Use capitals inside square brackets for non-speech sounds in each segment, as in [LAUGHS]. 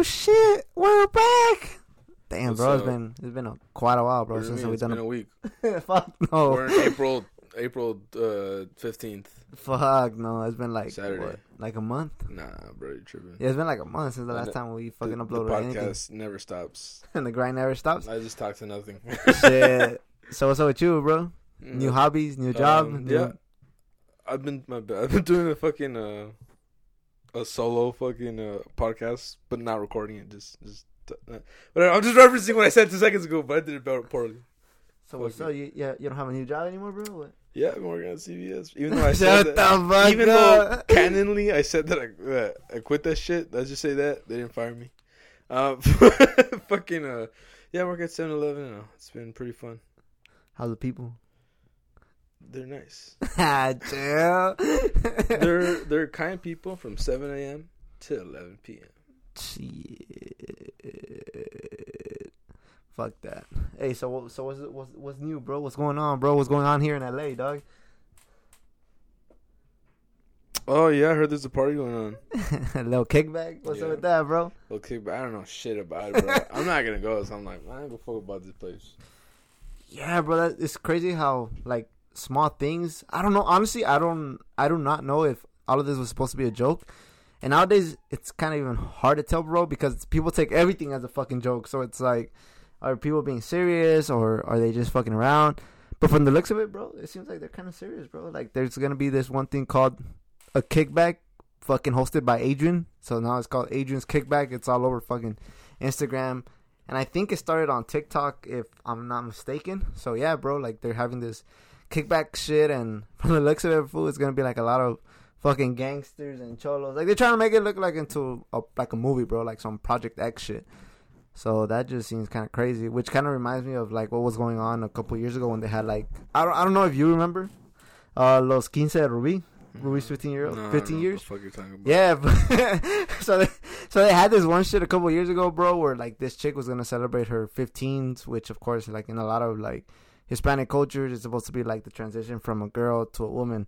Oh shit, we're back. Damn, What's bro, it's up? been it's been a, quite a while, bro, What do you since mean? we've It's done been a week. a [LAUGHS] fuck no, We're in April, April uh, fifteenth. fuck no. It's been like Saturday. what, like a month. nah, bro, you're tripping. Yeah, it's been like a month since the last time we fucking the, uploaded anything, podcast never stops. [LAUGHS] and the grind never stops. I just talk to nothing. Shit. [LAUGHS] So what's up with you, bro? New Mm, hobbies, new job. Um, new- yeah. I've been my bad. I've been doing a fucking uh, a solo fucking uh, podcast, but not recording it. Just just. Uh, but I'm just referencing what I said two seconds ago, but I did it better- poorly. So what's fuck up? You yeah, you don't have a new job anymore, bro? What? Yeah, I'm working at CVS. Even though I said that, even up. though canonly I said that I, that I quit that shit. Let's just say that they didn't fire me. Uh, [LAUGHS] fucking uh, yeah, I work at 7-Eleven now. It's been pretty fun. How's the people? They're nice. [LAUGHS] Ah, chill. [LAUGHS] they're they're kind people from 7 a.m. to 11 p.m. Shit. Fuck that. Hey, so so what's what's what's new, bro? What's going on, bro? What's going on here in LA, dog? Oh yeah, I heard there's a party going on. [LAUGHS] a little kickback. What's Yeah. up with that, bro? Okay, but I don't know shit about it, bro. I'm not gonna go. So I'm like, I don't give a fuck about this place. Yeah, bro. That, it's crazy how like small things. I don't know. Honestly, I don't. I do not know if all of this was supposed to be a joke. And nowadays, it's kind of even hard to tell, bro, because people take everything as a fucking joke. So it's like, are people being serious or are they just fucking around? But from the looks of it, bro, it seems like they're kind of serious, bro. Like there's gonna be this one thing called a kickback, fucking hosted by Adrian. So now it's called Adrian's Kickback. It's all over fucking Instagram, and I think it started on TikTok, if I'm not mistaken. So yeah, bro, like they're having this kickback shit, and [LAUGHS] from the looks of it, fool, it's gonna be like a lot of fucking gangsters and cholos. Like they're trying to make it look like into a, like a movie, bro, like some Project X shit. So that just seems kind of crazy, which kind of reminds me of like what was going on a couple years ago when they had like I don't I don't know if you remember, uh, Los Quince de Ruby, Ruby's 15 year old, No, 15 know years. What the fuck you're talking about? Yeah, but [LAUGHS] so they, so they had this one shit a couple years ago, bro, where like this chick was gonna celebrate her 15s, which of course, like in a lot of like Hispanic culture is supposed to be like the transition from a girl to a woman.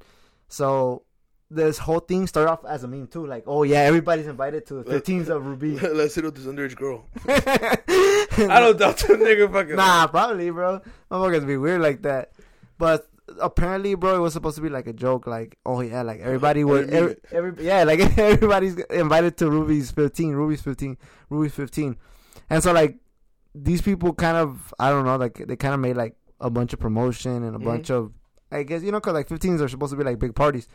So this whole thing started off as a meme too, like, oh yeah, everybody's invited to the 15s of Ruby. [LAUGHS] Let's hit up this underage girl. [LAUGHS] I don't doubt that nigga fucking. Nah, probably, bro. Motherfuckers be weird like that. But apparently, bro, it was supposed to be like a joke. Like, oh yeah, like everybody was, every, every, yeah, like [LAUGHS] everybody's invited to Ruby's 15, Ruby's 15, Ruby's 15, and so like these people kind of, I don't know, like they kind of made like a bunch of promotion and a Mhm. bunch of, I guess you know, cause like 15s are supposed to be like big parties,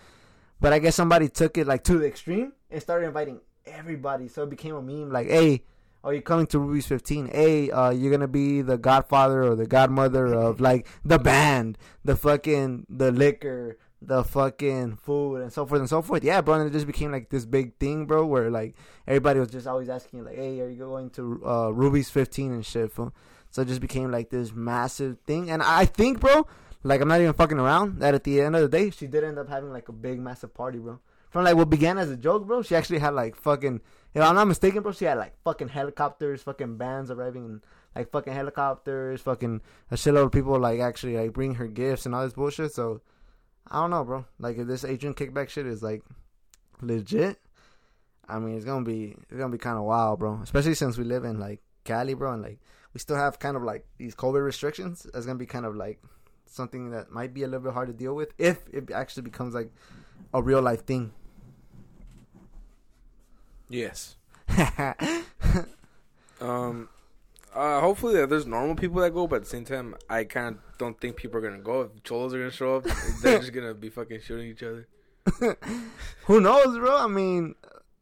but I guess somebody took it like to the extreme and started inviting everybody, so it became a meme. Like, hey, are you coming to Ruby's 15? Hey, uh, you're gonna be the godfather or the godmother of like the band, the fucking the liquor, the fucking food, and so forth and so forth. Yeah, bro, and it just became like this big thing, bro, where like everybody was just always asking like, hey, are you going to uh, Ruby's 15 and shit? Fool? So it just became like this massive thing, and I think, bro, like I'm not even fucking around. That at the end of the day, she did end up having like a big, massive party, bro. From like what began as a joke, bro, she actually had like fucking. If I'm not mistaken, bro, she had like fucking helicopters, fucking bands arriving, in, like fucking helicopters, fucking a shitload of people like actually like bring her gifts and all this bullshit. So I don't know, bro. Like if this Adrian kickback shit is like legit, I mean it's gonna be it's gonna be kind of wild, bro. Especially since we live in like Cali, bro, and like we still have kind of like these COVID restrictions. It's gonna be kind of like something that might be a little bit hard to deal with if it actually becomes like a real life thing. Yes. [LAUGHS] Um. Uh, hopefully there's normal people that go, but at the same time, I kind of don't think people are gonna go. If cholos are gonna show up, they're [LAUGHS] just gonna be fucking shooting each other. [LAUGHS] Who knows, bro? I mean,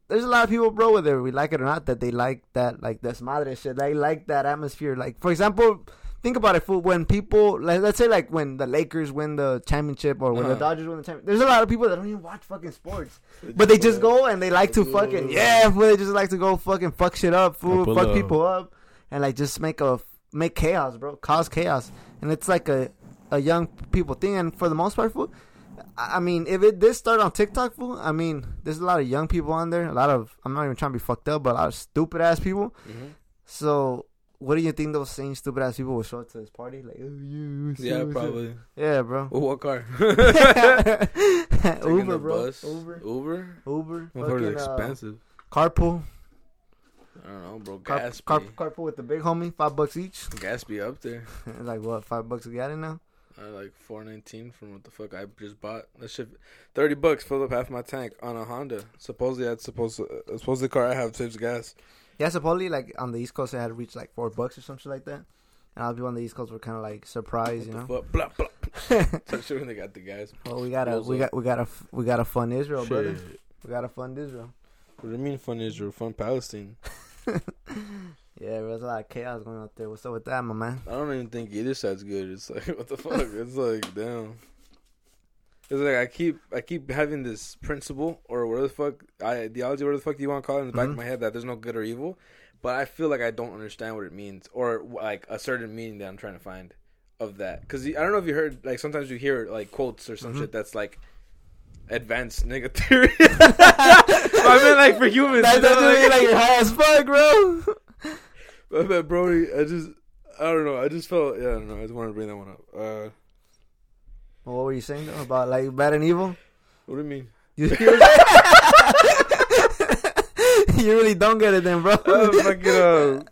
there's a lot of people, bro, whether we like it or not, that they like that, like this madre shit. They like that atmosphere. Like, for example, think about it. fool, When people, like, let's say, like when the Lakers win the championship or when the Uh-huh. Dodgers win the championship, there's a lot of people that don't even watch fucking sports, but they just go and they like to fucking yeah, fool, they just like to go fucking fuck shit up, fool, fuck up. people up, and like just make a make chaos, bro, cause chaos, and it's like a a young people thing, and for the most part, fool. I I mean, if it did start on TikTok, fool, I mean, there's a lot of young people on there. A lot of, I'm not even trying to be fucked up, but a lot of stupid ass people. hmm So, what do you think those same stupid ass people will show up to this party? Like, oh, you, Yeah, so- so- probably. Yeah, bro. Oh, what car? [LAUGHS] [LAUGHS] Uber, bro. bus. Uber. Uber. Uber. Motherfuckers Fucking, uh, expensive. carpool. I don't know, bro. Car- Gas car- carpool with the big homie, five bucks each. gas be up there. [LAUGHS] like what? Five bucks a gallon now. I like four nineteen from what the fuck I just bought. That shit, thirty bucks filled up half my tank on a Honda. Supposedly, that's supposed to, uh, supposedly the car I have saves gas. Yeah, supposedly like on the East Coast it had reached like four bucks or something like that. And other people on the East Coast were kind of like surprised, you know. fuck? Blah blah. Sure [LAUGHS] when they got the guys. well, we gotta, Rolls we up. got, we gotta, we gotta fund Israel, brother. We gotta fund Israel. What do you mean fun Israel? Fun Palestine? [LAUGHS] Yeah, there's a lot of chaos going out there. What's up with that, my man? I don't even think either side's good. It's like [LAUGHS] what the fuck? It's like damn. It's like I keep I keep having this principle or whatever the fuck I, ideology, whatever the fuck you want to call it in the back Mhm. of my head that there's no good or evil, but I feel like I don't understand what it means or like a certain meaning that I'm trying to find of that. Because I don't know if you heard like sometimes you hear like quotes or some Mhm. shit that's like advanced nigga theory. [LAUGHS] I mean like for humans. That's you know, like you're high as fuck, bro. I bet Brody, I just, I don't know. I just felt, yeah, I don't know. I just wanted to bring that one up. Uh, Well, what were you saying though about like bad and evil? what do you mean? You, [LAUGHS] you really don't get it then, bro. Uh, fucking, uh,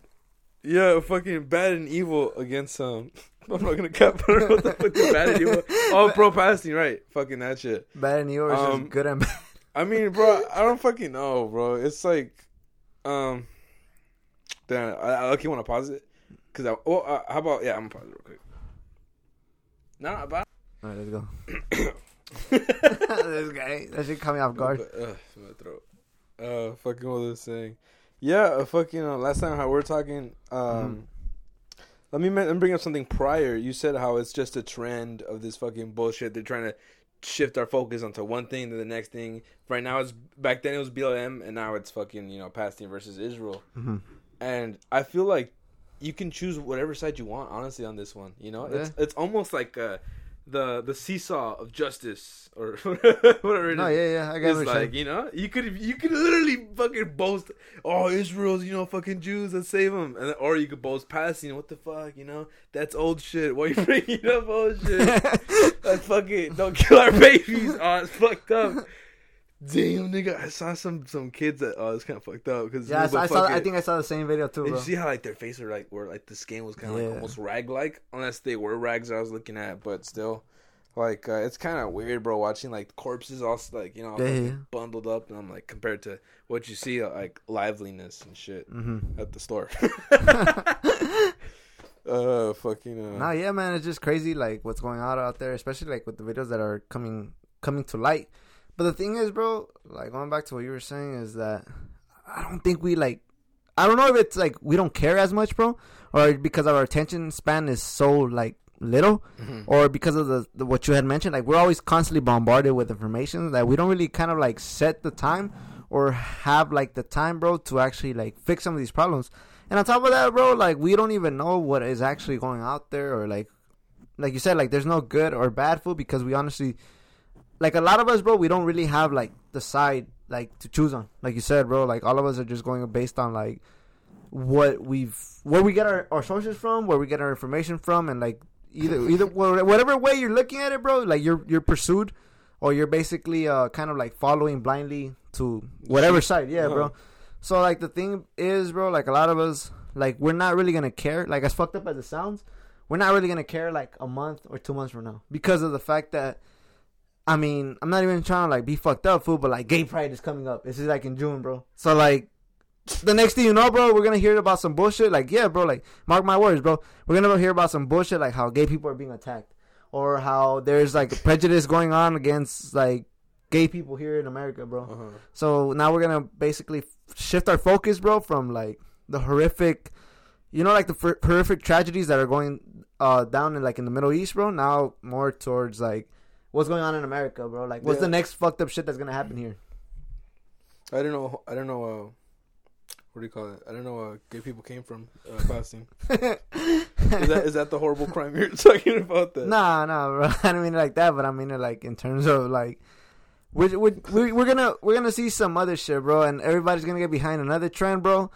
yeah, fucking bad and evil against um. [LAUGHS] I'm not gonna cap. I don't know what the fuck is bad and evil. Oh, pro Palestine, right? Fucking that shit. bad and evil is Um, just good and bad. I mean, bro, I don't fucking know, bro. It's like, um, damn. I, I okay want to pause it because I. Well, uh, how about yeah? I'm gonna pause it real quick. No, about. All right, let's go. [COUGHS] [LAUGHS] this guy, that shit caught me off guard. Ugh, my throat. Uh, fucking what was I saying? Yeah, uh, fucking. Uh, last time how we are talking. Um, Mm-hmm. let me let me bring up something prior. You said how it's just a trend of this fucking bullshit. They're trying to shift our focus onto one thing to the next thing. Right now, it's back then it was BLM, and now it's fucking you know Palestine versus Israel. hmm And I feel like you can choose whatever side you want. Honestly, on this one, you know, it's Yeah. it's almost like uh, the the seesaw of justice or [LAUGHS] whatever it is No, yeah, yeah, I get it's like you know? You could you could literally fucking boast oh Israel's you know fucking Jews let's save them and or you could boast Palestine what the fuck you know? That's old shit. Why are you bringing up old shit? [LAUGHS] That's fucking don't kill our babies. [LAUGHS] Oh it's fucked up damn nigga I saw some some kids that oh it's kind of fucked up because Yeah, I saw, I, saw, I think I saw the same video too, did bro. you see how like their faces were like were like the skin was kind of Yeah. like almost rag like unless they were rags I was looking at but still like uh, it's kind of weird bro watching like corpses all like you know all Yeah, fucking yeah. bundled up and I'm like compared to what you see uh, like liveliness and shit mm-hmm. at the store [LAUGHS] [LAUGHS] uh fucking uh No, yeah, man, it's just crazy, like what's going on out there, especially like with the videos that are coming coming to light. But the thing is, bro, like going back to what you were saying, is that I don't think we like. I don't know if it's like we don't care as much, bro, or because our attention span is so like little, mhm. or because of the, the what you had mentioned, like we're always constantly bombarded with information that we don't really kind of like set the time or have like the time, bro, to actually like fix some of these problems. And on top of that, bro, like we don't even know what is actually going out there, or like, like you said, like there's no good or bad food because we honestly, like a lot of us, bro, we don't really have like the side like to choose on. Like you said, bro, like all of us are just going based on like what we've where we get our, our sources from, where we get our information from, and like either [LAUGHS] either whatever way you're looking at it, bro, like you're you're pursued, or you're basically uh kind of like following blindly to whatever side, yeah, Uh-huh. bro. So like the thing is, bro, like a lot of us, like we're not really gonna care. Like as fucked up as it sounds, we're not really gonna care like a month or two months from now because of the fact that. I mean, I'm not even trying to like be fucked up, fool, but like gay pride is coming up. This is like in June, bro. So like the next thing you know, bro, we're gonna hear about some bullshit. Like, yeah, bro, like mark my words, bro. We're gonna hear about some bullshit like how gay people are being attacked. Or how there's like prejudice going on against like gay people here in America, bro. uh-huh. So now we're gonna basically shift our focus, bro, from like the horrific, you know, like the f- horrific tragedies that are going uh down in like in the Middle East, bro. Now more towards like what's going on in America, bro. Like what's Yeah. the next fucked up shit that's gonna happen here? I don't know I don't know uh what do you call it I don't know uh gay people came from uh, [LAUGHS] Palestine is that is that the horrible crime you're [LAUGHS] talking about that Nah, nah, bro. [LAUGHS] I don't mean it like that, but I mean it like in terms of like we're we're we're we're gonna we're gonna see some other shit, bro, and everybody's gonna get behind another trend, bro,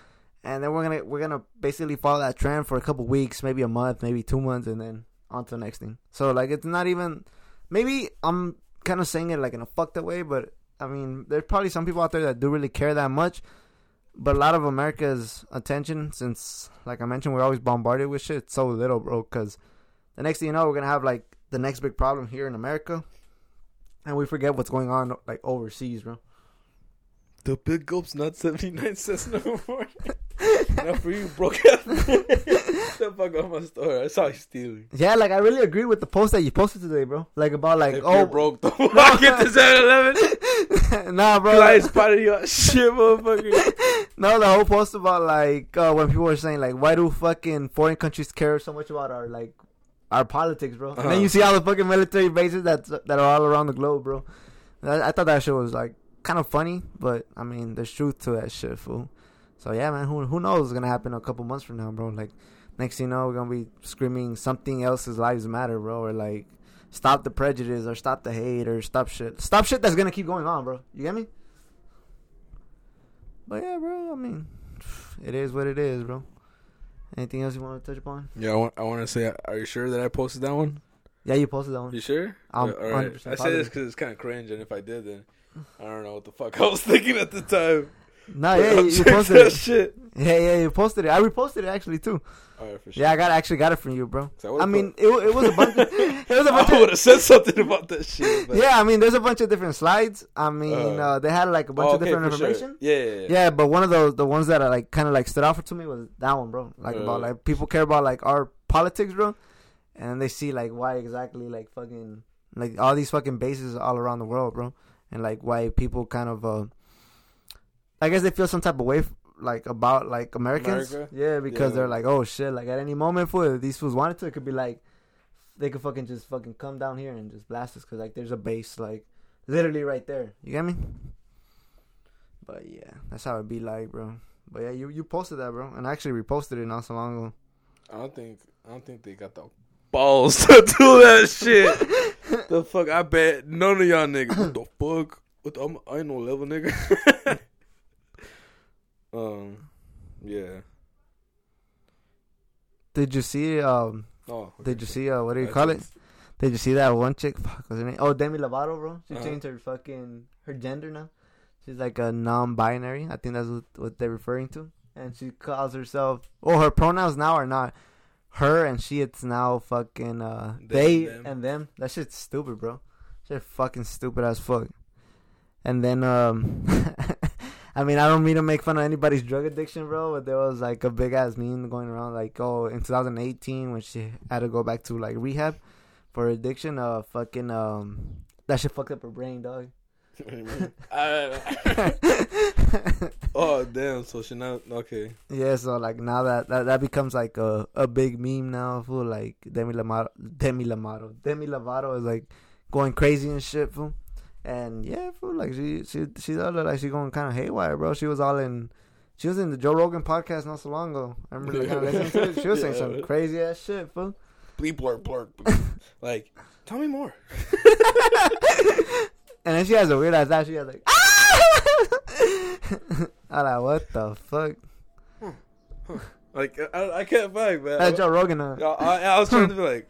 and then we're gonna we're gonna basically follow that trend for a couple weeks, maybe a month, maybe two months, and then on to the next thing. So like it's not even maybe I'm kind of saying it like in a fucked up way, but I mean there's probably some people out there that do really care that much. but a lot of America's attention, since like I mentioned, we're always bombarded with shit. So little, bro. Because the next thing you know, we're gonna have like the next big problem here in America, and we forget what's going on like overseas, bro. The big gulp's not 79 cents no more. [LAUGHS] [LAUGHS] not for you, broke ass. [LAUGHS] the fuck on my store. I saw you stealing. Yeah, like I really agree with the post that you posted today, bro. Like about like if oh you're broke, don't [LAUGHS] walk into 7 nah, bro. I like- spotted you on shit, motherfucker. no, the whole post about like uh, when people were saying like, why do fucking foreign countries care so much about our like our politics, bro? And Uh-huh. then you see all the fucking military bases that that are all around the globe, bro. I, I thought that shit was like kind of funny, but I mean, there's truth to that shit, fool. So yeah, man, who who knows what's gonna happen a couple months from now, bro? Like next thing you know, we're gonna be screaming something else's lives matter, bro, or like stop the prejudice or stop the hate or stop shit, stop shit that's gonna keep going on, bro. You get me? But yeah, bro. I mean, it is what it is, bro. Anything else you want to touch upon? Yeah, I want, I want to say, are you sure that I posted that one? Yeah, you posted that one. You sure? I'm Yeah, all right. 100% I say this because it's kind of cringe, and if I did, then I don't know what the fuck I was [LAUGHS] thinking at the time. No, yeah, you, you posted it. shit. Yeah, yeah, you posted it. I reposted it actually too. Right, for sure. Yeah, I got actually got it from you, bro. I I mean, it, it was a bunch. Of, [LAUGHS] it was a bunch. I would have said something about that shit. [LAUGHS] But yeah, I mean, there's a bunch of different slides. I mean, Uh, uh, they had like a bunch Oh, of okay, different for sure. information. Yeah, yeah, yeah. Yeah, but one of those, the ones that are like kind of like stood out to me was that one, bro. Like about Uh. like people care about like our politics, bro, and they see like why exactly like fucking like all these fucking bases all around the world, bro, and like why people kind of uh, I guess they feel some type of way like about like Americans, America? yeah, because Yeah. they're like, oh shit, like at any moment, for if these fools wanted to, it could be like they could fucking just fucking come down here and just blast us because like there's a base like literally right there. You get me? But yeah, that's how it be like, bro. But yeah, you you posted that, bro, and I actually reposted it not so long ago. I don't think I don't think they got the balls [LAUGHS] to do that shit. [LAUGHS] the fuck? I bet none of y'all niggas. What the fuck? What the, I'm, I ain't no level nigga. [LAUGHS] um, yeah. Did you see um? Oh, Did you see uh? What do you I call it? Did you see that one chick? Fuck, what's her name? Oh, Demi Lovato, bro. She Uh-huh. changed her fucking her gender now. She's like a non-binary. I think that's what, what they're referring to. And she calls herself. Oh, her pronouns now are not her and she. It's now fucking uh Them, they them. and them. That shit's stupid, bro. Shit fucking stupid as fuck. And then um. [LAUGHS] I mean, I don't mean to make fun of anybody's drug addiction, bro, but there was like a big ass meme going around, like, oh, in 2018 when she had to go back to like rehab for addiction, uh, fucking, um, that shit fucked up her brain, dog. [LAUGHS] Oh damn! So she not okay. yeah, so like now that that, that becomes like a, a big meme now, fool. Like Demi Lovato, Demi Lovato, Demi Lovato is like going crazy and shit, fool. And yeah, fool, like she she she does look like she going kind of haywire, bro. She was all in. She was in the Joe Rogan podcast not so long ago. I remember like, listening to it. She was [LAUGHS] saying Yeah. some crazy ass shit, fool. Bleep blurp blurp. [LAUGHS] like, tell me more. [LAUGHS] And then she has a weird ass laugh. She has like, I'm like, what the fuck? Like, I, I can't fight, man. That's Joe Rogan. Uh. I, I, I was trying to be like,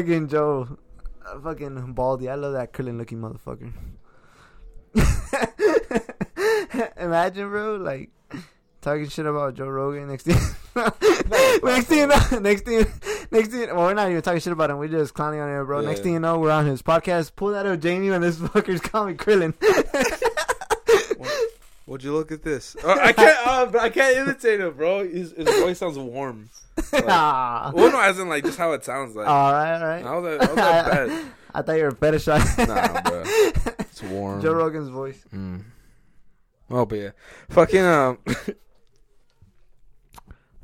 fucking Joe, uh, fucking Baldy. I love that Krillin looking motherfucker. [LAUGHS] Imagine, bro, like talking shit about Joe Rogan. Next thing, [LAUGHS] [LAUGHS] next thing, you know, next thing, next thing. Well, we're not even talking shit about him. We're just clowning on him, bro. Next Yeah. thing you know, we're on his podcast. Pull that up, Jamie, when this fucker's calling Krillin. "Would you look at this?" Uh, I can't. Uh, I can't imitate him, bro. His, his voice sounds warm. [LAUGHS] Like, Ah. well, no, as in like just how it sounds like. all right, all right. How was that, how was that [LAUGHS] bad? I thought you were fetishizing. Nah, [LAUGHS] bro. It's warm. Joe Rogan's voice. Mm. Oh, but yeah, fucking um.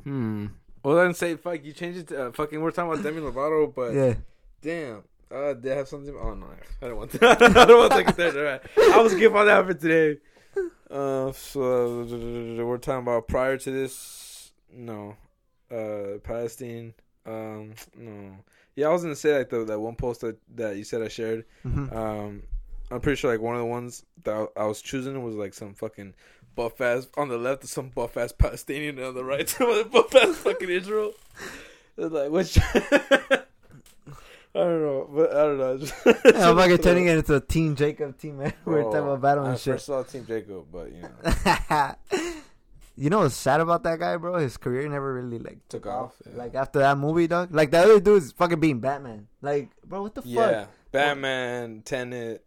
hmm. Well, then say fuck. You changed it to uh, fucking. We're talking about Demi Lovato, but Yeah. damn. Uh, did I have something? Oh no, I don't want. To, I don't want to take it there. All right. I was giving on that for today. Uh, so we're talking about prior to this. No, uh, Palestine. Um, no. Yeah, I was gonna say like the that one post that that you said I shared. Mhm. Um, I'm pretty sure like one of the ones that I was choosing was like some fucking buff ass on the left, some buff ass Palestinian, and on the right, [LAUGHS] some buff ass fucking Israel. It's like which? [LAUGHS] I don't know, but I don't know. [LAUGHS] Just- I'm fucking turning it into a Team Jacob, Team Edward Bro, type of battle I and shit. first saw Team Jacob, but you know, [LAUGHS] you know what's sad about that guy, bro? His career never really like Took off, yeah. Like after that movie, dog. Like that other dude's fucking being Batman. Like, bro, what the fuck? yeah, Batman, Tenet,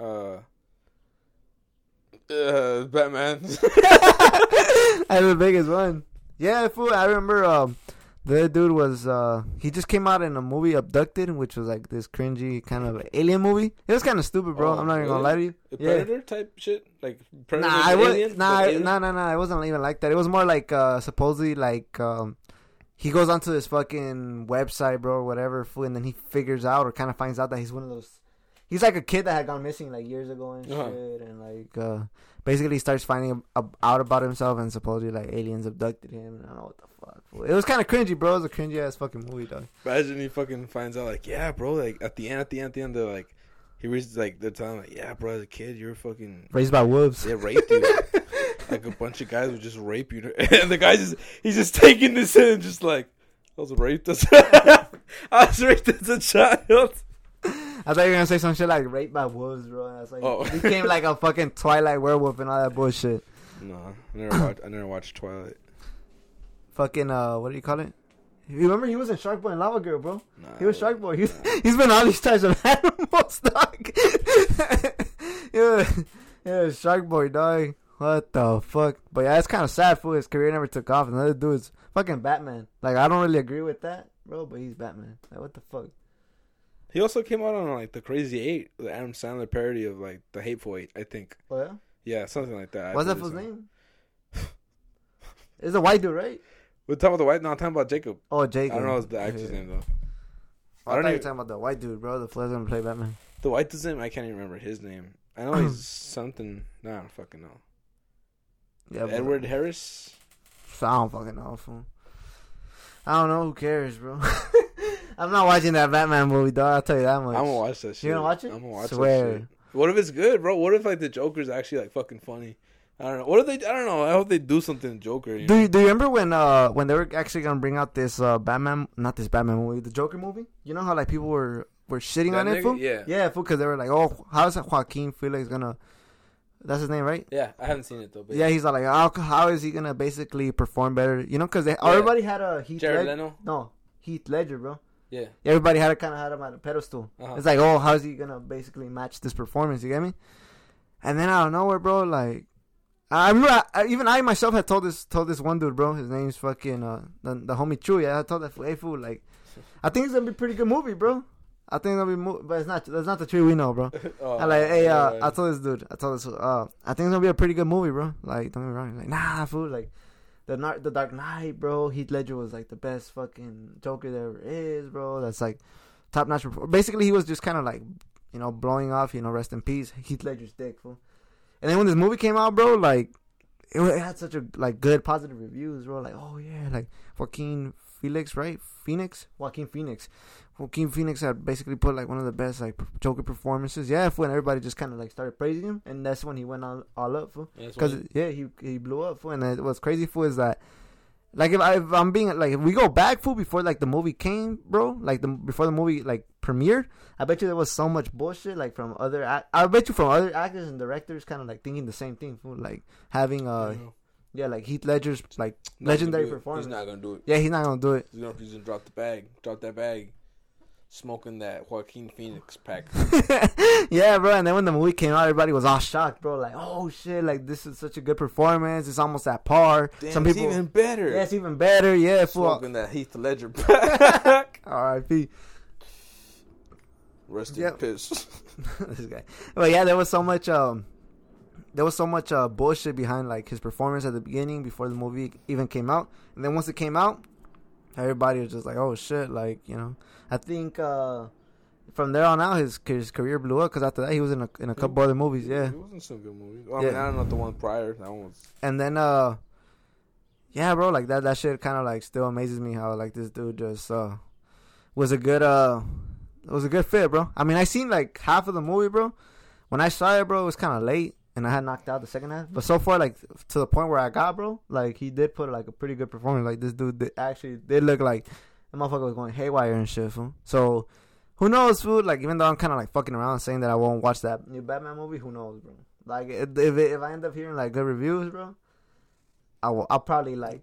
uh, uh, Batman. [LAUGHS] That's the biggest one. Yeah, fool. I remember. Um, the dude was uh, he just came out in a movie Abducted, which was like this cringy kind of alien movie. It was kind of stupid, bro. Oh, I'm not even gonna lie to you. The Yeah. Predator type shit, like Predator. Nah, I was alien, nah, I- nah, nah, nah. It wasn't even like that. It was more like uh, supposedly like um, he goes onto this fucking website, bro, or whatever, and then he figures out or kind of finds out that he's one of those. He's like a kid that had gone missing like years ago and Uh-huh. shit, and like uh, basically starts finding ab- out about himself and supposedly like aliens abducted him. And I don't know what the fuck. Fool. It was kind of cringy, bro. It was a cringy ass fucking movie, dog. Imagine he fucking finds out, like, yeah, bro, like at the end, at the end, at the end, they're like, he reaches like they're telling him, like, yeah, bro, as a kid, you're fucking Raised by wolves. they raped you. [LAUGHS] like a bunch of guys would just rape you, [LAUGHS] and the guy just he's just taking this in and just like, I was raped as [LAUGHS] I was raped as a child. I thought you were gonna say some shit like raped by wolves, bro. And I was like, Oh. he became like a fucking Twilight werewolf and all that bullshit. No, I never watched. I never watched Twilight. fucking uh what do you call it? You remember he was in Shark Boy and Lava Girl, bro? Nah, He was Shark Boy. He's, nah. he's been all these types of [LAUGHS] animals, dog. [LAUGHS] yeah, yeah, Shark Boy, dog. What the fuck? But yeah, it's kind of sad. For his career never took off. Another dude's fucking Batman. Like I don't really agree with that, bro. But he's Batman. Like what the fuck? He also came out on like the Crazy Eight, the Adam Sandler parody of like the Hateful Eight. I think. Oh yeah. Yeah, something like that. What's that so. name? [LAUGHS] It's a white dude, right? We're talking about the white. No, I'm talking about Jacob. Oh, Jacob. I don't know the actor's Yeah. name though. Oh, I, I don't thought you were even- talking about the white dude, bro. The flies gonna play Batman. The white dude's name. I can't even remember his name. I know he's [CLEARS THROAT] something. Nah, I don't fucking know. Yeah, but- Edward Harris. I don't fucking know. Fool. I don't know. Who cares, bro? [LAUGHS] I'm not watching that Batman movie, dog. I'll tell you that much. I'm gonna watch that shit. You gonna watch it? I'm gonna watch Swear. that shit. What if it's good, bro? What if like the Joker's actually like fucking funny? I don't know. What if they? I don't know. I hope they do something Joker. You Do you, do you remember when uh when they were actually gonna bring out this uh Batman not this Batman movie the Joker movie? You know how like people were were shitting That on it, nigga? fool? Yeah. yeah, fool, because they were like, oh, how's Joaquin Phoenix gonna? That's his name, right? Yeah, I haven't seen it though. But Yeah, he's like, how, how is he gonna basically perform better? You know, because everybody had a Heath Jared Ledger. Leno. No, Heath Ledger, bro. Yeah. Everybody had kind of had him on a pedestal. Uh-huh. It's like, oh, how's he gonna basically match this performance? You get me? And then out of nowhere, bro, like, I remember I, even I myself had told this told this one dude, bro. His name's fucking uh the, the homie Chewy. I told that hey fool, like, I think it's gonna be a pretty good movie, bro. I think it'll be, mo- but it's not. That's not the Chewy we know, bro. [LAUGHS] oh, I like, hey, uh, yeah. I told this dude, I told this, uh, I think it's gonna be a pretty good movie, bro. Like, don't get me wrong, like, nah, fool, like, the the Dark Knight, bro. Heath Ledger was like the best fucking Joker there ever is, bro. That's like top notch. Basically, he was just kind of like, you know, blowing off, you know, rest in peace, Heath Ledger's dick, fool. And then when this movie came out, bro, like, it, it had such a like good positive reviews, bro. Like, oh yeah, like Joaquin Felix, right? Phoenix, Joaquin Phoenix. Joaquin Phoenix had basically put like one of the best like Joker performances. Yeah, when everybody just kind of like started praising him, and that's when he went all, all up, fool. Yeah, that's Because yeah, he he blew up, fool. And what's crazy, for is that like if, I, if I'm being like if we go back, fool, before like the movie came, bro, like the before the movie like premiered, I bet you there was so much bullshit like from other. Act- I bet you from other actors and directors, kind of like thinking the same thing, fool. Like having uh know. yeah, like Heath Ledger's like Not legendary gonna do it. performance. He's not gonna do it. yeah, he's not gonna do it. He's gonna, he's gonna drop the bag. Drop that bag. Smoking that Joaquin Phoenix pack. [LAUGHS] yeah, bro. And then when the movie came out, everybody was all shocked, bro. Like, oh shit, like this is such a good performance. It's almost at par. Damn, Some it's people, even better. yeah, it's even better. Yeah, fool. Smoking that Heath Ledger pack. [LAUGHS] R.I.P. Rest in Yep. piss. [LAUGHS] this guy. But yeah, there was so much um there was so much uh bullshit behind like his performance at the beginning before the movie even came out. And then once it came out, everybody was just like, "Oh shit!" Like you know, I think uh from there on out, his his career blew up because after that, he was in a in a couple other movies. Yeah, It wasn't some good movies. Well, I mean, Yeah. I don't know the one prior. That one was. and then uh yeah, bro, like that that shit kind of like still amazes me how like this dude just uh was a good uh it was a good fit, bro. I mean, I seen like half of the movie, bro. When I saw it, bro, it was kind of late, and I had knocked out the second half. But so far, like to the point where I got, bro, like he did put like a pretty good performance. Like this dude did, actually did look like the motherfucker was going haywire and shit. Fool. So Who knows, food? Like, even though I'm kind of like fucking around saying that I won't watch that new Batman movie, who knows, bro? Like, if if, if I end up hearing like good reviews, bro, I will. I'll probably like.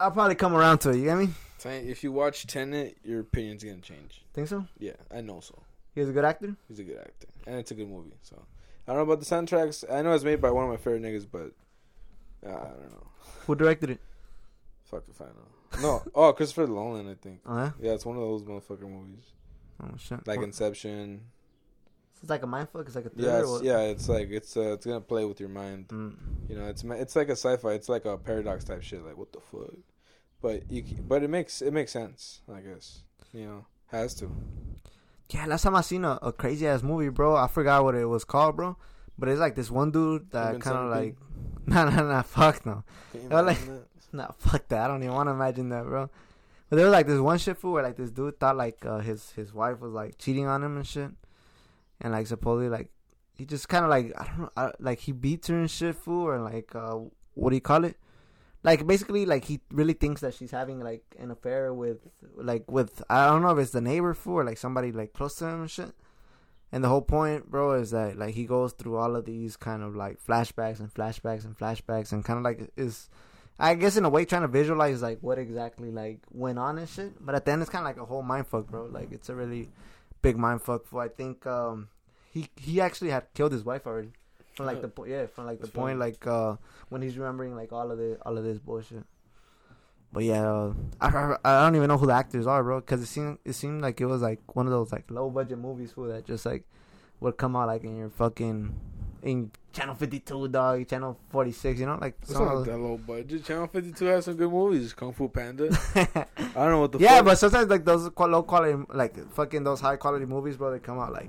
I'll probably come around to it. You get me? If you watch Tenet, your opinion's gonna change. Think so? Yeah, I know so. He's a good actor. He's a good actor, and it's a good movie. So I don't know about the soundtracks. I know it's made by one of my favorite niggas, but uh, I don't know. Who directed it? Fuck if I know. No, oh Christopher Nolan, I think. Oh yeah. Yeah, it's one of those motherfucking movies, Oh shit. like What- Inception. it's like a mind fuck. It's like a thriller. Yeah, it's, what? yeah, it's like it's uh, it's gonna play with your mind. Mm. You know, it's it's like a sci-fi. It's like a paradox type shit. Like what the fuck? But you, but it makes it makes sense. I guess you know has to. Yeah, last time I seen a, a crazy ass movie, bro. I forgot what it was called, bro. But it's like this one dude that kind of like, [LAUGHS] nah, nah, nah, fuck no. Like- that? [LAUGHS] Nah, fuck that. I don't even want to imagine that, bro. But there was like this one shit fool where like this dude thought like uh, his his wife was like cheating on him and shit, and like supposedly like he just kind of like I don't know I, like he beats her and shit fool or like uh what do you call it? Like basically like he really thinks that she's having like an affair with like with I don't know if it's the neighbor fool or like somebody like close to him and shit. And the whole point, bro, is that like he goes through all of these kind of like flashbacks and flashbacks and flashbacks and kind of like is I guess in a way trying to visualize like what exactly like went on and shit. But at the end it's kinda like a whole mind fuck, bro. Like it's a really big mind fuck for I think um he he actually had killed his wife already. From like the po- yeah, from like the That's point funny. like uh when he's remembering like all of the all of this bullshit. But yeah, uh, I, I I don't even know who the actors are, bro, because it seemed it seemed like it was like one of those like low budget movies for that just like would come out like in your fucking in channel fifty two dog, channel forty six, you know, like It's some not that low budget. Channel Fifty Two has some good movies. Kung Fu Panda. [LAUGHS] I don't know what the yeah, fuck. but sometimes like those low quality, like fucking those high quality movies, bro, they come out like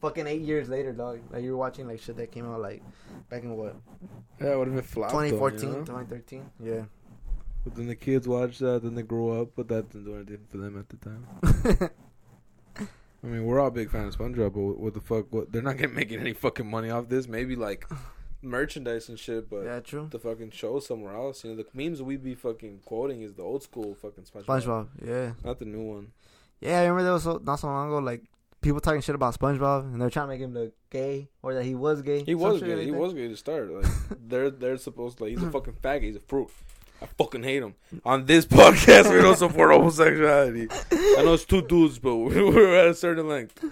fucking eight years later, dog. Like you're watching like shit that came out like back in what yeah, what if it flopped? though, you 2014, know? 2013. Yeah. But then the kids watch that, then they grow up, but that didn't do anything for them at the time. [LAUGHS] I mean, we're all big fans of SpongeBob, but what, the fuck? What they're not getting making any fucking money off this. Maybe like merchandise and shit, but yeah, true. the fucking show somewhere else. You know, the memes we be fucking quoting is the old school fucking SpongeBob, SpongeBob. Yeah. not the new one. Yeah, I remember there was so, not so long ago, like people talking shit about SpongeBob, and they're trying to make him look gay or that he was gay. He was gay. He was gay to start. Like [LAUGHS] they're they're supposed to like he's a [LAUGHS] fucking faggot. He's a fruit. I fucking hate him. On this [LAUGHS] podcast, we don't support homosexuality. I know it's two dudes, but we're at a certain length.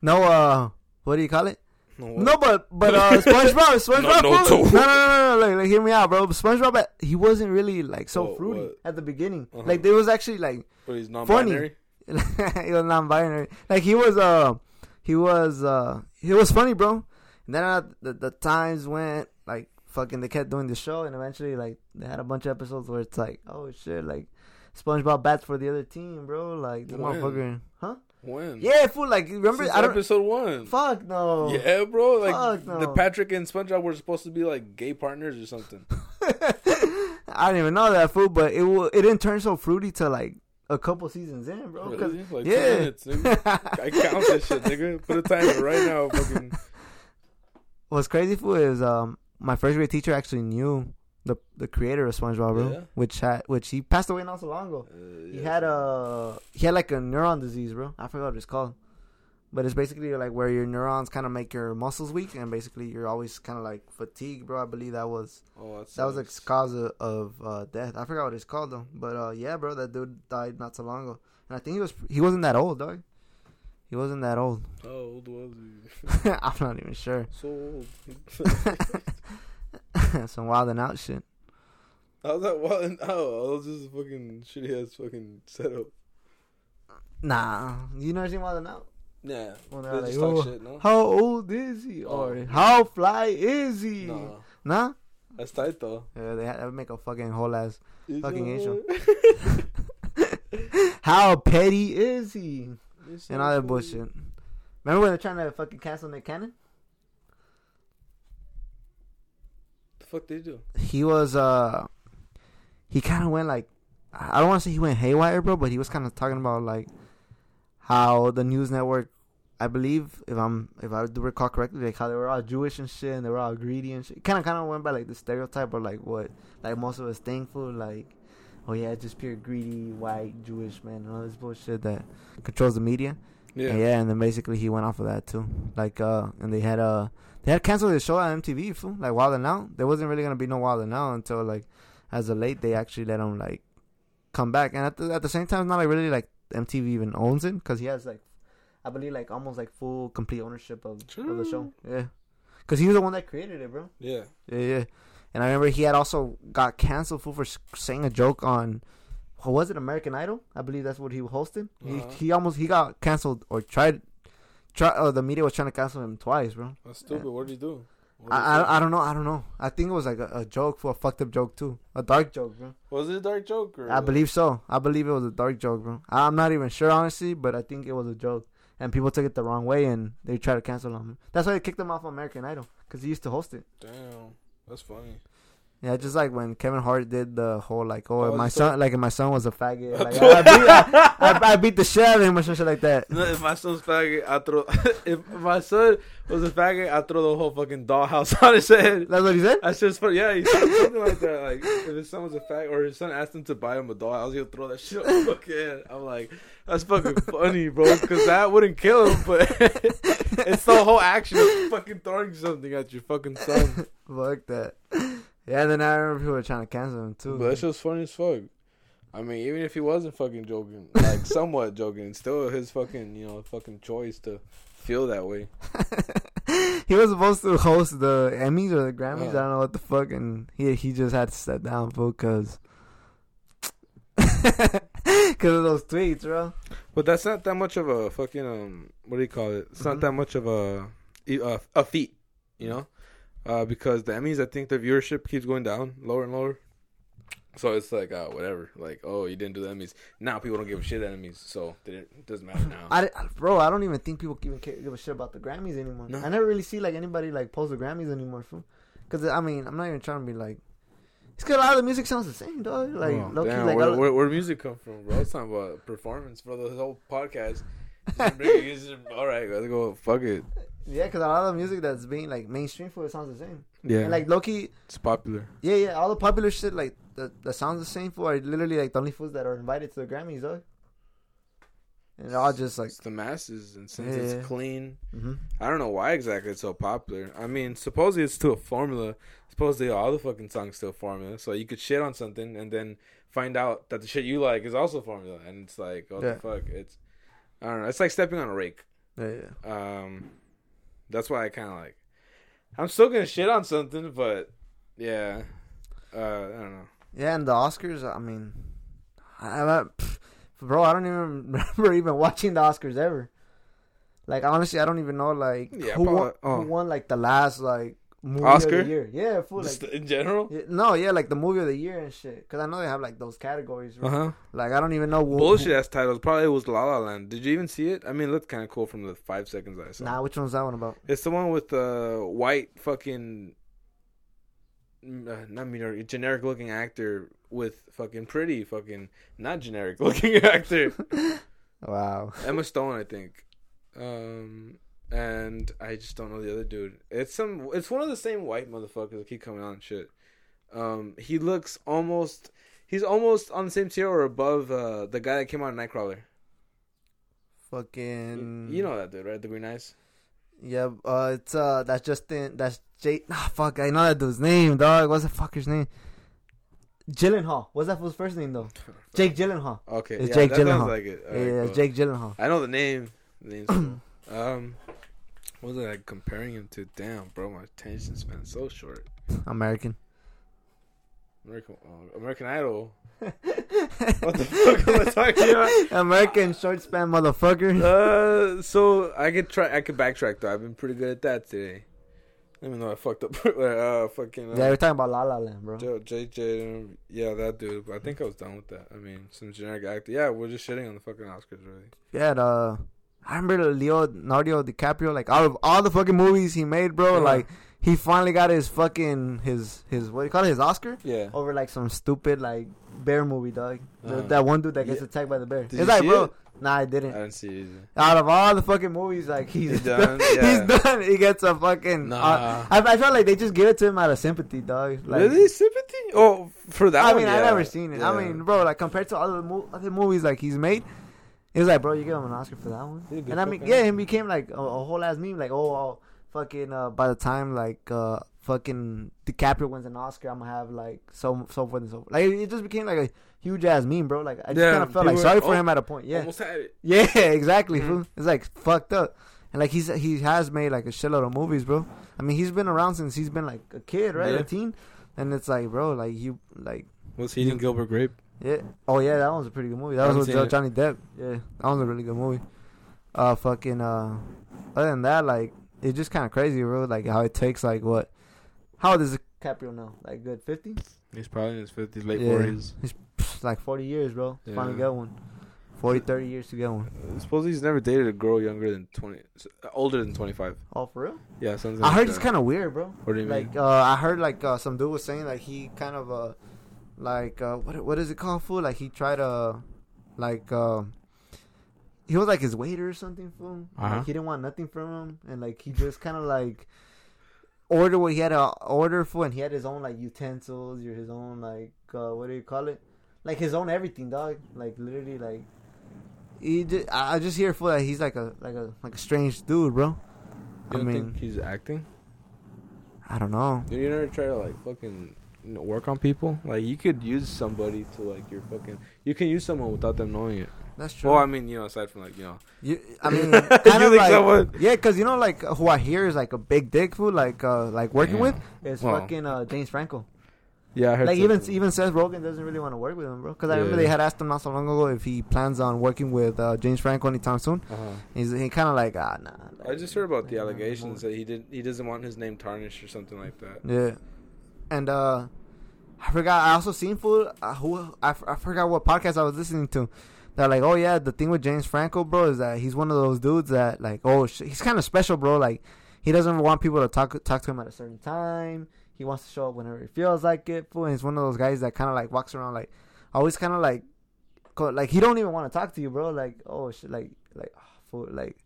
No, uh, what do you call it? No, No, but but uh, SpongeBob, SpongeBob, No, no, no, no, no, no, like, like hear me out, bro. SpongeBob, he wasn't really like so What, fruity what? at the beginning. Uh-huh. Like there was actually like but he's non-binary. [LAUGHS] he was non-binary. Like he was uh he was uh he was funny, bro. And then uh, the the times went like fucking they kept doing the show, and eventually like they had a bunch of episodes where it's like oh shit like. SpongeBob bats for the other team, bro. Like the motherfucker, huh? When? Yeah, fool. Like remember, Since I don't. episode one. Fuck no. Yeah, bro. Like no. the Patrick and SpongeBob were supposed to be like gay partners or something. [LAUGHS] I didn't even know that fool, but it wa- it didn't turn so fruity to like a couple seasons in, bro. Really? Like yeah. minutes. I count that shit, nigga. [LAUGHS] Put a timer right now. Fucking. What's crazy for is um my first grade teacher actually knew the the creator of SpongeBob, bro. Yeah? Which had which he passed away not so long ago. Uh, He had a he had like a neuron disease, bro. I forgot what it's called. But it's basically like where your neurons kind of make your muscles weak, and basically you're always kind of like fatigued, bro. I believe that was Oh, that was the sucks. cause of, of uh, death. I forgot what it's called though. But uh, yeah, bro, that dude died not so long ago, and I think he was he wasn't that old, dog. He wasn't that old. How old was he? [LAUGHS] I'm not even sure. So old. [LAUGHS] Some wild and out shit. How's that? What? Oh, that was just a fucking shitty ass fucking setup. Nah, you never seen wild and out? Yeah. They're like, "Oh, shit, no? How old is he? Or Oh. how fly is he? No. Nah. That's tight though. Yeah, they had, that would make a fucking whole ass. Is Fucking? Asian. [LAUGHS] How petty is he? It's And all that bullshit. Remember when they're trying to fucking cancel Nick Cannon? The fuck they do? he was uh he kind of went like I don't want to say he went haywire, bro, but he was kind of talking about like how the news network, I believe, if I'm if I do recall correctly, like how they were all Jewish and shit, and they were all greedy and shit. Kind of kind of went by like the stereotype of like what like most of us think for like, oh yeah, just pure greedy white Jewish man and all this bullshit that controls the media. Yeah. And yeah, and then basically he went off of that too. Like, uh, and they had uh, they had canceled the show on MTV. Fool. Like Wild and Out, there wasn't really gonna be no Wild and Out until like, as of late, they actually let him like come back. And at the at the same time, it's not like really like MTV even owns it because he has like, I believe like almost like full complete ownership of, of the show. Yeah, because he was the one that created it, bro. Yeah. Yeah, yeah. And I remember he had also got canceled for, for saying a joke on, what was it, American Idol? I believe that's what he hosted. Uh-huh. He he almost he got canceled or tried, try. Oh, the media was trying to cancel him twice, bro. That's stupid. What did he do? Did I. I I don't know. I don't know. I think it was like a, a joke for a fucked up joke too, a dark joke, bro. was it a dark joke? Or I believe so. I believe it was a dark joke, bro. I'm not even sure honestly, but I think it was a joke, and people took it the wrong way and they tried to cancel him. That's why they kicked him off American Idol because he used to host it. Damn. That's funny. Yeah, just like when Kevin Hart did the whole like, oh, Oh, my son, story? like if my son was a faggot, like I, beat, I, I, I beat the shit out of him or some shit like that. No, if my son's faggot, I throw. [LAUGHS] if my son was a faggot, I throw the whole fucking dollhouse [LAUGHS] on his head. That's what he said. That's just funny. Yeah, he said something like that. Like if his son was a fag or his son asked him to buy him a dollhouse, he'll throw that shit on fucking. I'm like, that's fucking funny, bro. Because that wouldn't kill him, but [LAUGHS] it's the whole action of fucking throwing something at your fucking son. Fuck that. Yeah, and then I remember people were trying to cancel him too. But that shit's funny as fuck. I mean, even if he wasn't fucking joking, like [LAUGHS] somewhat joking, it's still his fucking, you know, fucking choice to feel that way. [LAUGHS] he was supposed to host the Emmys or the Grammys. Uh. I don't know what the fuck, and he he just had to step down, fool, because because [LAUGHS] of those tweets, bro. But that's not that much of a fucking um. What do you call it? It's Mhm. not that much of a a, a feat, you know, uh, because the Emmys, I think the viewership keeps going down, lower and lower. So it's like uh, whatever, like oh you didn't do the Emmys. Now people don't give a shit at Emmys, so it doesn't matter now. I, bro, I don't even think people even care, give a shit about the Grammys anymore. No. I never really see like anybody like post the Grammys anymore. Because I mean, I'm not even trying to be like. It's because a lot of the music sounds the same, dog. Like, Oh, low key, damn, like, where, where, where music come from, bro? It's talking about performance, bro. The whole podcast. [LAUGHS] Just bring- it's just- all right, let's go. Fuck it. Yeah, because a lot of music that's being like mainstream for it sounds the same. Yeah, And like low key, it's popular. yeah, yeah, all the popular shit like that, that sounds the same for are literally like the only fools that are invited to the Grammys, dog. And all just like, It's the masses, and since Yeah. it's clean, hmm I don't know why exactly it's so popular. I mean, supposedly it's still a formula. Supposedly all the fucking songs still formula. So you could shit on something and then find out that the shit you like is also formula, and it's like, what Yeah. the fuck? It's I don't know. It's like stepping on a rake. yeah, yeah. Um, that's why I kind of like. I'm still gonna shit on something, but yeah, uh, I don't know. Yeah, and the Oscars, I mean, I, I, pff, bro, I don't even [LAUGHS] remember even watching the Oscars ever. Like honestly, I don't even know like Yeah, who, won, oh. who won like the last like movie Oscar? of the year. Yeah, fool, like Just in general. yeah, no, yeah, like the movie of the year and shit. Cause I know they have like those categories. Uh huh. Like I don't even know who, Bullshit ass titles. Probably was La La Land. Did you even see it? I mean, it looked kind of cool from the five seconds I saw. nah, which one's that one about? It's the one with the white fucking, uh, not generic, generic looking actor with fucking pretty fucking not generic [LAUGHS] looking actor. [LAUGHS] Wow. Emma Stone, I think. Um, and I just don't know the other dude. It's some. It's one of the same white motherfuckers that keep coming on and shit. Um, he looks almost. He's almost on the same tier or above uh, the guy that came out in Nightcrawler. Fucking. You know that dude, right? The green eyes. Yeah. Uh, it's uh, that's Justin. That's Jake. Ah, fuck. I know that dude's name, dog. What's the fucker's name? Gyllenhaal. What's that fool's first name though? [LAUGHS] Jake Gyllenhaal. Okay, It's yeah, Jake that sounds Gyllenhaal. like it. Yeah, Alright, yeah, cool. Jake Gyllenhaal. I know the name. The name's cool. [CLEARS THROAT] um, what was I like, comparing him to? Damn, bro, my attention span is so short. American. American, uh, American Idol. [LAUGHS] what the fuck am I talking about? American short span motherfucker. Uh, so I could try. I could backtrack though. I've been pretty good at that today. Even though I fucked up. [LAUGHS] uh, fucking. Uh, yeah, we're talking about La La Land, bro. JJ, yeah, that dude. But I think I was done with that. I mean, some generic actor. Yeah, we're just shitting on the fucking Oscars, really. Yeah, the, I remember Leo, Leonardo DiCaprio, like all of all the fucking movies he made, bro. Yeah. Like he finally got his fucking his his what do you call it, his Oscar Yeah. over like some stupid like bear movie, dog. Uh-huh. that one dude that gets Yeah. attacked by the bear. Did it's like, bro, it? nah, I I didn't. I didn't see it. Out of all the fucking movies, like he's, He's done. [LAUGHS] Yeah. he's done. He gets a fucking. Nah. uh, I, I felt like they just give it to him out of sympathy, dog. Like, really? Sympathy? Oh, for that I one, mean, I yeah. never seen it. I mean, bro, like compared to other mo- other movies like he's made, He was like, bro, you give him an Oscar for that one. He did good And I mean, yeah, him became like a, a whole ass meme. Like, oh, oh fucking. Uh, by the time like uh, fucking DiCaprio wins an Oscar, I'm gonna have like so so forth and so forth. Like, it just became like a huge ass meme, bro. Like, I just Yeah, kind of felt like sorry were- for oh, him at a point. Yeah, Almost had it. yeah, [LAUGHS] exactly. Mhm. It's like fucked up. And like he's he has made like a shitload of movies, bro. I mean, he's been around since he's been like a kid, right? Yeah. A teen. And it's like, bro, like you like Was he in Gilbert Grape? Yeah. Oh yeah, that was a pretty good movie. That was with Johnny Depp. Yeah, that was a really good movie. Uh, fucking. Uh, other than that, like it's just kind of crazy, bro. Like how it takes like what? How old is DiCaprio now? Like good fifty? He's probably in his fifties, late forties. Yeah. He's Like forty years, bro. to Finally Yeah. get one. 40, 30 years to get one. I suppose he's never dated a girl younger than twenty, older than twenty five. Oh, for real? Yeah, something. I like heard that. it's kind of weird, bro. What do you mean? Like uh, I heard like uh, some dude was saying like he kind of uh like uh what what is it called fool? Like he tried to like uh he was like his waiter or something fool. Uh-huh. Like, he didn't want nothing from him and like he just kind of like order what he had to order for and he had his own like utensils or his own like uh what do you call it? Like his own everything, dog. Like literally like he just, I I just hear fool that he's like a like a like a strange dude, bro. You I mean, think he's acting? I don't know. Dude, you never try to like fucking work on people? Like you could use somebody to like your fucking. You can use someone without them knowing it. That's true. Well, I mean, you know, aside from like you know, You, I [LAUGHS] mean, kind of like, someone- yeah, because you know, like who I hear is like a big dick fool, like uh, like working Yeah. with is Well. fucking uh, James Franco. yeah, I heard Like even even Seth Rogen doesn't really want to work with him, bro. Because I remember Yeah. they had asked him not so long ago if he plans on working with uh, James Franco anytime soon. Uh-huh. He's he kind of like ah nah. I just heard about the allegations that he did. He doesn't want his name tarnished or something like that. Yeah, and uh, I forgot. I also seen food. uh, who I, I forgot what podcast I was listening to. They're like, oh yeah, the thing with James Franco, bro, is that he's one of those dudes that like, oh, sh- he's kind of special, bro. Like, he doesn't want people to talk talk to him at a certain time. He wants to show up whenever he feels like it. Fool. And he's one of those guys that kind of like walks around like, always kind of like, like he don't even want to talk to you, bro. Like, oh shit, like, like, oh, fool, like,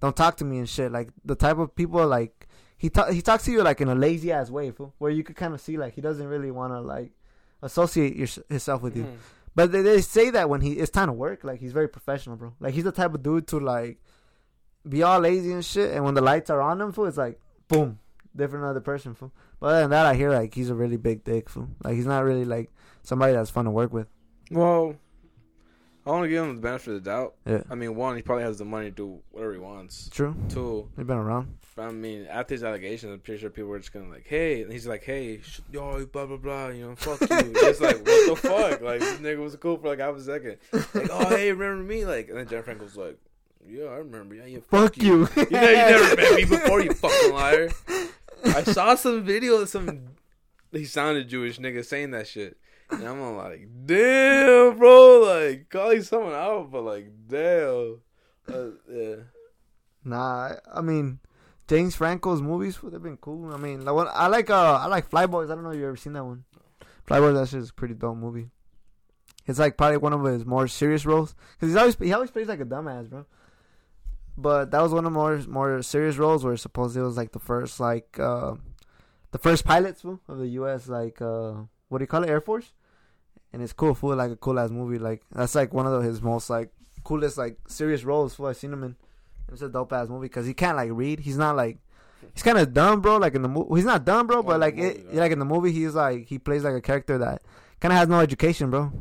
don't talk to me and shit. Like the type of people like he ta- he talks to you like in a lazy ass way, fool, where you could kind of see like he doesn't really want to like associate your, himself with you. Mhm. But they, they say that when he it's time to work, like he's very professional, bro. Like he's the type of dude to like be all lazy and shit, and when the lights are on him, fool, it's like boom, different other person, fool. But other than that, I hear like he's a really big dick, fool. Like he's not really like somebody that's fun to work with. Well, I want to give him the benefit of the doubt. Yeah, I mean, one, he probably has the money to do whatever he wants. true. Two, They've been around. I mean, after his allegations, I'm pretty sure people were just gonna like, hey, and he's like, hey, sh- yo, blah blah blah, you know, fuck you. [LAUGHS] Just like, what the fuck? Like, this nigga was cool for like half a second. Like, oh, hey, remember me? Like, and then Jeff Franco's like, yeah, I remember. Yeah, yeah, Fuck you. You know, you never met me before, you [LAUGHS] fucking liar. I saw some video of some he sounded Jewish nigga saying that shit. And I'm all like, damn, bro, like calling someone out, but like, damn. Uh, yeah. Nah, I mean, James Franco's movies, fool, they've been cool. I mean, like, I like uh, I like Flyboys. I don't know if you ever seen that one. Flyboys, that shit is a pretty dope movie. It's like probably one of his more serious roles because he's always he always plays like a dumbass, bro. But that was one of more more serious roles where supposedly it was like the first like uh, the first pilots fool, of the U.S. like uh, what do you call it Air Force, and it's cool, fool, like a cool ass movie. Like that's like one of the, his most like coolest like serious roles. Fool, I seen him in. It's a dope ass movie because he can't like read. He's not like he's kind of dumb, bro. Like in the movie, he's not dumb, bro. But like it, like in the movie, he's like he plays like a character that kind of has no education, bro.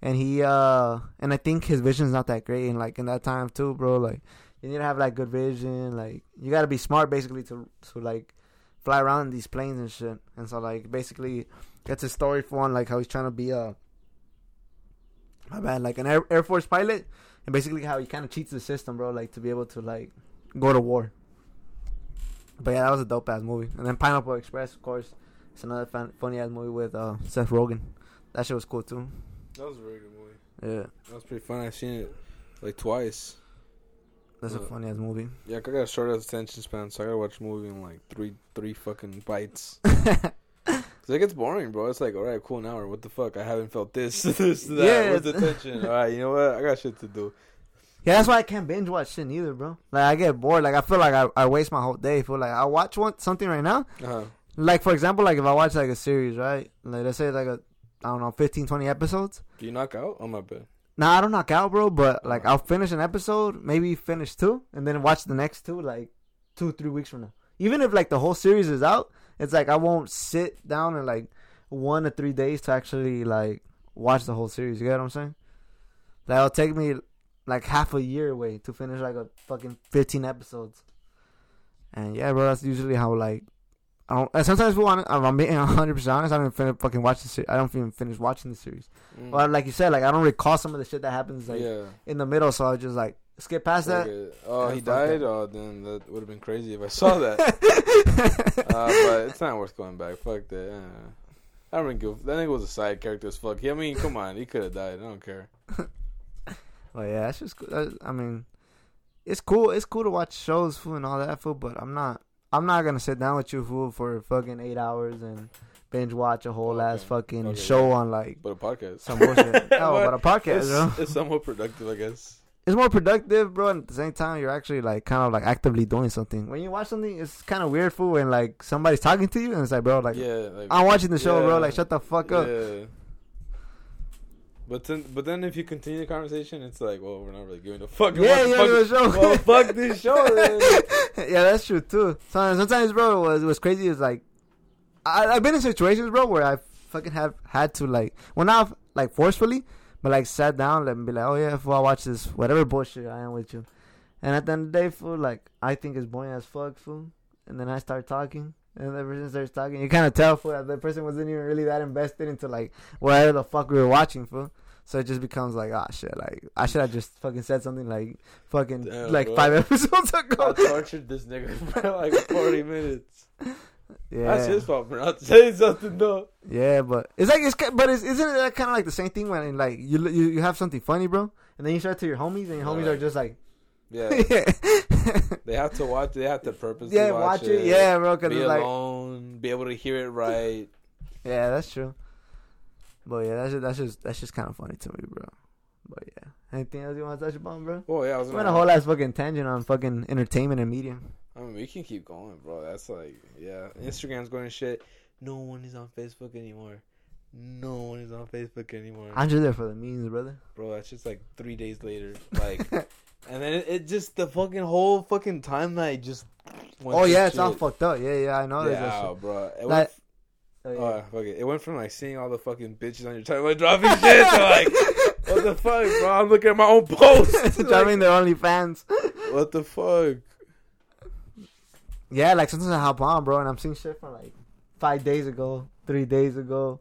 And he uh and I think his vision's not that great. And like in that time too, bro. Like you need to have like good vision. Like you got to be smart basically to to like fly around in these planes and shit. And so like basically that's his story for one, like how he's trying to be a my bad, like an Air, Air Force pilot, and basically how he kind of cheats the system, bro, like to be able to like go to war. But yeah, that was a dope ass movie. And then Pineapple Express, of course, it's another fan, funny ass movie with uh, Seth Rogen. That shit was cool too. That was a very good movie. Yeah, That was pretty fun. I've seen it like twice. that's a Uh, funny ass movie. Yeah, I got a short attention span, so I gotta watch a movie in like three, three fucking bites. [LAUGHS] Cause it gets boring, bro. It's like, all right, cool, an hour. What the fuck? I haven't felt this, [LAUGHS] this, that. Yeah. Where's the tension? All right, you know what? I got shit to do. Yeah, that's why I can't binge watch shit neither, bro. Like I get bored. Like I feel like I, I waste my whole day. Feel like I watch one something right now. Uh-huh. Like for example, like if I watch like a series, right? Like let's say like a I don't know, 15, 20 episodes. Do you knock out? Oh my bad. Nah, I don't knock out, bro. But like, I'll finish an episode, maybe finish two, and then watch the next two like two, three weeks from now. Even if like the whole series is out, it's like I won't sit down and like one to three days to actually like watch the whole series. You get what I'm saying? It'll take me like half a year away to finish like a fucking 15 episodes. And yeah, bro, that's usually how like I don't. Sometimes we want. I'm being [LAUGHS] 100 percent honest, I don't even fucking watch the series. I don't even finish watching the series. Mm. Well, like you said, like I don't recall some of the shit that happens like yeah. in the middle, so I just like skip past that. Oh, he died. that. Oh, then that would have been crazy if I saw that. [LAUGHS] uh, but it's not worth going back. Fuck that. Uh, I don't give. That nigga was a side character as fuck. I mean, come on, he could have died. I don't care. [LAUGHS] Well, yeah, it's just. cool. I mean, it's cool. It's cool to watch shows, fool, and all that, fool. But I'm not. I'm not gonna sit down with you, fool, for fucking eight hours and binge watch a whole Okay. ass fucking Okay, show yeah. on like But a podcast. some bullshit. [LAUGHS] oh, What? but a podcast, it's, it's somewhat productive, I guess. It's more productive, bro. And at the same time, you're actually like kind of like actively doing something. When you watch something, it's kind of weird, fool, when like somebody's talking to you and it's like, bro, like yeah, like, I'm watching the show, bro. Like, shut the fuck up. Yeah. But then, but then if you continue the conversation, it's like, well, we're not really giving a fuck. Yeah, yeah, fucking- the show. Well, fuck this show. [LAUGHS] Yeah, that's true too. Sometimes, sometimes bro, was, was crazy. Is like, I, I've been in situations, bro, where I fucking have had to like, well, not like forcefully, but like sat down and be like, oh yeah, fool, I watch this whatever bullshit I am with you, and at the end of the day, fool, like I think it's boring as fuck, fool, and then I start talking. And the person starts talking. You kind of tell, fool, that the person wasn't even really that invested into like whatever the fuck we were watching, fool. So it just becomes like, ah, shit. Like I should have just fucking said something like fucking Damn, like bro. five [LAUGHS] episodes I tortured this nigga for like 40 minutes. [LAUGHS] Yeah, That's his fault for not saying something though. Yeah, but it's like it's but it's, isn't it that kind of like the same thing when like you you you have something funny, bro, and then you start to your homies, and your homies are just like, Yeah, [LAUGHS] yeah, they have to watch. They have to purposely yeah, watch, watch it, yeah, bro, because Be it's like, alone, be able to hear it right. [LAUGHS] yeah, that's true. But yeah, that's just, that's just that's just kind of funny to me, bro. But yeah, anything else you want to touch upon, bro? Oh yeah, I was gonna. went a whole ass fucking tangent on fucking entertainment and media. I mean, we can keep going, bro. That's like, yeah, Instagram's going to shit. No one is on Facebook anymore. No one is on Facebook anymore, I'm just there for the memes, brother. bro. That's just like three days later, [LAUGHS] like, and then it, it just the fucking whole fucking timeline just. went oh yeah, it's all fucked up. Yeah, yeah, I know. Yeah, shit. bro. It Like- went, Oh, yeah. uh, fuck it. it went from like seeing all the fucking bitches on your timeline dropping shit to like, [LAUGHS] what the fuck, bro? I'm looking at my own posts. [LAUGHS] Driving their only fans. What the fuck? Yeah, like sometimes I hop on, bro, and I'm seeing shit from like five days ago, three days ago,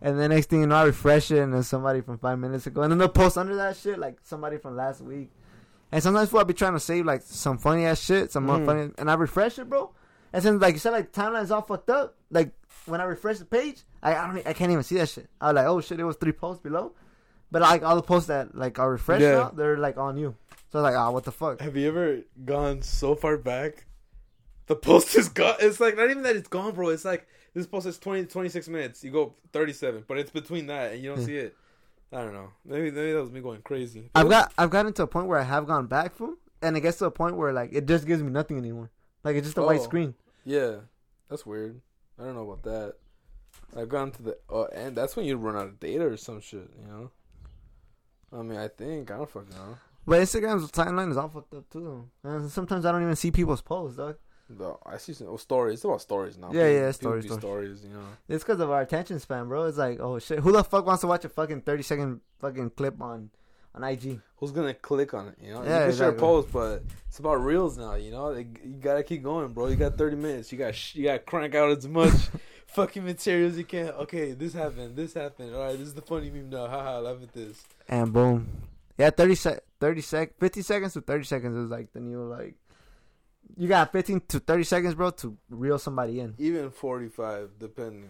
and the next thing you know, I refresh it, and there's somebody from five minutes ago, and then they'll post under that shit like somebody from last week. And sometimes fool, I'll be trying to save like some funny ass shit, some more Mhm. funny, and I refresh it, bro. And then like you said, like timeline's all fucked up. Like when I refresh the page, I I, don't, I can't even see that shit. I was like, oh shit, it was three posts below, but like all the posts that like are refreshed Yeah. now, they're like on you. So I was like, ah, what the fuck? Have you ever gone so far back? The post is gone. It's like not even that it's gone, bro. It's like this post is 20 26 minutes. You go 37, but it's between that and you don't see it. I don't know. Maybe maybe that was me going crazy. I've got I've gotten to a point where I have gone back from, and it gets to a point where like it just gives me nothing anymore. Like it's just a white Oh. screen. Yeah, that's weird. I don't know about that. I've gone to the uh, and That's when you run out of data or some shit. You know. I mean, I think I don't fucking know. But Instagram's timeline is all fucked up too. And sometimes I don't even see people's posts, dog. No, I see some oh, stories. It's about stories now. Yeah, People- yeah, stories, stories. stories. You know. It's because of our attention span, bro. It's like, oh shit, who the fuck wants to watch a fucking thirty second fucking clip on on IG? who's gonna click on it? You know, Yeah, you can share post, but it's about reels now. You know, Like, you gotta keep going, bro. You got thirty minutes. You got you got to crank out as much [LAUGHS] fucking material as you can. Okay, this happened. This happened. All right, this is the funny meme now. Haha, laugh at this. And boom, yeah, thirty sec, thirty sec, fifty seconds to thirty seconds is like the new like. You got fifteen to thirty seconds, bro, to reel somebody in. Even forty-five, depending.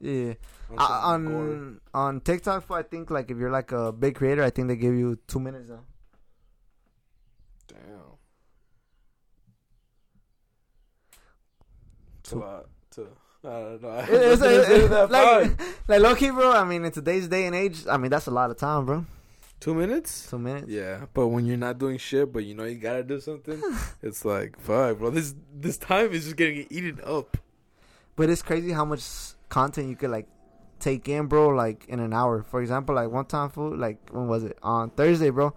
Yeah. On, Uh, gore. on on TikTok, I think like if you're like a big creator, I think they give you two minutes now. Damn. It's a lot. To, I don't know. [LAUGHS] It's, Nothing to say to that like, like low key, bro. I mean, in today's day and age, I mean that's a lot of time, bro. Two minutes? Two minutes. Yeah, but when you're not doing shit, but you know you gotta do something, [LAUGHS] it's like fuck, bro. This this time is just getting eaten up. But it's crazy how much content you could like take in, bro, like in an hour. For example, like one time, food, like when was it on Thursday, bro?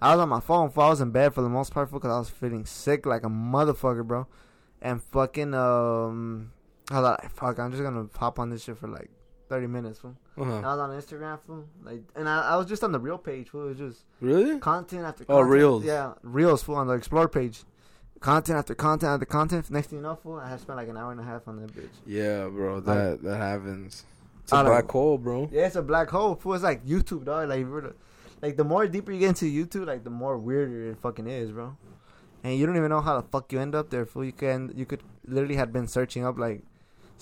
I was on my phone. Fool, I was in bed for the most part, because I was feeling sick like a motherfucker, bro. And fucking um, I was like, fuck, I'm just gonna hop on this shit for like 30 minutes, fool. Uh-huh. I was on Instagram, fool. Like, and I, I was just on the real page, fool. It was just Really? content after content. Oh, content. Reels. Yeah, reels, fool, on the explore page. Content after content after content. Next thing you know, fool, I had spent like an hour and a half on that bitch. Yeah, bro. That that happens. It's a black hole, bro. Yeah, it's a black hole. Fool, it's like YouTube, dog. Like, really- like the more deeper you get into YouTube, like the more weirder it fucking is, bro. And you don't even know how the fuck you end up there, fool. You can, you could literally had been searching up like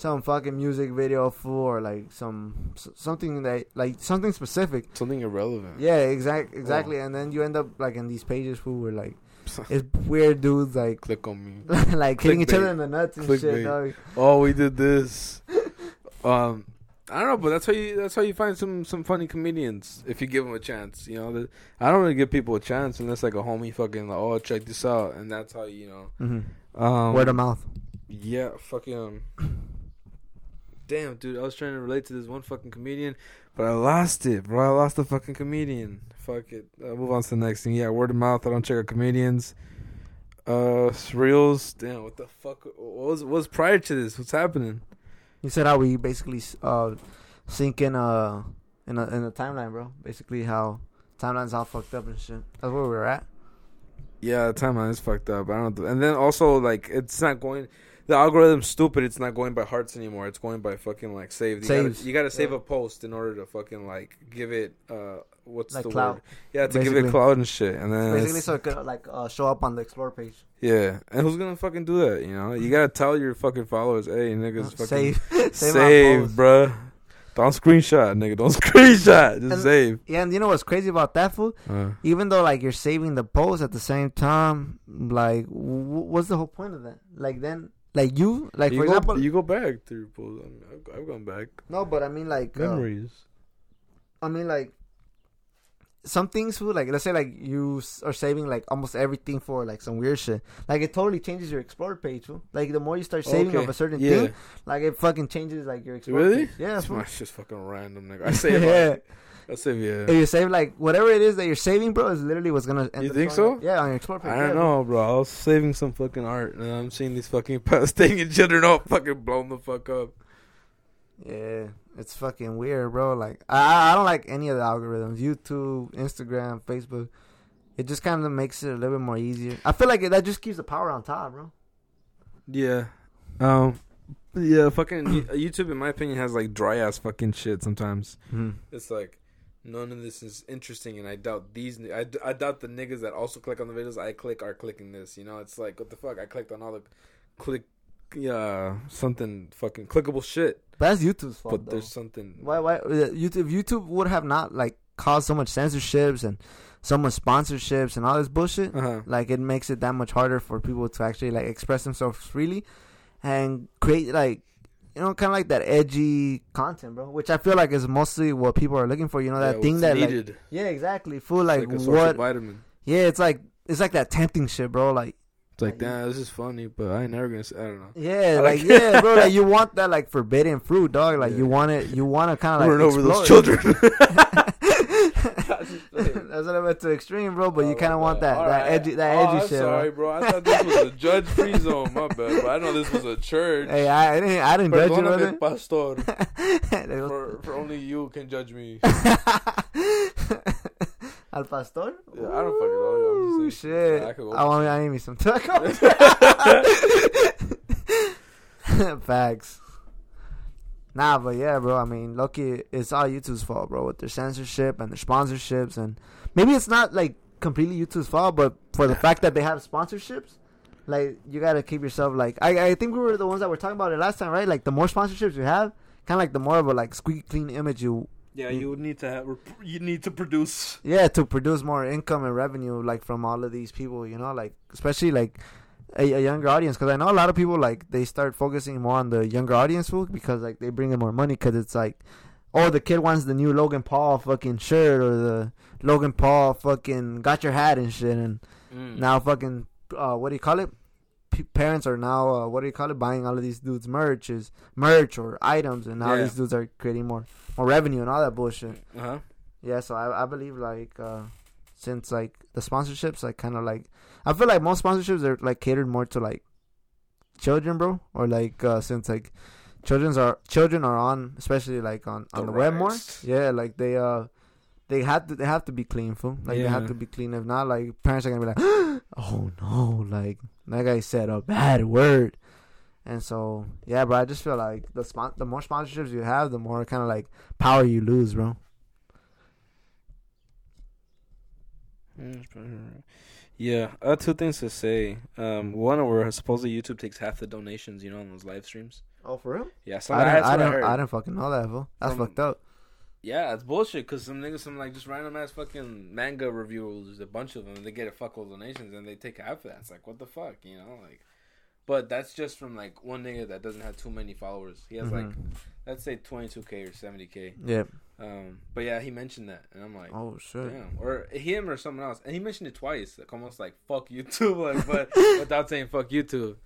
some fucking music video, for like some something that like something specific. Something irrelevant. Yeah, exact, exactly. And then you end up like in these pages, fool, were like [LAUGHS] it's weird dudes like Click on me. [LAUGHS] like hitting each other in the nuts and shit, dog. Oh, we did this. [LAUGHS] um, I don't know, but that's how you that's how you find some some funny comedians if you give them a chance. You know, I don't really give people a chance unless like a homie fucking like, oh check this out, and that's how you know. Mm-hmm. Um, Word of mouth. Yeah, fucking. Damn, dude, I was trying to relate to this one fucking comedian, but I lost it, bro. I lost the fucking comedian. Fuck it. I'll move on to the next thing. Yeah, word of mouth. I don't check out comedians. Uh, reels. Damn, what the fuck? What was what was prior to this? What's happening? You said how we basically uh sync in uh in a in a timeline, bro. Basically how timelines all fucked up and shit. That's where we're at. Yeah, the timeline is fucked up. I don't. And then also like it's not going. The algorithm's stupid. It's not going by hearts anymore. It's going by fucking like saved. You Saves. gotta, you gotta save Yeah. a post in order to fucking like give it uh what's Like the clout. word? Yeah, to give Basically. it cloud and shit. And then Basically, it's- so it could like uh, show up on the explore page. yeah, and who's gonna fucking do that? You know, you gotta tell your fucking followers, hey niggas, fucking Save, [LAUGHS] save, save, my bruh. Don't screenshot, nigga. Don't [LAUGHS] screenshot. Just And- save. Yeah, and you know what's crazy about that fool? Uh, Even though like you're saving the post at the same time, like w- what's the whole point of that? Like then, like you, like you for go, example, you go back to your. I mean, I've, I've gone back. no, but I mean like uh, Memories. I mean, like some things, food. Like let's say, like you s- are saving like almost everything for like some weird shit. Like it totally changes your explore page, fool. Like the more you start saving Okay. of a certain yeah. thing, like it fucking changes like your explore. Really? Page. Yeah. It's just fucking random, nigga. I save. [LAUGHS] yeah. like, Save. Yeah. If you save like whatever it is that you're saving, bro, is literally what's gonna. End You think so? up. Yeah, on your explore page. I don't fool. know, bro. I was saving some fucking art, and I'm seeing these fucking taking each other fucking blowing the fuck up. Yeah, it's fucking weird, bro. Like I, I don't like any of the algorithms. YouTube, Instagram, Facebook. It just kind of makes it a little bit more easier. I feel like it, that just keeps the power on top, bro. Yeah. Um. Yeah. Fucking YouTube, in my opinion, has like dry ass fucking shit sometimes. Mm-hmm. It's like none of this is interesting, and I doubt these. I, I, doubt the niggas that also click on the videos I click are clicking this. You know, it's like what the fuck. I clicked on all the click, yeah, something fucking clickable shit, But that's YouTube's fault. but though. there's something. Why? Why? uh, YouTube? YouTube would have not like caused so much censorships and so much sponsorships and all this bullshit. Uh huh. Like it makes it that much harder for people to actually like express themselves freely and create like you know kind of like that edgy content, bro. Which I feel like is mostly what people are looking for. You know that thing that like yeah, exactly. Full It's like, like what? vitamin. Yeah, it's like it's like that tempting shit, bro. Like It's like, damn, this is funny, but I ain't never gonna. Say, I don't know. yeah, I [LAUGHS] like like- yeah, bro. Like you want that like forbidden fruit, dog. Like Yeah. you want it. You want to kind of like Run over those it. children. [LAUGHS] [LAUGHS] [LAUGHS] That's what I went to extreme, bro. But you Oh, kind of want that All that right. edgy that Oh, edgy I'm shit. Sorry, bro. I thought this was a [LAUGHS] judge-free zone. My bad, but I know this was a church. Hey, I, I didn't I didn't judge you, brother. pastor. [LAUGHS] For, for only you can judge me. Al pastor? Yeah, I don't fucking know. I'm just saying. shit. Yeah, I could go I want. I need me some tacos. Facts. Nah, but yeah, bro. I mean, lucky it's all YouTube's fault, bro, with their censorship and their sponsorships, and maybe it's not like completely YouTube's fault, but for the fact that they have sponsorships, like you gotta keep yourself like. I I think we were the ones that were talking about it last time, right? Like the more sponsorships you have, kind of like the more of a like squeaky clean image you Yeah, you would need to have. You need to produce. yeah to produce more income and revenue like from all of these people you know like especially like a, a younger audience because i know a lot of people like they start focusing more on the younger audience food because like they bring in more money because it's like oh the kid wants the new logan paul fucking shirt or the logan paul fucking got your hat and shit and Mm. now fucking uh what do you call it P- parents are now uh, what do you call it? Buying all of these dudes merch is merch or items, and now Yeah. these dudes are creating more more revenue and all that bullshit. Uh huh. Yeah, so I I believe like uh since like the sponsorships like kind of like I feel like most sponsorships are like catered more to like children, bro, or like uh since like children's are children are on especially like on on The the, web more. Yeah, like they uh they have to they have to be clean, fool. Like they have to be clean. If not, like parents are gonna be like, [GASPS] oh no, like that guy said a bad word. And so yeah, bro, I just feel like the spon- the more sponsorships you have, the more kind of like power you lose, bro. Yeah, I have two things to say. Um, one, where supposedly YouTube takes half the donations, you know, on those live streams. Oh, for real? Yeah, so I that's didn't, I I didn't, heard. I didn't fucking know that, fool. That's From- fucked up. Yeah, it's bullshit. Cause some niggas, some like just random ass fucking manga reviewers, a bunch of them, they get a fuckload of donations and they take half of that. It's like, what the fuck, you know? Like, but that's just from like one nigga that doesn't have too many followers. He has like, Mhm. let's say twenty two k or seventy k. Yeah. Um, but yeah, he mentioned that, and I'm like, Oh shit. damn, or him or someone else, and he mentioned it twice, like almost like fuck YouTube, [LAUGHS] like but [LAUGHS] without saying fuck YouTube.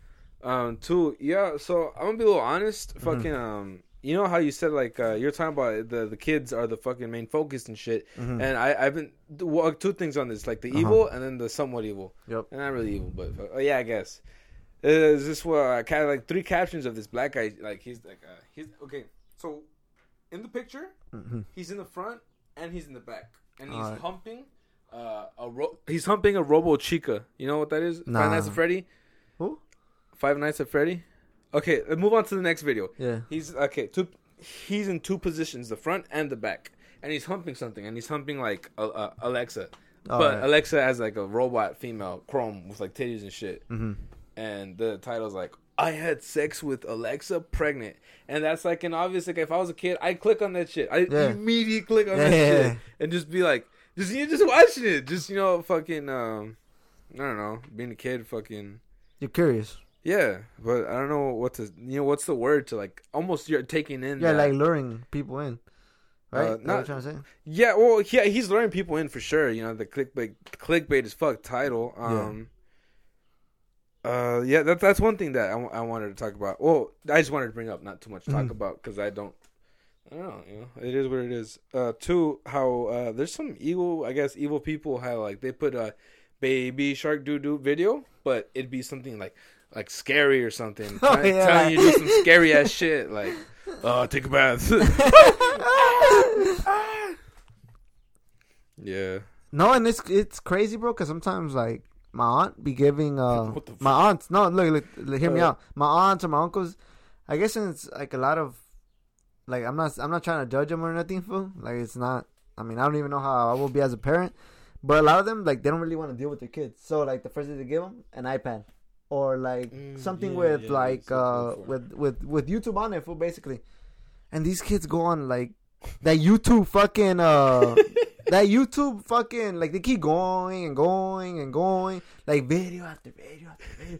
Um, two, yeah. So I'm gonna be a little honest. Mhm. Fucking, um, you know how you said like uh, you're talking about the the kids are the fucking main focus and shit. Mhm. And I I've been well, two things on this, like the Uh-huh. evil and then the somewhat evil. Yep. And not really evil, but uh, yeah, I guess. Uh, Is this what uh, kind of like three captions of this black guy? Like he's like uh, he's okay. So in the picture, Mhm. he's in the front and he's in the back, and he's Alright. humping uh, a ro- he's humping a Robo Chica. You know what that is? Nah. Five Nights at Freddy. Who? Five Nights at Freddy. Okay, let's move on to the next video. Yeah. He's okay. Two, he's in two positions, the front and the back, and he's humping something, and he's humping like uh, uh, Alexa, but Alright. Alexa has like a robot female Chrome with like titties and shit, Mm-hmm. and the title's like. I had sex with Alexa pregnant, and that's like an obvious. Like if I was a kid, I'd click on that shit. I Yeah. immediately click on Yeah, [LAUGHS] that yeah, shit and just be like, just you just watching it, just you know, fucking, um, I don't know, being a kid, fucking, You're curious. yeah. But I don't know what to, you know, what's the word to like, almost you're taking in. Yeah, that- like luring people in. Right? Uh, Is that what not- trying to say? Yeah, well, yeah, he's luring people in for sure. You know, the clickbait, clickbait is fuck title. Um, uh, yeah, that that's one thing that I, w- I wanted to talk about. Well, I just wanted to bring up, not too much to talk Mhm. about because I don't. I don't know, you know, it is what it is. Uh, two, how uh, there's some evil, I guess, evil people how like they put a baby shark doo doo video, but it'd be something like like scary or something, [LAUGHS] Oh, telling, yeah. telling you to do some scary ass shit, like, [LAUGHS] oh, take a bath. [LAUGHS] yeah. No, and it's it's crazy, bro. Because sometimes like my aunt be giving uh [LAUGHS] my aunts. No, look, look, look, hear me Uh. out. My aunts or my uncles. I guess it's like a lot of like I'm not I'm not trying to judge them or nothing, fool. Like it's not. I mean, I don't even know how I will be as a parent. But a lot of them like they don't really want to deal with their kids. So like the first thing they give them an iPad or like Mm, something yeah, with yeah, like that's what I'm uh with with with YouTube on it, fool, basically. And these kids go on like that YouTube fucking uh [LAUGHS] that YouTube fucking like they keep going and going and going like video after video after video,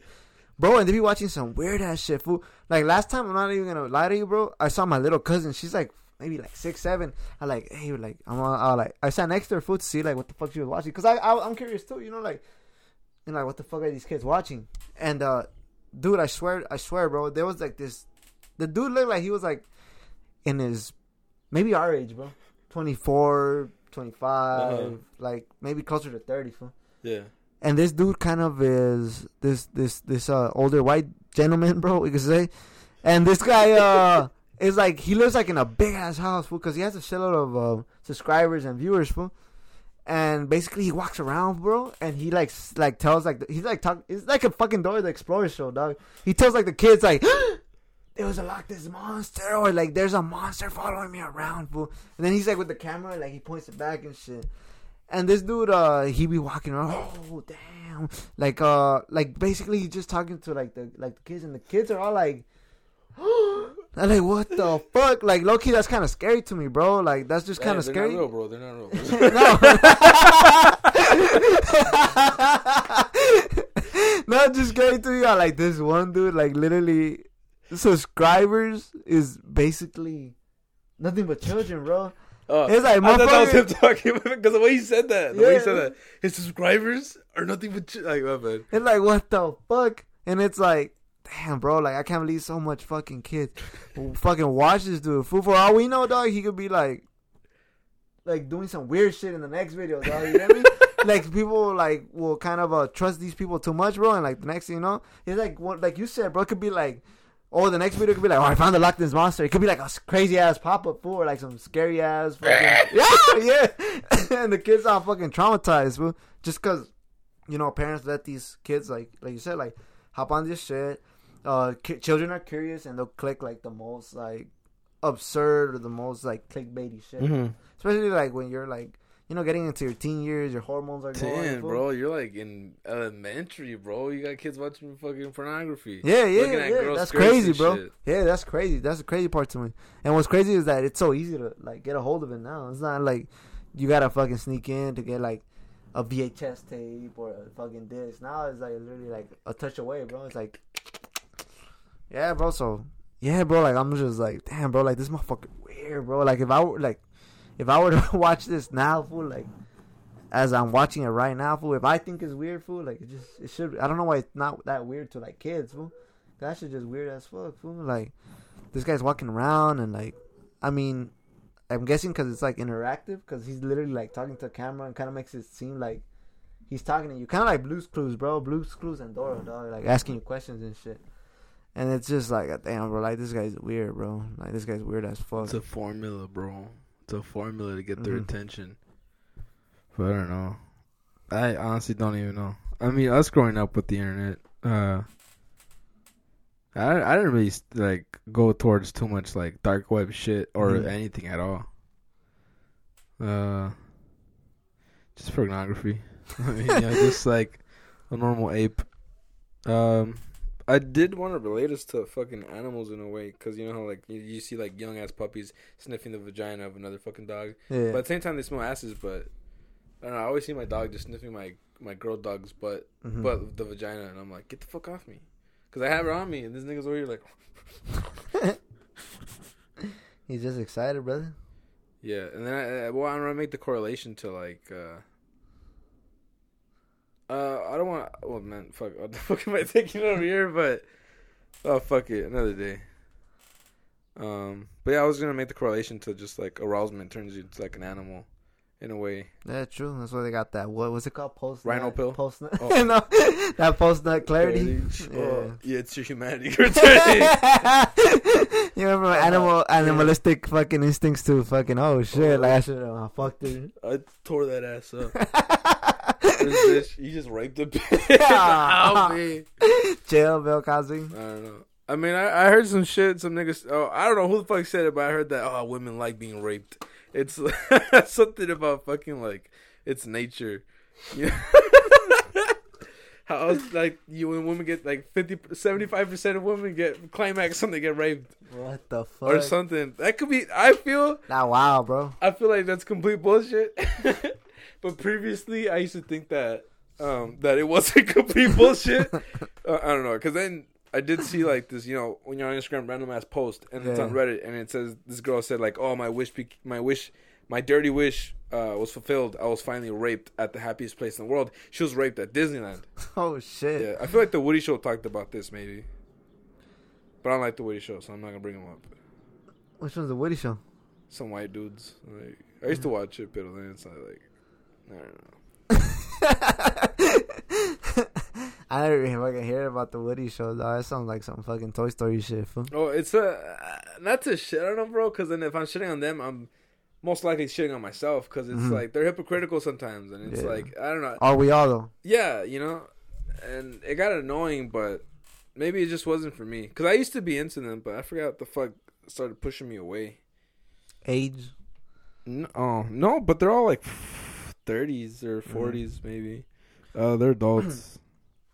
bro. And they be watching some weird ass shit, fool. Like last time, I'm not even gonna lie to you, bro. I saw my little cousin. She's like maybe like six, seven. I like, hey, like I'm, on, I like I sat next to her, fool, to see like what the fuck she was watching, cause I, I I'm curious too, you know, like, know, like what the fuck are these kids watching? And uh, dude, I swear, I swear, bro, there was like this. The dude looked like he was like in his maybe our age, bro. 24, 25, Uh-huh. like maybe closer to 30. Fool. Yeah. And this dude kind of is this this this uh older white gentleman, [LAUGHS] bro. We could say. And this guy uh [LAUGHS] is like he lives like in a big ass house, fool, because he has a shitload of uh, subscribers and viewers, fool. And basically, he walks around, bro, and he like like tells like the, he's like talk. It's like a fucking Dora the Explorer show, dog. He tells like the kids like. [GASPS] There was a Loch Ness monster, or like there's a monster following me around, fool. And then he's like with the camera, like he points it back and shit. And this dude, uh, he be walking around. Oh damn! Like, uh, like basically he's just talking to like the like the kids, and the kids are all like, [GASPS] I'm like, what the fuck? Like, low key, that's kind of scary to me, bro. Like, that's just kind of they're scary. Not real, bro. They're not real. [LAUGHS] [LAUGHS] no, [LAUGHS] no, just scary to me. I like this one dude, like literally, subscribers is basically nothing but children, bro. Uh, It's like, I thought that was him motherfucker- talking because the way he said that, the way he Yeah. said that, his subscribers are nothing but ch- like my bad. It's like, what the fuck? and it's like, damn, bro, like I can't believe so much fucking kids [LAUGHS] fucking watch this dude. Fool, for all we know, dog, he could be like, like doing some weird shit in the next video, dog. You know what I mean? like people like will kind of uh, trust these people too much, bro. And like the next thing you know, it's like what like you said, bro. It could be like, oh, the next video could be like, oh, I found the Loch Ness monster. It could be like a crazy ass pop up fool, or like some scary ass, [LAUGHS] fucking, yeah, yeah. [LAUGHS] and the kids are fucking traumatized, bro, just because you know parents let these kids like like you said like hop on this shit. Uh, ki- children are curious and they'll click like the most like absurd or the most like clickbaity shit. Mm-hmm. Especially like when you're like you know getting into your teen years, your hormones are going. Damn, bro, you're like in elementary, bro. You got kids watching fucking pornography. Yeah, yeah, Looking at yeah. girls' That's crazy, bro. shit. Yeah, that's crazy. That's the crazy part to me. And what's crazy is that it's so easy to like get a hold of it now. It's not like you gotta fucking sneak in to get like a VHS tape or a fucking disc. Now it's like literally like a touch away, bro. It's like, yeah, bro. So yeah, bro. Like I'm just like, damn, bro. Like this motherfucker weird, bro. Like if I were like, if I were to [LAUGHS] watch this now, fool, like as I'm watching it right now, fool. If I think it's weird, fool, like it just it should. I don't know why it's not that weird to like kids, fool. That shit just weird as fuck, fool. Like this guy's walking around and like, I mean, I'm guessing because it's like interactive, because he's literally like talking to the camera and kind of makes it seem like he's talking to you, kind of like Blue's Clues, bro. Blue's Clues and Dora, dog, like asking you questions and shit. And it's just like, damn, bro, like this guy's weird, bro. Like this guy's weird as fuck. It's a formula, bro. It's a formula to get their Mhm. attention. But I don't know. I honestly don't even know. I mean, us growing up with the internet, uh, I I didn't really like go towards too much like dark web shit or Mhm. anything at all. Uh, just pornography. [LAUGHS] I mean, yeah, just [LAUGHS] like a normal ape. Um, I did want to relate us to fucking animals in a way, cause you know how like you, you see like young ass puppies sniffing the vagina of another fucking dog, yeah. but at the same time they smell asses. But I don't know. I always see my dog just sniffing my my girl dog's butt, Mhm. butt the vagina, and I'm like, get the fuck off me, cause I have her on me, and this nigga's over here like, [LAUGHS] he's just excited, brother. yeah. And then I, well, I don't know, I make the correlation to like. uh uh, I don't want. Well, man, fuck. What the [LAUGHS] fuck am I thinking over here? But oh, fuck it, another day. Um, but yeah, I was gonna make the correlation to just like arousement turns you into like an animal, in a way. Yeah, true. That's why they got that. What was it called? Post Rhino pill? Post nut. Oh. [LAUGHS] no, that post nut clarity. Yeah. [LAUGHS] Yeah. yeah, it's your humanity returning. you remember animal animalistic fucking instincts to fucking oh shit like I should have fucked her. I tore that ass up. This bitch, you just raped a bitch. Yeah. Ow, me. Jail, Bill Cosby. I don't know. I mean, I, I heard some shit. Some niggas. Oh, I don't know who the fuck said it, but I heard that. Oh, women like being raped. It's [LAUGHS] something about fucking like it's nature. Yeah. [LAUGHS] How else, like you when women get like 50 75 percent of women get climax when they get raped What the fuck? or something. That could be. I feel. Nah, wow, bro. I feel like that's complete bullshit. [LAUGHS] but previously, I used to think that um, that it wasn't [LAUGHS] complete bullshit. [LAUGHS] uh, I don't know, because then I did see like this, you know, when you're on Instagram, random ass post, and it's on Reddit, and it says this girl said like, "Oh, my wish, be- my wish, my dirty wish uh, was fulfilled. I was finally raped at the happiest place in the world. She was raped at Disneyland. [LAUGHS] Oh shit. Yeah, I feel like the Woody Show talked about this maybe, but I don't like the Woody Show, so I'm not gonna bring him up. Which one's the Woody Show? Some white dudes. Like I used to watch it, but then it's not like [LAUGHS] I don't know. I never even fucking hear about the Woody Show, though. That sounds like some fucking Toy Story shit. Fool. Oh, it's a not to shit on them, bro. Because then if I'm shitting on them, I'm most likely shitting on myself. Because it's Mhm. like they're hypocritical sometimes, and it's Yeah. like I don't know. Are we all though? Yeah, you know, and it got annoying, but maybe it just wasn't for me. Because I used to be into them, but I forgot what the fuck started pushing me away. Age. No, oh no, but they're all like 30s or 40s, maybe. Uh, they're adults.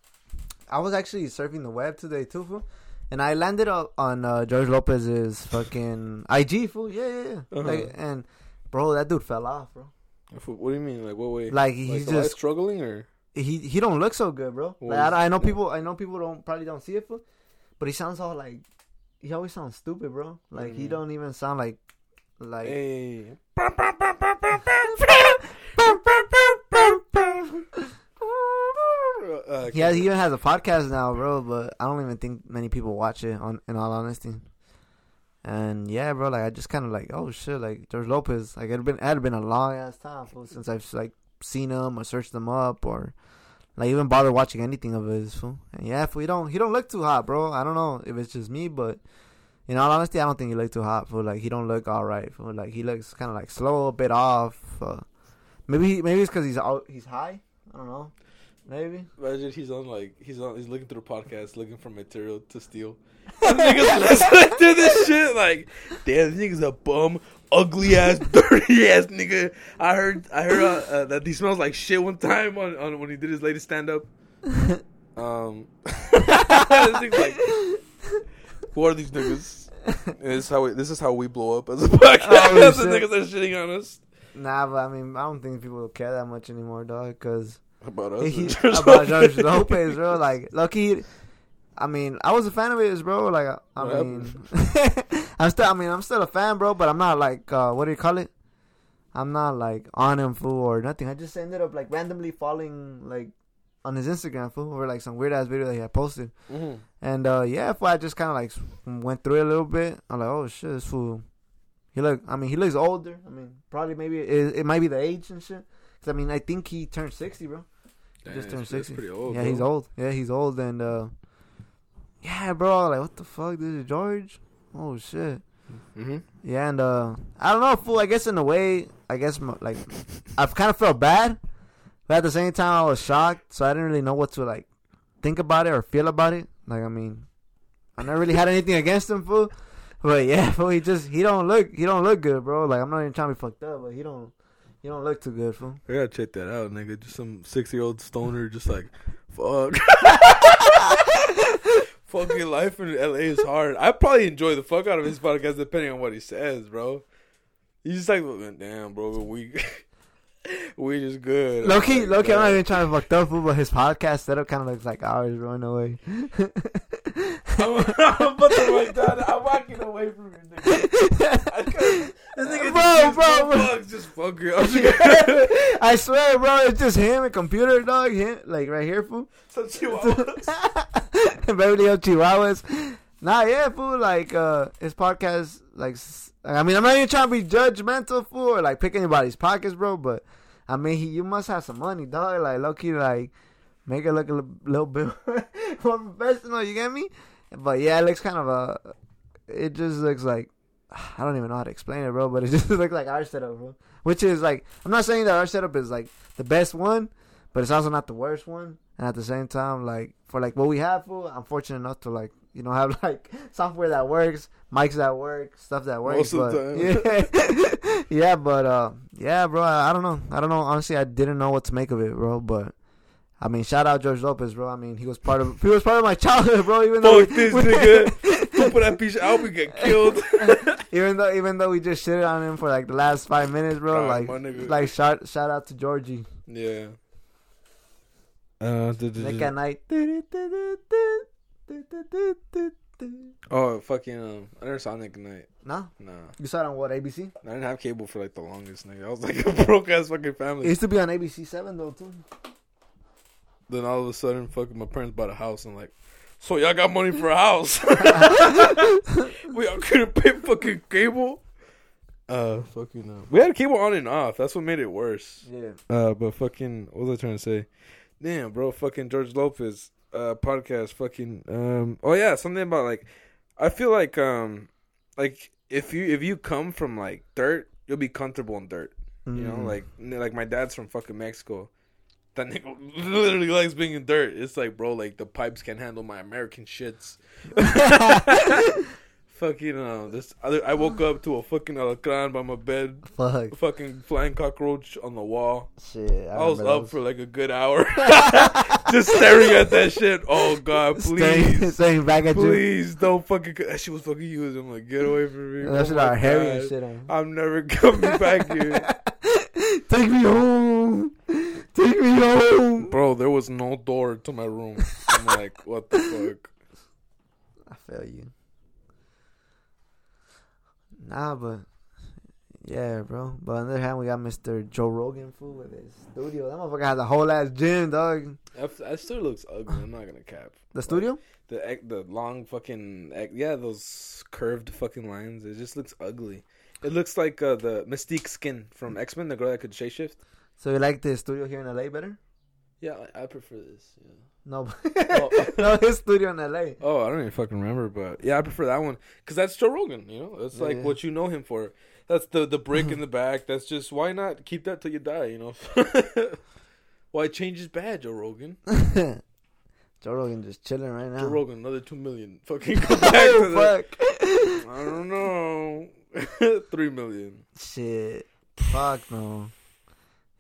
[CLEARS THROAT] I was actually surfing the web today too, fool. And I landed up on uh, George Lopez's fucking IG, fool. Yeah, yeah, yeah. Uh-huh. Like, and bro, that dude fell off, bro. what do you mean? Like what way? Like Like, he's the life just struggling or? he he don't look so good, bro. Like, I, I know people I know people don't probably don't see it, fool. But he sounds all like he always sounds stupid, bro. Like he Mhm. don't even sound like like Hey. [LAUGHS] [LAUGHS] [LAUGHS] Uh, I He even has a podcast now, bro. But I don't even think many people watch it. On in all honesty. And yeah, bro, like I just kind of like, oh shit, like George Lopez. Like it'd been, it had been a long ass time fool, since I've like seen him or searched him up or like even bother watching anything of his. Fool. And yeah, fool, he don't he don't look too hot, bro. I don't know if it's just me, but in all honesty, I don't think he look too hot. Fool. Like he don't look all right. Fool. Like he looks kind of like slow, a bit off. Uh, maybe he, maybe it's because he's out, he's high. I don't know. Maybe. Imagine he's on like he's on he's looking through the podcast looking for material to steal. [LAUGHS] Niggas listening to this shit like, damn, this nigga's a bum, ugly ass, [LAUGHS] dirty ass nigga. I heard I heard uh, uh, that he smells like shit one time on, on when he did his latest stand up. [LAUGHS] Um, like, who are these niggas? And this is how we, this is how we blow up as a podcast. Oh, the niggas are shitting on us Nah, but I mean, I don't think people care that much anymore, dog. Cause about us. he, about George [LAUGHS] Lopez. Bro. Like, lucky. I mean, I was a fan of his, bro. Like, I, mean, [LAUGHS] I'm still. I mean, I'm still a fan, bro. But I'm not like, uh, what do you call it? I'm not like on him fool or nothing. I just ended up like randomly following like on his Instagram fool or like some weird ass video that he had posted. Mhm. And uh yeah, fool, I just kind of like went through it a little bit. I'm like, oh shit, this fool. He look. I mean, he looks older. I mean, probably maybe it, it might be the age and shit. Cause I mean, I think he turned sixty, bro. Damn, just turned 60. pretty old. yeah, bro. he's old. Yeah, he's old, and uh, yeah, bro. Like, what the fuck? This is George. Oh shit. Mm-hmm. Yeah, and uh, I don't know, fool. I guess in a way, I guess like I've kind of felt bad, but at the same time, I was shocked, so I didn't really know what to like think about it or feel about it. Like, I mean, I never really had anything against him, fool. But yeah, [LAUGHS] fool, he just he don't look he don't look good, bro. Like, I'm not even trying to be fucked up, but he don't he don't look too good, fool. I gotta check that out, nigga. Just some six year old stoner, just like, fuck. [LAUGHS] Fucking life in LA is hard. I probably enjoy the fuck out of his podcast depending on what he says, bro. He's just like, damn, bro, we we just good. Low key, Like, low key, I'm not even trying to fuck up. But his podcast setup kind of looks like ours, bro. In a way. [LAUGHS] I'm, about to write down. I'm walking away from you, nigga. I [LAUGHS] This nigga Bro, bro, bro, just fuck you. [LAUGHS] I swear, bro, it's just him and computer dog, him, like right here, fool. some chihuahuas. [LAUGHS] Beverly Hills Chihuahuas. Nah, yeah, fool. Like, uh, his podcast, like, I mean, I'm not even trying to be judgmental, fool, or like pick anybody's pockets, bro. But I mean, he, you must have some money, dog. Like, low key, like, make it look a little bit [LAUGHS] more professional. You get me? But yeah, it looks kind of uh It just looks like [SIGHS] I don't even know how to explain it, bro. But it [LAUGHS] just looks like our setup, bro. Which is like, I'm not saying that our setup is like the best one, but it's also not the worst one. And at the same time, like for like what we have, fool, I'm fortunate enough to like you know [LAUGHS] have like software that works, mics that work, stuff that works. Most of but, the Yeah, yeah, but uh, yeah, bro. I, I don't know. I don't know. Honestly, I didn't know what to make of it, bro. But I mean, shout out George Lopez, bro. I mean, he was part of he was part of my childhood, bro. Even though Fuck this [LAUGHS] nigga. Don't put that piece out, we get killed. [LAUGHS] even though even though we just shitted on him for like the last five minutes, bro. Nah, like like shout shout out to Georgie. Yeah. Uh, duh, duh, Nick at Nite. oh, fucking, um, I never saw Nick at Nite. No, Nah. you saw it on what ABC? I didn't have cable for like the longest, nigga. I was like [LAUGHS] a broke ass fucking It family. used to be on ABC Seven though too. Then all of a sudden, fucking, my parents bought a house and like, so y'all got money for a house? [LAUGHS] we all couldn't pay fucking cable. Uh, fucking, uh, we had cable on and off. That's what made it worse. Yeah. Uh, but fucking, what was I trying to say? Damn, bro, fucking George Lopez, uh, podcast, fucking, um, oh yeah, something about like, I feel like, um, like if you if you come from like dirt, you'll be comfortable in dirt. You know, Mm. like like my dad's from fucking Mexico. That nigga literally likes being in dirt. It's like, bro, like the pipes can handle my American shits. [LAUGHS] fucking, uh, this other, I woke up to a fucking alacran by my bed. fuck fucking flying cockroach on the wall. shit. I, was up for like a good hour, [LAUGHS] [LAUGHS] just staring at that shit. Oh god, please, back at you. please don't fucking. That shit was fucking huge. I'm like, get away from me. That Oh shit are hairy and shit. On. I'm never coming back here, Take me home. Take me home. bro. There was no door to my room. I'm like, [LAUGHS] what the fuck? I feel you. Nah, but Yeah, bro. But on the other hand, we got Mr. Joe Rogan fool with his studio. That motherfucker has a whole ass gym, dog. That, that still looks ugly. I'm not gonna cap. The studio? The the long fucking yeah those curved fucking lines. It just looks ugly. It looks like uh, the Mystique skin from X Men, the girl that could shapeshift. So you like the studio here in LA better? Yeah, I, I prefer this. Yeah. No, [LAUGHS] Oh. no, his studio in LA. Oh, I don't even fucking remember, but yeah, I prefer that one because that's Joe Rogan. You know, that's like Yeah. what you know him for. That's the the brick in the [LAUGHS] back. That's just why not keep that till you die. You know, [LAUGHS] why change his badge, Joe Rogan? Joe Rogan just chilling right now. Joe Rogan, another two million. Fucking go back to the, fuck. I don't know, three million. Shit. Fuck no.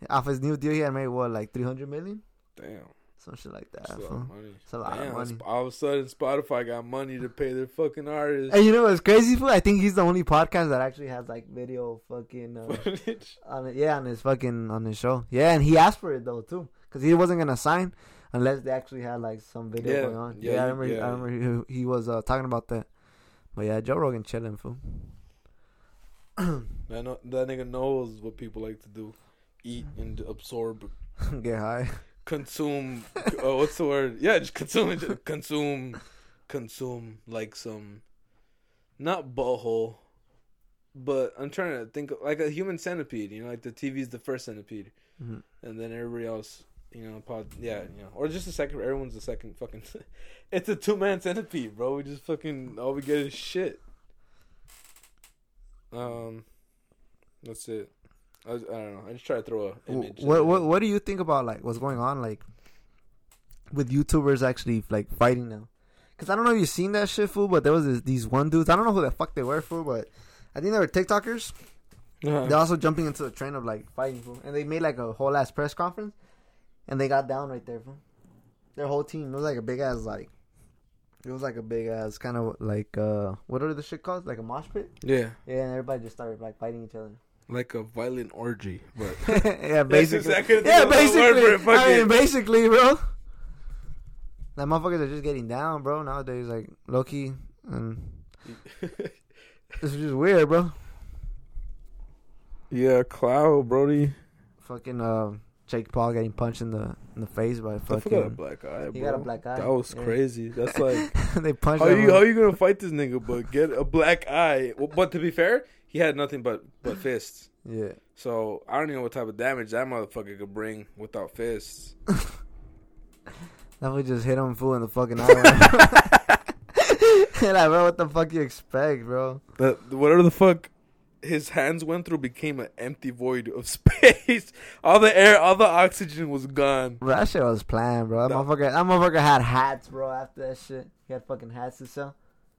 Off his new deal, he had made what, like 300 million? Damn, Some shit like that. that's a lot of money. It's a lot of money. all of a sudden Spotify got money to pay their fucking artists. And you know what's crazy, fool? I think he's the only podcast that actually has like video fucking uh, Footage. on. Yeah, on his fucking on his show. Yeah, and he asked for it though too, because he wasn't gonna sign unless they actually had like some video Yeah, going on. yeah, Yeah, I remember. yeah. I remember he, he was uh, talking about that. But yeah, Joe Rogan chilling, fool. [CLEARS THROAT] I know that nigga knows what people like to do: eat and absorb. [LAUGHS] Get high. consume uh, what's the word? Yeah just consume just consume consume like some not butthole but i'm trying to think of, like a human centipede you know like the tv's the first centipede. Mhm. and then everybody else you know pod, yeah you know or just a second everyone's a second fucking [LAUGHS] it's a two-man centipede bro we just fucking all we get is shit. Um that's it I, was- I don't know i just try to throw a image What what what do you think about like what's going on like with YouTubers actually like fighting now? Cause I don't know if you've seen that shit, fool. But there was this, these one dudes. I don't know who the fuck they were, fool. But I think they were TikTokers. Uh-huh. They're also jumping into the trend of like fighting, fool. And they made like a whole ass press conference, and they got down right there, fool. Their whole team. It was like a big ass like. It was like a big ass kind of like uh what are the shit called? Like a mosh pit. yeah Yeah, and everybody just started like fighting each other. Like a violent orgy, but [LAUGHS] yeah, basically. exactly yeah, word for it, basically. I mean, basically, bro. That motherfuckers are just getting down, bro. Nowadays, like low key, and [LAUGHS] this is just weird, bro. yeah, Cloud Brody. Fucking uh, Jake Paul getting punched in the in the face by I forgot a fucking. black eye, bro. He got a black eye. That was Yeah. crazy. That's [LAUGHS] like they punched. how you how you gonna fight this nigga, but get a black eye? Well, but to be fair, he had nothing but but [LAUGHS] fists. Yeah. So I don't even know what type of damage that motherfucker could bring without fists. That would just hit him full in the fucking eye. and [LAUGHS] like, bro, what the fuck you expect, bro? The whatever the fuck his hands went through became an empty void of [LAUGHS] space. all the air, all the oxygen was gone. Bro, that shit was planned, bro. That No. motherfucker, that motherfucker had hats, bro. After that shit, he had fucking hats to sell.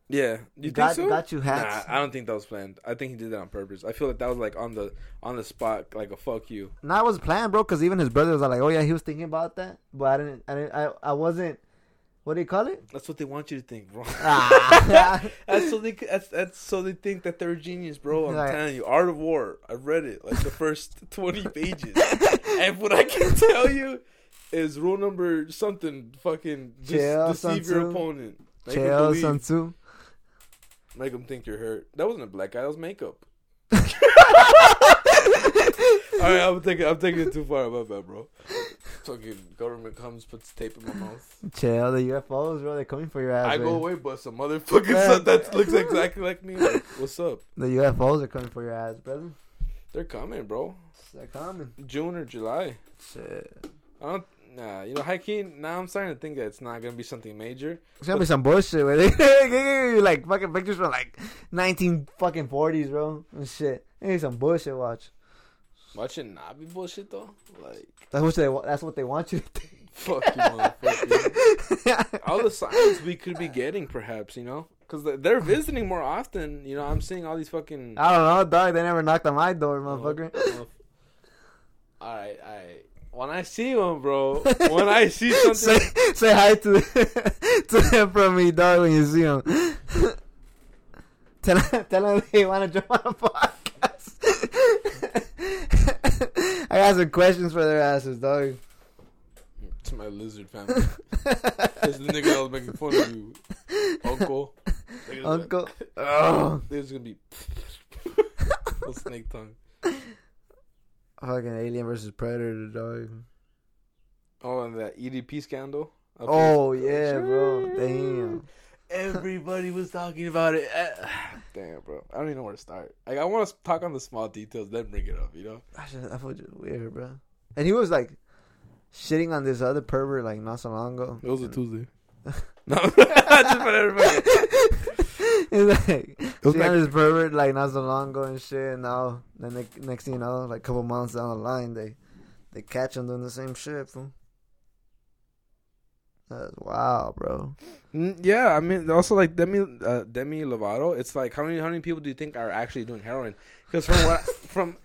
Yeah, you think got, so? got you hats. Nah, I don't think that was planned. I think he did that on purpose. I feel like that was like on the on the spot, like a fuck you. No, it was planned, bro. Because even his brother was like, "Oh yeah, he was thinking about that," but I didn't. I didn't. I, I wasn't. What do you call it? That's what they want you to think, bro. Ah. [LAUGHS] that's so they [LAUGHS] that's, that's so they think that they're a genius, bro. I'm Right. telling you, Art of War. I read it like the first [LAUGHS] twenty pages, and what I can tell you is rule number something. Fucking just deceive your opponent. Make Chael believe. Sun Tzu. Make them think you're hurt. That wasn't a black guy. That was makeup. [LAUGHS] All right, I'm taking I'm taking it too far. My bad, bro. Fucking government comes, puts tape in my mouth. Chill. The UFOs, bro. They're coming for your ass. I man. go eh? away, but some motherfucking son [LAUGHS] that looks exactly like me. Like, what's up? The UFOs are coming for your ass, brother. They're coming, bro. They're coming. June or July. Shit. I don't. Nah, you know, key. Now I'm starting to think that it's not gonna be something major. It's gonna be some bullshit where they [LAUGHS] like fucking pictures from like 19 fucking 40s, bro. And shit. Maybe some bullshit. Watch. Watch it not be bullshit though. Like, That's what they. That's what they want you to think. fuck you, motherfucker. all the [LAUGHS] signs we could be getting, perhaps, you know, because they're visiting more often. You know, I'm seeing all these fucking. I don't know, dog. They never knocked on my door, motherfucker. Oh, oh. All right, all right. When I see one, bro. [LAUGHS] When I see say, something, say say hi to [LAUGHS] to him from me, dog. When you see him, [LAUGHS] tell him, tell him they want to jump on a podcast. I got some questions for their asses, dog. it's my lizard family. It's the nigga that was making fun of you, uncle. Nigga's Uncle. Oh. There's gonna be. Little snake tongue. Fucking Alien versus Predator, dog. Oh, and that EDP scandal. Oh here. yeah, bro. Damn. Everybody was talking about it. Eh, Damn, bro. I don't even know where to start. Like, I want to talk on the small details, then bring it up. You know? I just, I felt just weird, bro. And he was like shitting on this other pervert like not so long ago. It was a Tuesday. [LAUGHS] [LAUGHS] no, [LAUGHS] just for everybody. [LAUGHS] He's like was shitting like- on this pervert like not so long ago and shit. And now, then they, next thing you know, like a couple months down the line, they they catch him doing the same shit. Fool. That's wow, bro. Yeah, I mean, also like Demi uh, Demi Lovato. It's like how many how many people do you think are actually doing heroin? Because from what [LAUGHS] from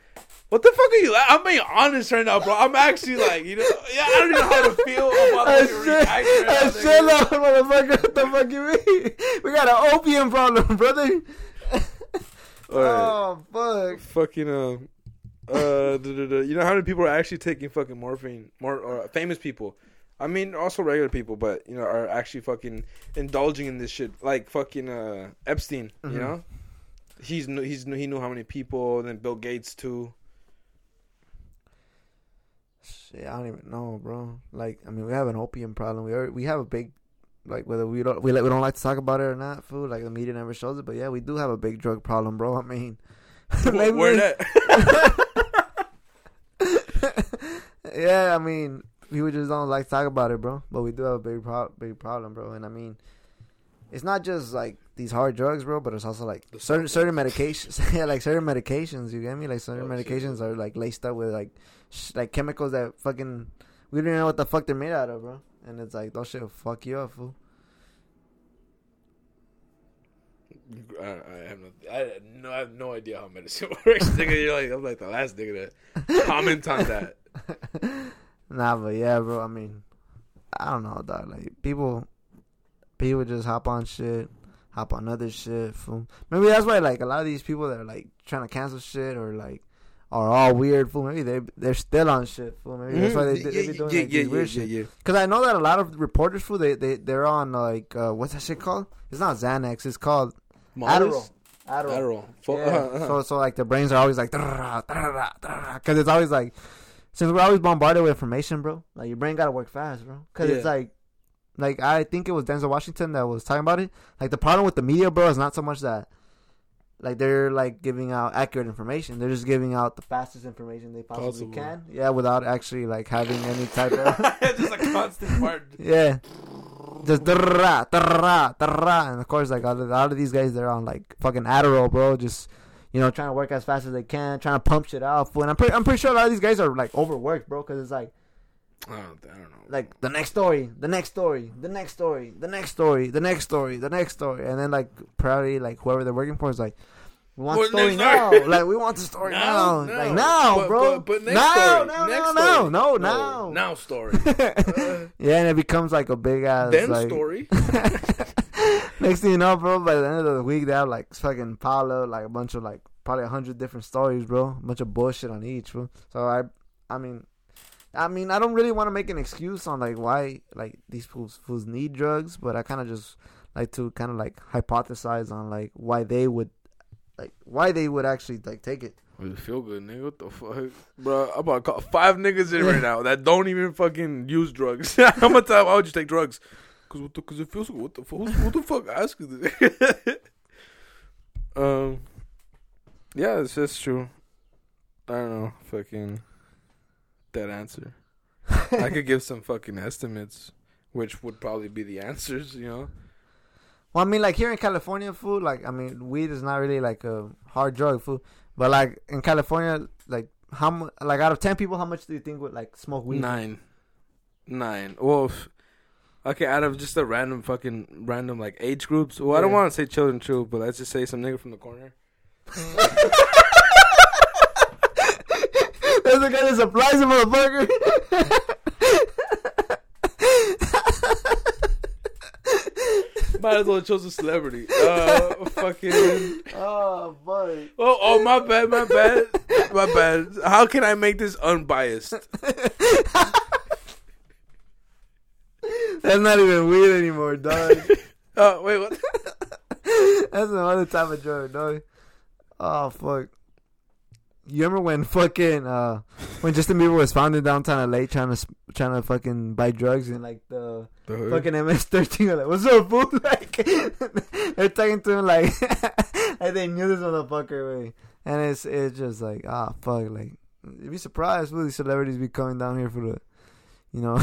what the fuck are you? I'm being honest right now, bro. I'm actually like you know, yeah, I don't even know how to feel about I like, said, reaction right I said, nigga. motherfucker. What the fuck you mean? We got an opium problem, brother. Alright. Oh fuck. fucking um uh you know how many people are actually taking fucking morphine more or famous people i mean also regular people but you know are actually fucking indulging in this shit like fucking uh epstein Mhm. you know he's he's he knew how many people then bill gates too Shit, I don't even know, bro. Like, I mean, we have an opium problem. We are, we have a big, like, whether we don't we like we don't like to talk about it or not, food. Like the media never shows it, but yeah, we do have a big drug problem, bro. I mean, [LAUGHS] maybe where we- that [LAUGHS] yeah, I mean, people just don't like to talk about it, bro. But we do have a big pro- big problem, bro. And I mean, it's not just like these hard drugs, bro, but it's also like The certain certain medications. [LAUGHS] yeah, like certain medications. You get me? Like certain Oh, shit. medications are like laced up with like sh- like chemicals that fucking we don't even know what the fuck they're made out of, bro. And it's like those shit will fuck you up, fool. I, I have no I, no I have no idea how medicine [LAUGHS] works nigga you're like i'm like the last nigga to comment on that [LAUGHS] nah, but yeah, bro. I mean, I don't know, dog. Like people, people just hop on shit, hop on other shit. Fool. Maybe that's why like a lot of these people that are like trying to cancel shit or like are all weird. Fool. Maybe they they're still on shit. Fool. Maybe that's why they, they, be doing yeah, like, yeah, these weird yeah, shit. yeah, Cause I know that a lot of reporters, fool, they they they're on like uh, what's that shit called? It's not Xanax. It's called Adderall. Adderall. Adderall. Fo- Yeah. uh-huh, uh-huh. So so like their brains are always like because it's always like since we're always bombarded with information, bro. Like your brain gotta work fast, bro. Because it's like like I think it was Denzel Washington that was talking about it. Like the problem with the media, bro, is not so much that like they're like giving out accurate information. They're just giving out the fastest information they possibly Possible. can. Yeah, without actually like having any type of [LAUGHS] just a constant [LAUGHS] part. yeah. Just da-ra, da-ra, da-ra. and of course, like a lot of these guys, they're on like fucking Adderall, bro. Just you know, trying to work as fast as they can, trying to pump shit out. And I'm pretty, I'm pretty sure a lot of these guys are like overworked, bro. Because it's like, I don't, I don't know. like the next story, the next story, the next story, the next story, the next story, the next story, and then like probably like whoever they're working for is like. We want What the story now. like we want the story Now? now. No. Like now, But- bro. but- but next now, story. now, Next now, story. now, no, No, now. now story. Uh, [LAUGHS] Yeah, and it becomes like a big ass then like, story. [LAUGHS] Next thing you know, bro, by the end of the week, they have like fucking up like a bunch of like probably a hundred different stories, bro. A bunch of bullshit on each, bro. So I, I mean, I mean, I don't really want to make an excuse on like why like these fools fools need drugs, but I kind of just like to kind of like hypothesize on like why they would, like why they would actually like take it. You feel good, nigga. What the fuck, bro? I'm about to call five niggas in right [LAUGHS] now that don't even fucking use drugs. [LAUGHS] How much time? Why would you take drugs? Cause what? The, Cause it feels good. What the fuck? What the fuck? Ask this. [LAUGHS] um. Yeah, it's just true. I don't know. Fucking. That answer. [LAUGHS] I could give some fucking estimates, which would probably be the answers. You know. Well, I mean, like here in California, food, like I mean, weed is not really like a hard drug, food. But like in California, like how much? Like out of ten people, how much do you think would like smoke weed? Nine. Nine. Well, okay, out of just the random fucking random like age groups. Well, I don't want to say children too, but let's just say some nigga from the corner. [LAUGHS] [LAUGHS] That's the guy that supplies the motherfucker. Might as well chose a celebrity. Uh, fucking. oh boy. Oh, oh, my bad, my bad, my bad. How can I make this unbiased? That's not even weird anymore, dog. [LAUGHS] Oh, wait, what? [LAUGHS] That's another type of drug, dog. Oh fuck. You remember when fucking uh when Justin Bieber was found in downtown LA trying to trying to fucking buy drugs and like the The fucking MS-13 [LAUGHS] like, "What's up, fool?" [LAUGHS] Like [LAUGHS] they're talking to him like like they knew this motherfucker, way. and it's it's just like ah fuck, like you'd be surprised will these celebrities be coming down here for the, you know,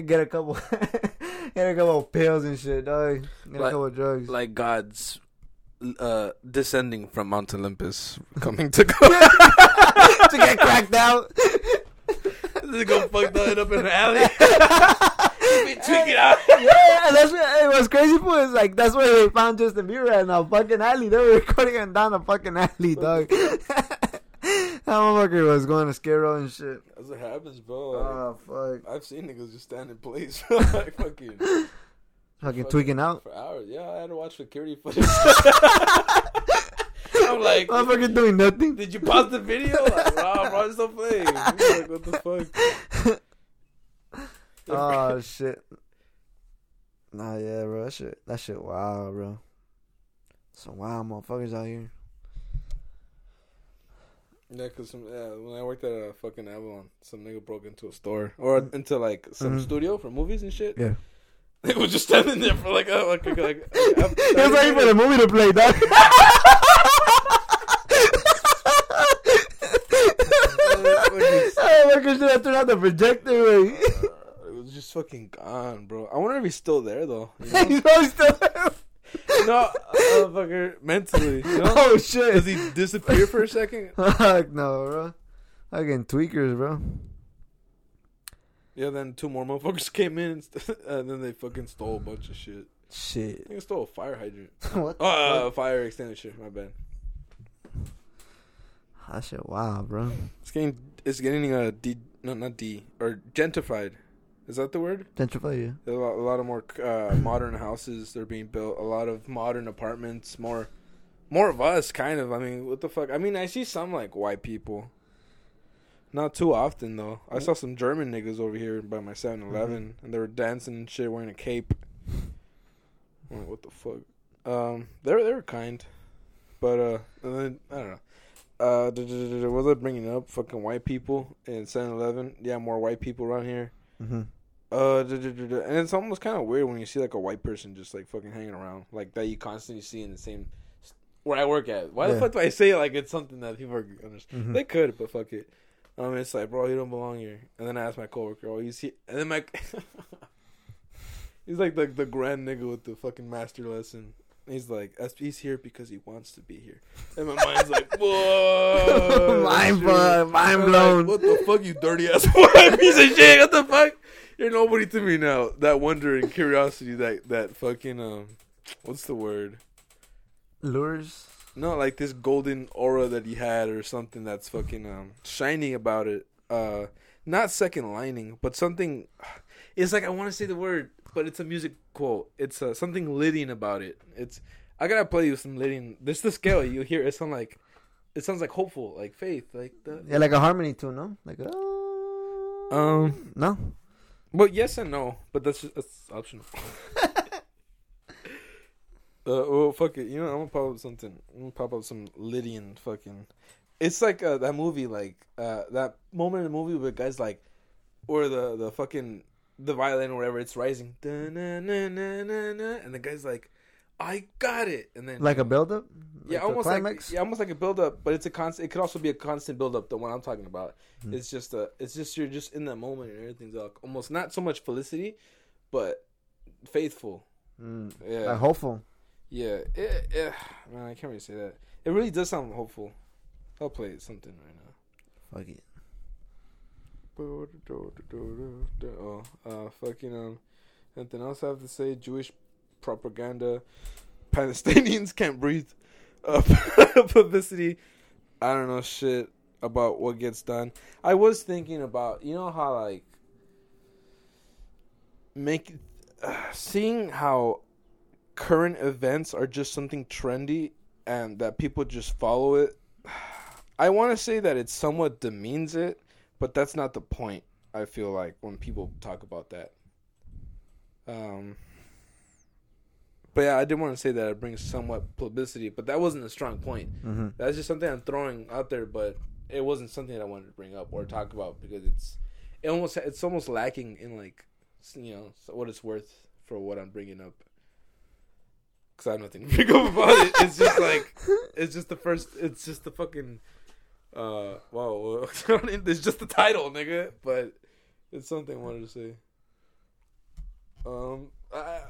get a couple get a couple pills and shit, dog. Get a Like- couple drugs. like God's uh descending from Mount Olympus, coming to go [LAUGHS] to get cracked out. to go fuck that up in an alley. [LAUGHS] be tweaking out. yeah, that's what it was crazy for is like that's where they found Justin Bieber in a fucking alley. They were [LAUGHS] recording him down a fucking alley, dog. that motherfucker was going to Skid Row and shit. That's what happens, bro. Oh fuck, I've seen niggas just stand in place, like fucking fucking tweaking out. for hours. Yeah, I had to watch security footage. [LAUGHS] I'm like, Motherfucker doing nothing. did you pause the video? Like, [LAUGHS] wow, bro, it's still playing. I'm like, what the fuck? [LAUGHS] Oh shit. Nah, yeah, bro. That shit, that shit, wow, bro. Some wild motherfuckers out here. Yeah, cause some, yeah, when I worked at a fucking Avalon, some nigga broke into a store or into like some Mhm. studio for movies and shit. Yeah. [LAUGHS] They was just standing there for like a like a, like. like It was [LAUGHS] waiting for the movie to play, dog. [LAUGHS] Oh, my gosh, have turned out the projector, uh, way. it was just fucking gone, bro. I wonder if he's still there though. You know? He's probably still there. no, motherfucker, uh, uh, mentally. You know? Oh shit. Does he disappear for a second? Fuck no, bro. Fucking tweakers, bro. Yeah, then two more motherfuckers [LAUGHS] came in, and, st- [LAUGHS] and then they fucking stole a bunch of shit. I Shit. think they stole a fire hydrant. [LAUGHS] what? Oh, uh, fire extinguisher. My bad. That shit, wow, bro. It's getting it's getting uh de no not de or gentrified. Is that the word? Gentrify you. There a lot, a lot of more uh, modern houses they're being built. A lot of modern apartments. More, more of us, kind of. I mean, what the fuck? I mean, I see some like white people. Not too often though. I saw some German niggas over here by my 7-Eleven, and they were dancing and shit, wearing a cape. I'm like, what the fuck? Um, they were they were kind, but uh, and then I don't know. Uh, what was I bringing up? Fucking white people in 7-Eleven. Yeah, more white people around here. Mm-hmm. Uh, and it's almost kind of weird when you see like a white person just like fucking hanging around, like that you constantly see in the same where I work at. Why the fuck do I say like it's something that people are understand? Mhm. They could, but fuck it. Um, it's like, bro, you don't belong here. And then I asked my coworker, oh, he's here, and then my [LAUGHS] he's like the the grand nigga with the fucking master lesson. He's like, he's here because he wants to be here. And my mind's like, [LAUGHS] whoa, Mind blown, mind I'm like, blown. what the fuck, you dirty ass [LAUGHS] white piece of shit? What the fuck? You're nobody to me now. That wonder and curiosity, that that fucking um, what's the word? Lures. No, like this golden aura that he had, or something that's fucking um shining about it. Uh, not second lining, but something. [SIGHS] It's like I want to say the word, but it's a music quote. It's uh, something Lydian about it. It's I gotta play you some Lydian. This the scale you hear. It sounds like it sounds like hopeful, like faith, like the. Yeah, like a harmony tune, no? Like a. Um, No. But yes and no, but that's just, that's optional. [LAUGHS] uh, well, fuck it. You know, I'm gonna pop up something. I'm gonna pop up some Lydian fucking. It's like uh, that movie, like uh, that moment in the movie where guys like, or the the fucking the violin or whatever, it's rising, and the guy's like, "I got it," and then Like a build-up. yeah, almost climax? like yeah, almost like a build up, but it's a constant. It could also be a constant build up. The one I'm talking about. Hmm. It's just a. It's just you're just in that moment and everything's like almost not so much felicity, but faithful. Mm, Yeah, Like hopeful. Yeah. It, it, man, I can't really say that. It really does sound hopeful. I'll play something right now. Fuck it. Oh, uh, fucking um, anything else I have to say? Jewish propaganda. Palestinians [LAUGHS] can't breathe. Uh, [LAUGHS] publicity. I don't know shit about what gets done. I was thinking about you know how like make uh, seeing how current events are just something trendy and that people just follow it. [SIGHS] I want to say that it somewhat demeans it, but that's not the point. I feel like when people talk about that. Um but yeah, I did want to say that it brings somewhat publicity, but that wasn't a strong point. Mm-hmm. That's just something I'm throwing out there, but it wasn't something that I wanted to bring up or talk about because it's it almost it's almost lacking in like you know what it's worth for what I'm bringing up. Cause I have nothing to [LAUGHS] bring up about it. It's just like it's just the first. It's just the fucking. Uh, wow, [LAUGHS] it's just the title, nigga. But it's something I wanted to say. Um, I,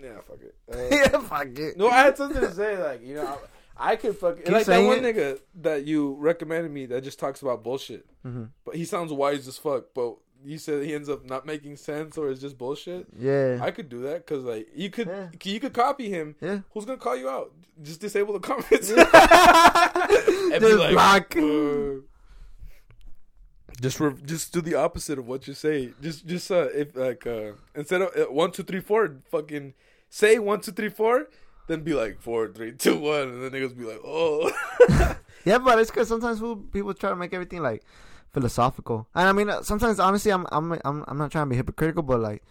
yeah, fuck it. [LAUGHS] Uh, yeah, fuck it. no, I had something to say. Like you know, I, I could fucking like that one it. nigga that you recommended me that just talks about bullshit. Mm-hmm. But he sounds wise as fuck. But you said he ends up not making sense or it's just bullshit. Yeah. I could do that because like you could Yeah. you could copy him. yeah. Who's gonna call you out? Just disable the comments. [LAUGHS] and Just block. uh, just re- just do the opposite of what you say. Just just uh if like uh instead of uh, one two three four fucking say one two three four, then be like four three two one, and then niggas be like oh. [LAUGHS] Yeah, but it's because sometimes people try to make everything like philosophical, and I mean uh, sometimes honestly I'm I'm I'm I'm not trying to be hypocritical, but like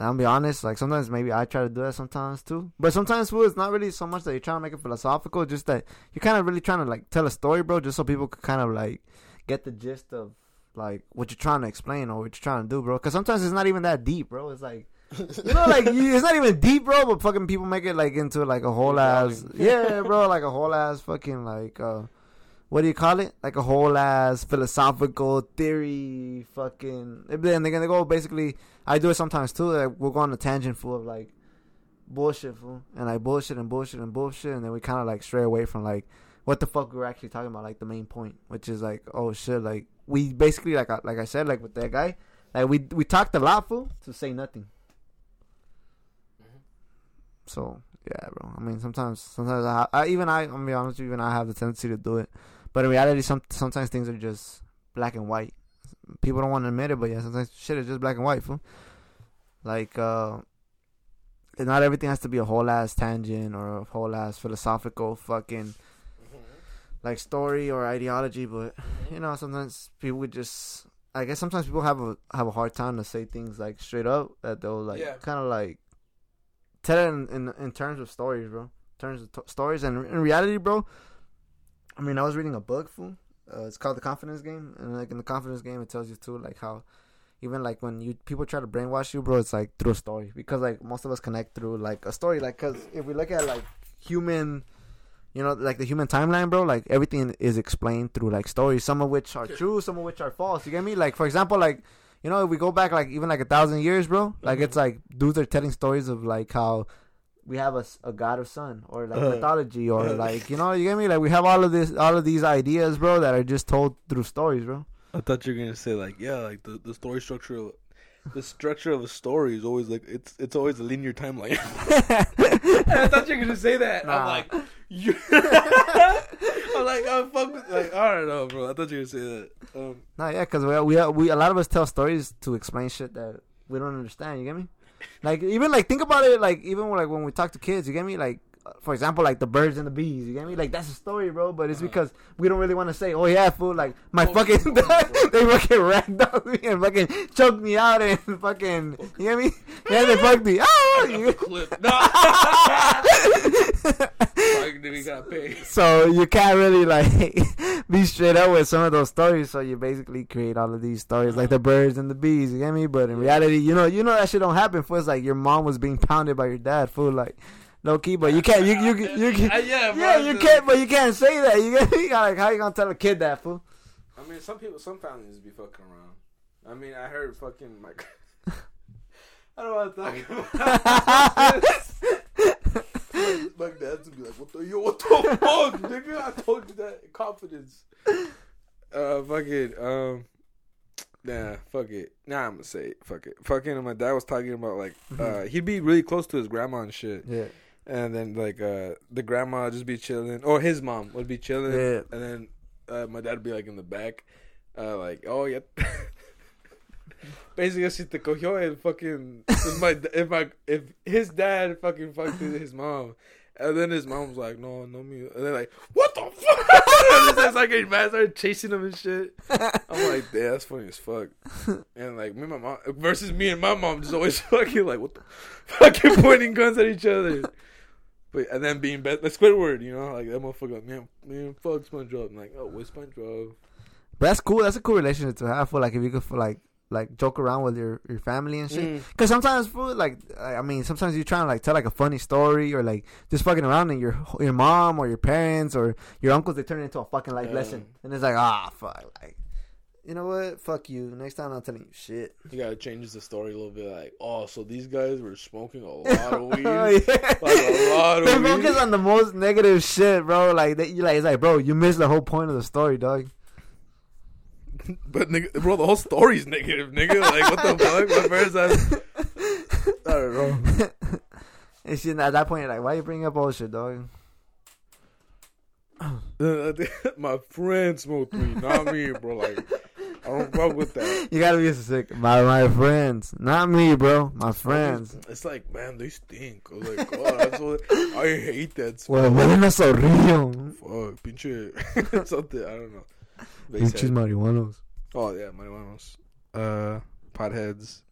I'll be honest, like sometimes maybe I try to do that sometimes too. But sometimes fool, it's not really so much that you're trying to make it philosophical, just that you're kind of really trying to like tell a story, bro, just so people could kind of like get the gist of like what you're trying to explain or what you're trying to do, bro. Because sometimes it's not even that deep, bro. It's like you know, like you, it's not even deep, bro. But fucking people make it like into like a whole ass, yeah, bro, like a whole ass fucking like uh, what do you call it? Like a whole ass philosophical theory, fucking. And then they're gonna go basically. I do it sometimes too. Like we'll go on a tangent full of like bullshit, fool, and like bullshit and bullshit and bullshit, and then we kind of like stray away from like what the fuck we were actually talking about, like the main point, which is like, oh shit, like we basically like I- like I said, like with that guy, like we we talked a lot, fool, to say nothing. Mm-hmm. So yeah, bro. I mean, sometimes, sometimes I, I even I, I'm gonna be honest, with you, even I have the tendency to do it, but in reality, some sometimes things are just black and white. People don't want to admit it, but yeah, sometimes shit is just black and white, fool. Like, uh, not everything has to be a whole ass tangent or a whole ass philosophical fucking like story or ideology, but you know, sometimes people would just. I guess sometimes people have a have a hard time to say things like straight up that they'll like Yeah. kind of like tell it in, in in terms of stories, bro. In terms of t- stories and in reality, bro. I mean, I was reading a book, fool. Uh, it's called The Confidence Game, and like in the Confidence Game, it tells you too, like how even like when you people try to brainwash you, bro, it's like through a story because like most of us connect through like a story, like because if we look at like human. You know, like the human timeline, bro. Like everything is explained through like stories, some of which are true, some of which are false. You get me? Like for example, like you know, if we go back like even like a thousand years, bro. Like Mhm. it's like dudes are telling stories of like how we have a, a god or sun or like Uh. mythology or like you know you get me like we have all of this all of these ideas bro that are just told through stories bro I thought you were gonna say like yeah, like the, the story structure, of, the structure of a story is always like it's it's always a linear timeline. [LAUGHS] I thought you were gonna say that. I'm Nah. like, you. [LAUGHS] I'm like, oh fuck, with, like I don't know, bro. I thought you were gonna say that. Um, no yeah because we, we we a lot of us tell stories to explain shit that we don't understand you get me like even like think about it like even like when we talk to kids you get me? Like for example, like the birds and the bees, you get me? Like that's a story, bro. But it's Uh-huh. because we don't really want to say, "Oh yeah, fool!" Like my Oh, fucking, [LAUGHS] [LAUGHS] they fucking ragdolled me and fucking choked me out and [LAUGHS] fucking, you get me? Yeah, they fucked me. Ah, you- clip. No. Like, nigga got paid. so you can't really like be straight up with some of those stories. So you basically create all of these stories like the birds and the bees. You get me? But in reality, you know, you know that shit don't happen. For it's like your mom was being pounded by your dad. Fool, like low key. But you can't. You you [LAUGHS] you, you, Uh, yeah, bro, yeah. You just- can't. But you can't say that. You get me? Like how you gonna tell a kid that? Fool. I mean, some people, some families be fucking around. I mean, I heard fucking my. [LAUGHS] I don't want to talk [LAUGHS] about this. my, my dad's be like, "What the yo? What the fuck, nigga? I told you that in confidence." Uh, fuck it. Um, nah, fuck it. Nah, I'm gonna say it. Fuck it. Fucking, my dad was talking about like, uh, he'd be really close to his grandma and shit. Yeah. And then like uh the grandma would just be chilling, or his mom would be chilling, Yeah. and then uh, my dad would be like in the back, uh, like oh yeah. [LAUGHS] Basically, si te cogió el fucking if my if my if his dad fucking fucked his mom, and then his mom was like no no me, and then like what the fuck, [LAUGHS] and it's like getting mad, started chasing him and shit. I'm like, damn, that's funny as fuck. And like me and my mom versus me and my mom just always [LAUGHS] fucking like what the fucking pointing guns at each other. But and then being best, like Squidward, you know, like that motherfucker, man, man, fuck SpongeBob. I'm like, oh, what's SpongeBob? But that's cool. That's a cool relationship to have. For like if you could like like joke around with your your family and shit. Mm. Cause sometimes, fool, like I mean, sometimes you're trying to like tell like a funny story or like just fucking around, and your your mom or your parents or your uncles they turn it into a fucking life Yeah. lesson, and it's like ah fuck, like you know what, fuck you. Next time I'm telling you shit. You gotta change the story a little bit. Like, oh, so these guys were smoking a [LAUGHS] lot of weed. Oh, yeah. Like a lot of They weed. focus on the most negative shit, bro. Like they, you like it's like, bro, you missed the whole point of the story, dog. [LAUGHS] But nigga, bro, the whole story's negative, nigga. Like, what the fuck? My parents have. I don't know. and shit, at that point, you're like, why you bring up all shit, dog? [LAUGHS] My friend smoked weed, not me, bro. Like, I don't fuck with that. [LAUGHS] You gotta be sick. My my friends, not me, bro. My friends. It's like, man, they stink. I was like, oh, I hate that [LAUGHS] smell. Well, huelen a zorrillo. Fuck, pinche. [LAUGHS] Something, I don't know. They Pinches said- marihuanos. Oh, yeah, marijuanos. Uh, potheads.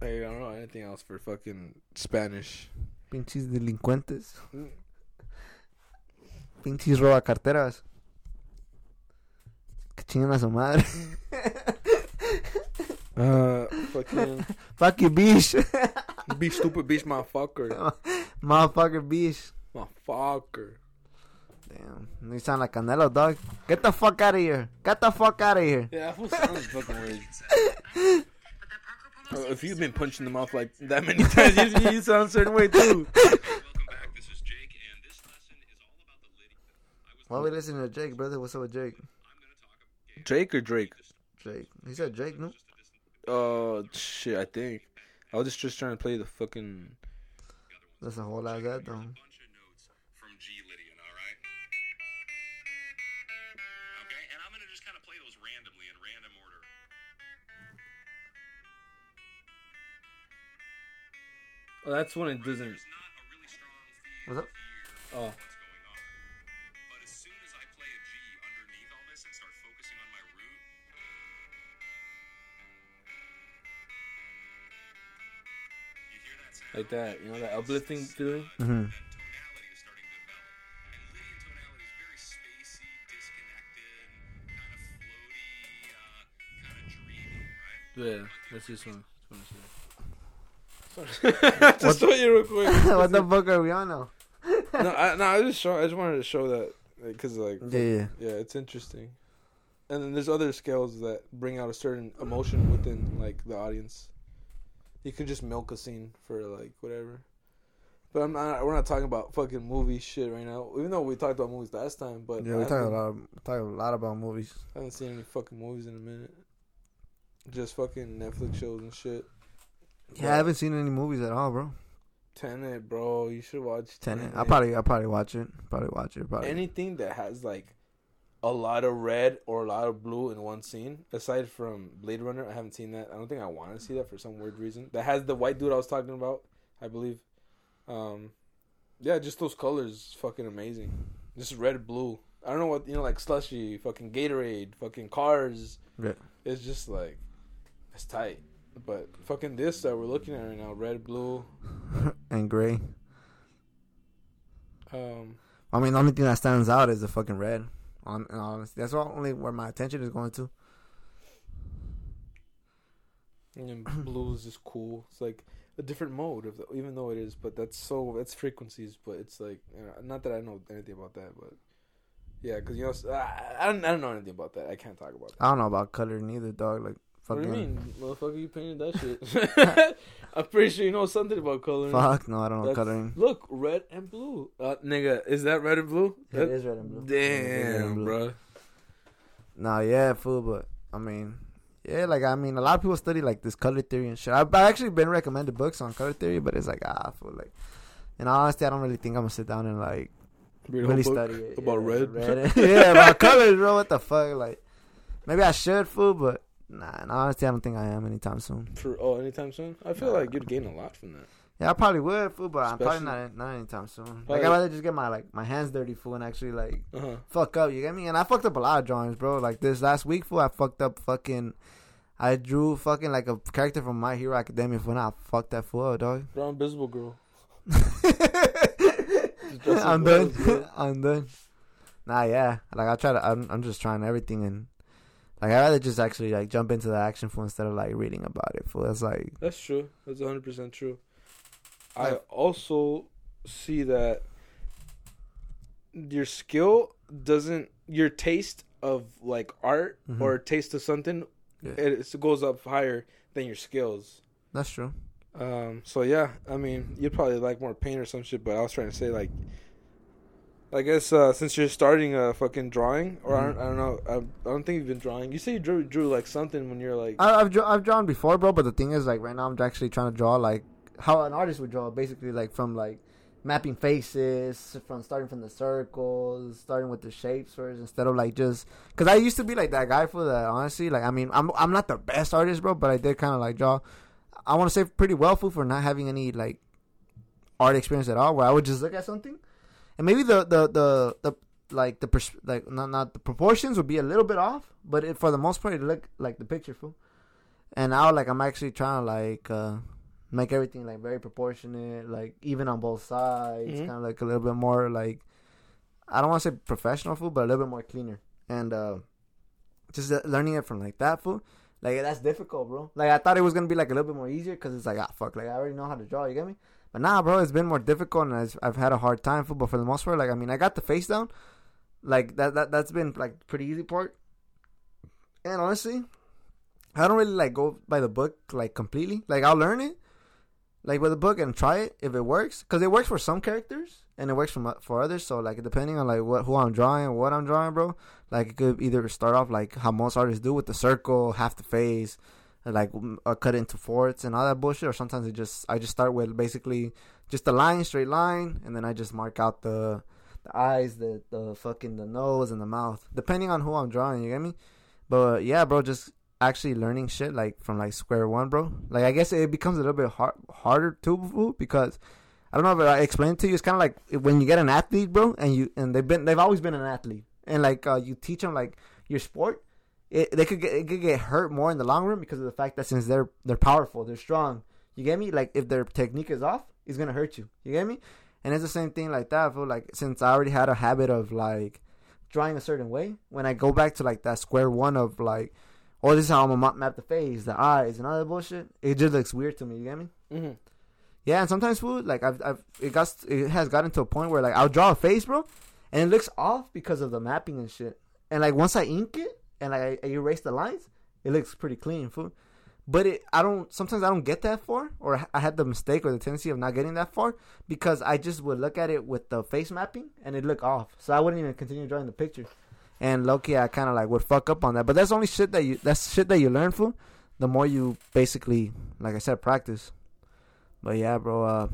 Hey, I don't know anything else for fucking Spanish. Pinches delincuentes. Mm. Pinches roba carteras. Que chingan a su madre. Uh, [LAUGHS] fucking. Fuck you, bitch. be stupid, bitch, motherfucker. Motherfucker, bitch. Motherfucker. Damn. You sound like Canelo, dog. Get the fuck out of here. Get the fuck out of here. Yeah, that sounds fucking weird. Uh, if you've been punched in the mouth like that many [LAUGHS] times, you, you sound a certain way too. Welcome back. This is Jake, and this lesson is all about the Liddy film. I was Why we listening to Jake, brother? What's up with Jake? I'm going to talk about Drake or Drake? Jake. He said Jake, no? Uh, shit, I think. I was just, just trying to play the fucking. That's a whole lot of that, though. a bunch of notes from G Lydian, all right? Okay, and I'm going to just kind of play those randomly in random order. Oh, that's when it doesn't. There's not a really strong theme What's up? Oh. Like that, you know, that uplifting feeling? Mm-hmm. That tonality is starting to develop. And Lydian tonality is very spacey, disconnected, kind of floaty, uh, kind of dreamy, right? Yeah, that's this one. just show you real quick. [LAUGHS] what the fuck are we on now? no, I, no, I just show. I just wanted to show that because like Yeah, yeah. yeah, it's interesting. And then there's other scales that bring out a certain emotion within like the audience. You could just milk a scene for like whatever. But I'm not. We're not talking about fucking movie shit right now. Even though we talked about movies last time, but Yeah, we talk a lot, of, talk a lot about movies. I haven't seen any fucking movies in a minute. Just fucking Netflix shows and shit. Yeah, I haven't seen any movies at all, bro. Tenet, bro. You should watch Tenet. I'll probably, I'll probably watch it. Probably watch it. Probably. anything that has like a lot of red or a lot of blue in one scene. Aside from Blade Runner, I haven't seen that. I don't think I want to see that for some weird reason. That has the white dude I was talking about, I believe. Um, yeah, just those colors, fucking amazing. Just red, blue. I don't know what you know, like slushy, fucking Gatorade, fucking cars. Yeah. It's just like it's tight. But fucking this that we're looking at right now, red, blue. [LAUGHS] and gray. Um, I mean, the only thing that stands out is the fucking red. On, in honesty, that's all, only where my attention is going to. And blues is cool. It's like a different mode of the, even though it is, but that's so that's frequencies. But it's like you know, not that I know anything about that, but yeah, because you know I, I don't I don't know anything about that. I can't talk about that. I don't know about color neither, dog. Like What do you mean, motherfucker? You painted that shit. [LAUGHS] [LAUGHS] I'm pretty sure you know something about coloring. Fuck no, I don't know That's- coloring. Look, red and blue. Uh, nigga, is that red and blue? Yeah, it is red and blue. Red and Damn, blue. bro. Nah, yeah, fool, but I mean, yeah, like I mean, a lot of people study like this color theory and shit. I've, I've actually been recommended books on color theory, but it's like ah, fool, like. In all honesty, I don't really think I'm gonna sit down and like Read really study it. about yeah, red. [LAUGHS] yeah, about colors, bro. What the fuck? Like, maybe I should, fool, but nah. In all honesty, I don't think I am anytime soon. For oh, anytime soon. I feel like you'd gain a lot from that. Yeah, I probably would, fool, but I'm probably Especially- not not anytime soon. Like, I'd rather just get my like my hands dirty, fool, and actually like Uh huh. fuck up. You get me? And I fucked up a lot of drawings, bro. Like this last week, fool, I fucked up fucking. I drew fucking like a character from My Hero Academia, fool. And I fucked that fool up, dog. Draw invisible girl. [LAUGHS] I'm done. [LAUGHS] I'm done. Nah, yeah. Like I try to. I'm, I'm just trying everything, and like I rather just actually like jump into the action for instead of like reading about it. For That's like That's true. That's 100 percent true. I also see that your skill doesn't your taste of like art Mhm. or taste of something Yeah. it, it goes up higher than your skills. that's true. Um. So yeah, I mean, you'd probably like more paint or some shit. But I was trying to say like, I guess uh, since you're starting a fucking drawing, or I, don't, I don't know, I, I don't think you've been drawing. You say you drew drew like something when you're like, I, I've draw, I've drawn before, bro. But the thing is, like right now, I'm actually trying to draw like how an artist would draw, basically like from like mapping faces, from starting from the circles, starting with the shapes first, instead of like just because I used to be like that guy for that. Honestly, like I mean, I'm I'm not the best artist, bro, but I did kind of like draw. I want to say pretty well for not having any like art experience at all, where I would just look at something, and maybe the the the, the like the pers- like not not the proportions would be a little bit off, but it, for the most part, it look like the picture fool. And now, like, I'm actually trying to like uh, make everything like very proportionate, like even on both sides, Mhm. kind of like a little bit more like I don't want to say professional food, but a little bit more cleaner. And uh, just learning it from like that food, like that's difficult, bro. Like I thought it was gonna be like a little bit more easier because it's like ah fuck, like I already know how to draw. You get me? But nah, bro, it's been more difficult, and I've, I've had a hard time. Fool, but for the most part, like I mean, I got the face down. Like that that that's been like pretty easy part. And honestly, I don't really like go by the book like completely. Like I'll learn it, like with the book and try it if it works, because it works for some characters and it works for for others. So like depending on like what who I'm drawing what I'm drawing, bro, like it could either start off like how most artists do with the circle, half the face, like uh, cut into fourths and all that bullshit. Or sometimes it just I just start with basically just a line, straight line, and then I just mark out the the eyes, the the fucking the nose and the mouth, depending on who I'm drawing. You get me? But yeah, bro, just actually learning shit like from like square one, bro. Like I guess it becomes a little bit hard harder too because I don't know if I explained to you. It's kind of like when you get an athlete, bro, and you and they've been they've always been an athlete, and like uh, you teach them like your sport. It, they could get it could get hurt more in the long run because of the fact that since they're they're powerful, they're strong. You get me? Like if their technique is off, it's gonna hurt you. You get me? And it's the same thing like that. Fool. Like since I already had a habit of like drawing a certain way, when I go back to like that square one of like, oh, this is how I'm gonna map the face, the eyes, and all that bullshit. It just looks weird to me. You get me? mm-hmm. Yeah, and sometimes food like I've, I've it got it has gotten to a point where like I'll draw a face, bro, and it looks off because of the mapping and shit. And like once I ink it and like I, I erase the lines, it looks pretty clean, food. But it I don't sometimes I don't get that far, or I had the mistake or the tendency of not getting that far because I just would look at it with the face mapping and it look off, so I wouldn't even continue drawing the picture. And low key, I kind of like would fuck up on that, but that's only shit that you that's shit that you learn from. The more you basically, like I said, practice. But yeah, bro. Uh,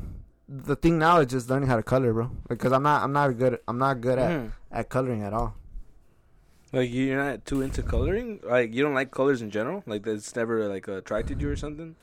the thing now is just learning how to color, bro. Because I'm not, I'm not good. I'm not good at Mhm. at coloring at all. Like you're not too into coloring. Like you don't like colors in general. Like that's never like attracted you or something.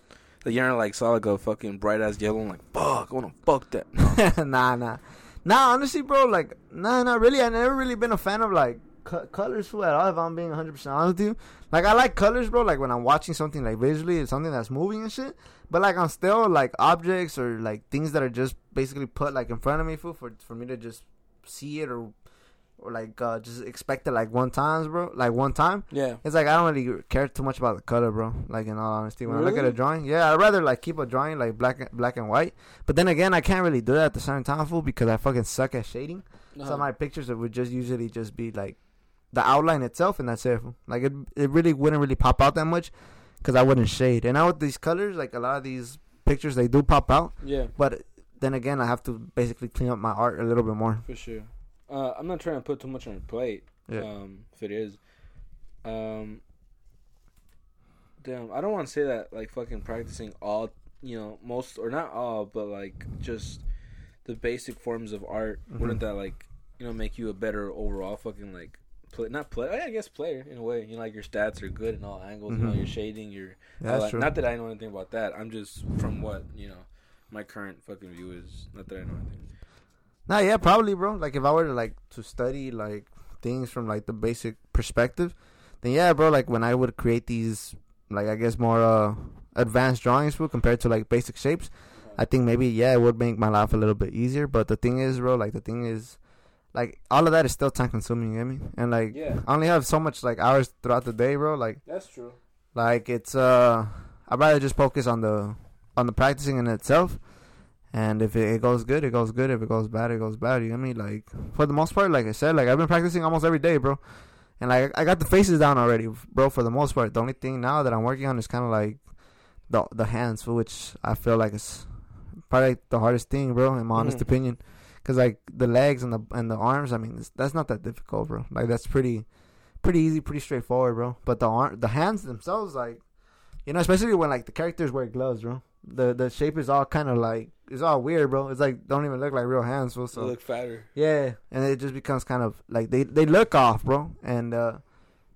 Like you never like saw like a fucking bright ass yellow and like fuck, I wanna fuck that. [LAUGHS] Nah, nah, nah. Honestly, bro, like, nah, not really. I never really been a fan of like co- colors fool, at all. If I'm being 100 percent honest with you, like I like colors, bro. Like when I'm watching something like visually, it's something that's moving and shit. But like I'm still like objects or like things that are just basically put like in front of me, for for me to just see it or or like uh, just expect it like one times, bro. Like one time. yeah. It's like I don't really care too much about the color, bro. Like in all honesty, when I look at a drawing, yeah, I'd rather like keep a drawing like black, black and white. But then again, I can't really do that at the same time, fool, because I fucking suck at shading. Uh-huh. So my pictures would just usually just be like the outline itself, and that's it. fool. Like it, it really wouldn't really pop out that much, because I wouldn't shade. And now with these colors, like a lot of these pictures, they do pop out. yeah, But then again, I have to basically clean up my art a little bit more. for sure. Uh, I'm not trying to put too much on your plate. Yeah. Um, if it is, um, damn, I don't want to say that like fucking practicing all, you know, most or not all, but like just the basic forms of art. Mhm. Wouldn't that like you know make you a better overall fucking like play? Not play, I guess player in a way. You know, like your stats are good in all angles. You know, your shading, your Yeah, like- true. Not that I know anything about that. I'm just from what you know. My current fucking view is not that I know anything. Nah, yeah, probably, bro. Like if I were to like to study like things from like the basic perspective, then yeah, bro. Like when I would create these, like I guess more uh advanced drawings, fool, compared to like basic shapes, I think maybe yeah, it would make my life a little bit easier. But the thing is, bro, like the thing is, like all of that is still time consuming. You get me? And like Yeah. I only have so much like hours throughout the day, bro. Like That's true. like it's uh, I'd rather just focus on the on the practicing in itself. And if it, it goes good, it goes good. If it goes bad, it goes bad. You know what I mean? Like for the most part, like I said, like I've been practicing almost every day, bro. And like I got the faces down already, bro. For the most part, the only thing now that I'm working on is kind of like the the hands, for which I feel like it's probably like, the hardest thing, bro. In my honest Mhm. opinion, because like the legs and the and the arms, I mean, it's, that's not that difficult, bro. Like that's pretty pretty easy, pretty straightforward, bro. But the arm, the hands themselves, like you know, especially when like the characters wear gloves, bro. The the shape is all kind of like it's all weird, bro. It's like don't even look like real hands, fool. So So look fatter. yeah, and it just becomes kind of like they they look off, bro. And uh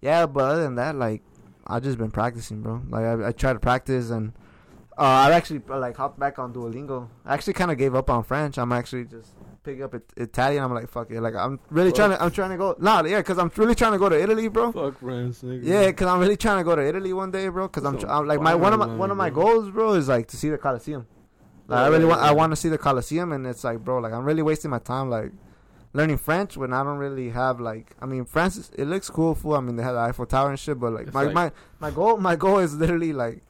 yeah, but other than that, like I just been practicing, bro. Like I, I try to practice, and uh, I actually like hopped back on Duolingo. I actually kind of gave up on French. I'm actually just picking up it- Italian. I'm like fuck it. Like I'm really trying to I'm trying to go. Nah, yeah, cause I'm really trying to go to Italy, bro. Fuck France, nigga. Yeah, cause I'm really trying to go to Italy one day, bro. Cause I'm, tr- I'm like my one of my one of my goals, bro, is like to see the Coliseum. Like I Yeah, really yeah, want I want to see the Coliseum, and it's like, bro, like I'm really wasting my time like learning French when I don't really have like. I mean, France is, it looks cool, fool. I mean, they have the Eiffel Tower and shit, but like It's my like- my my goal my goal is literally like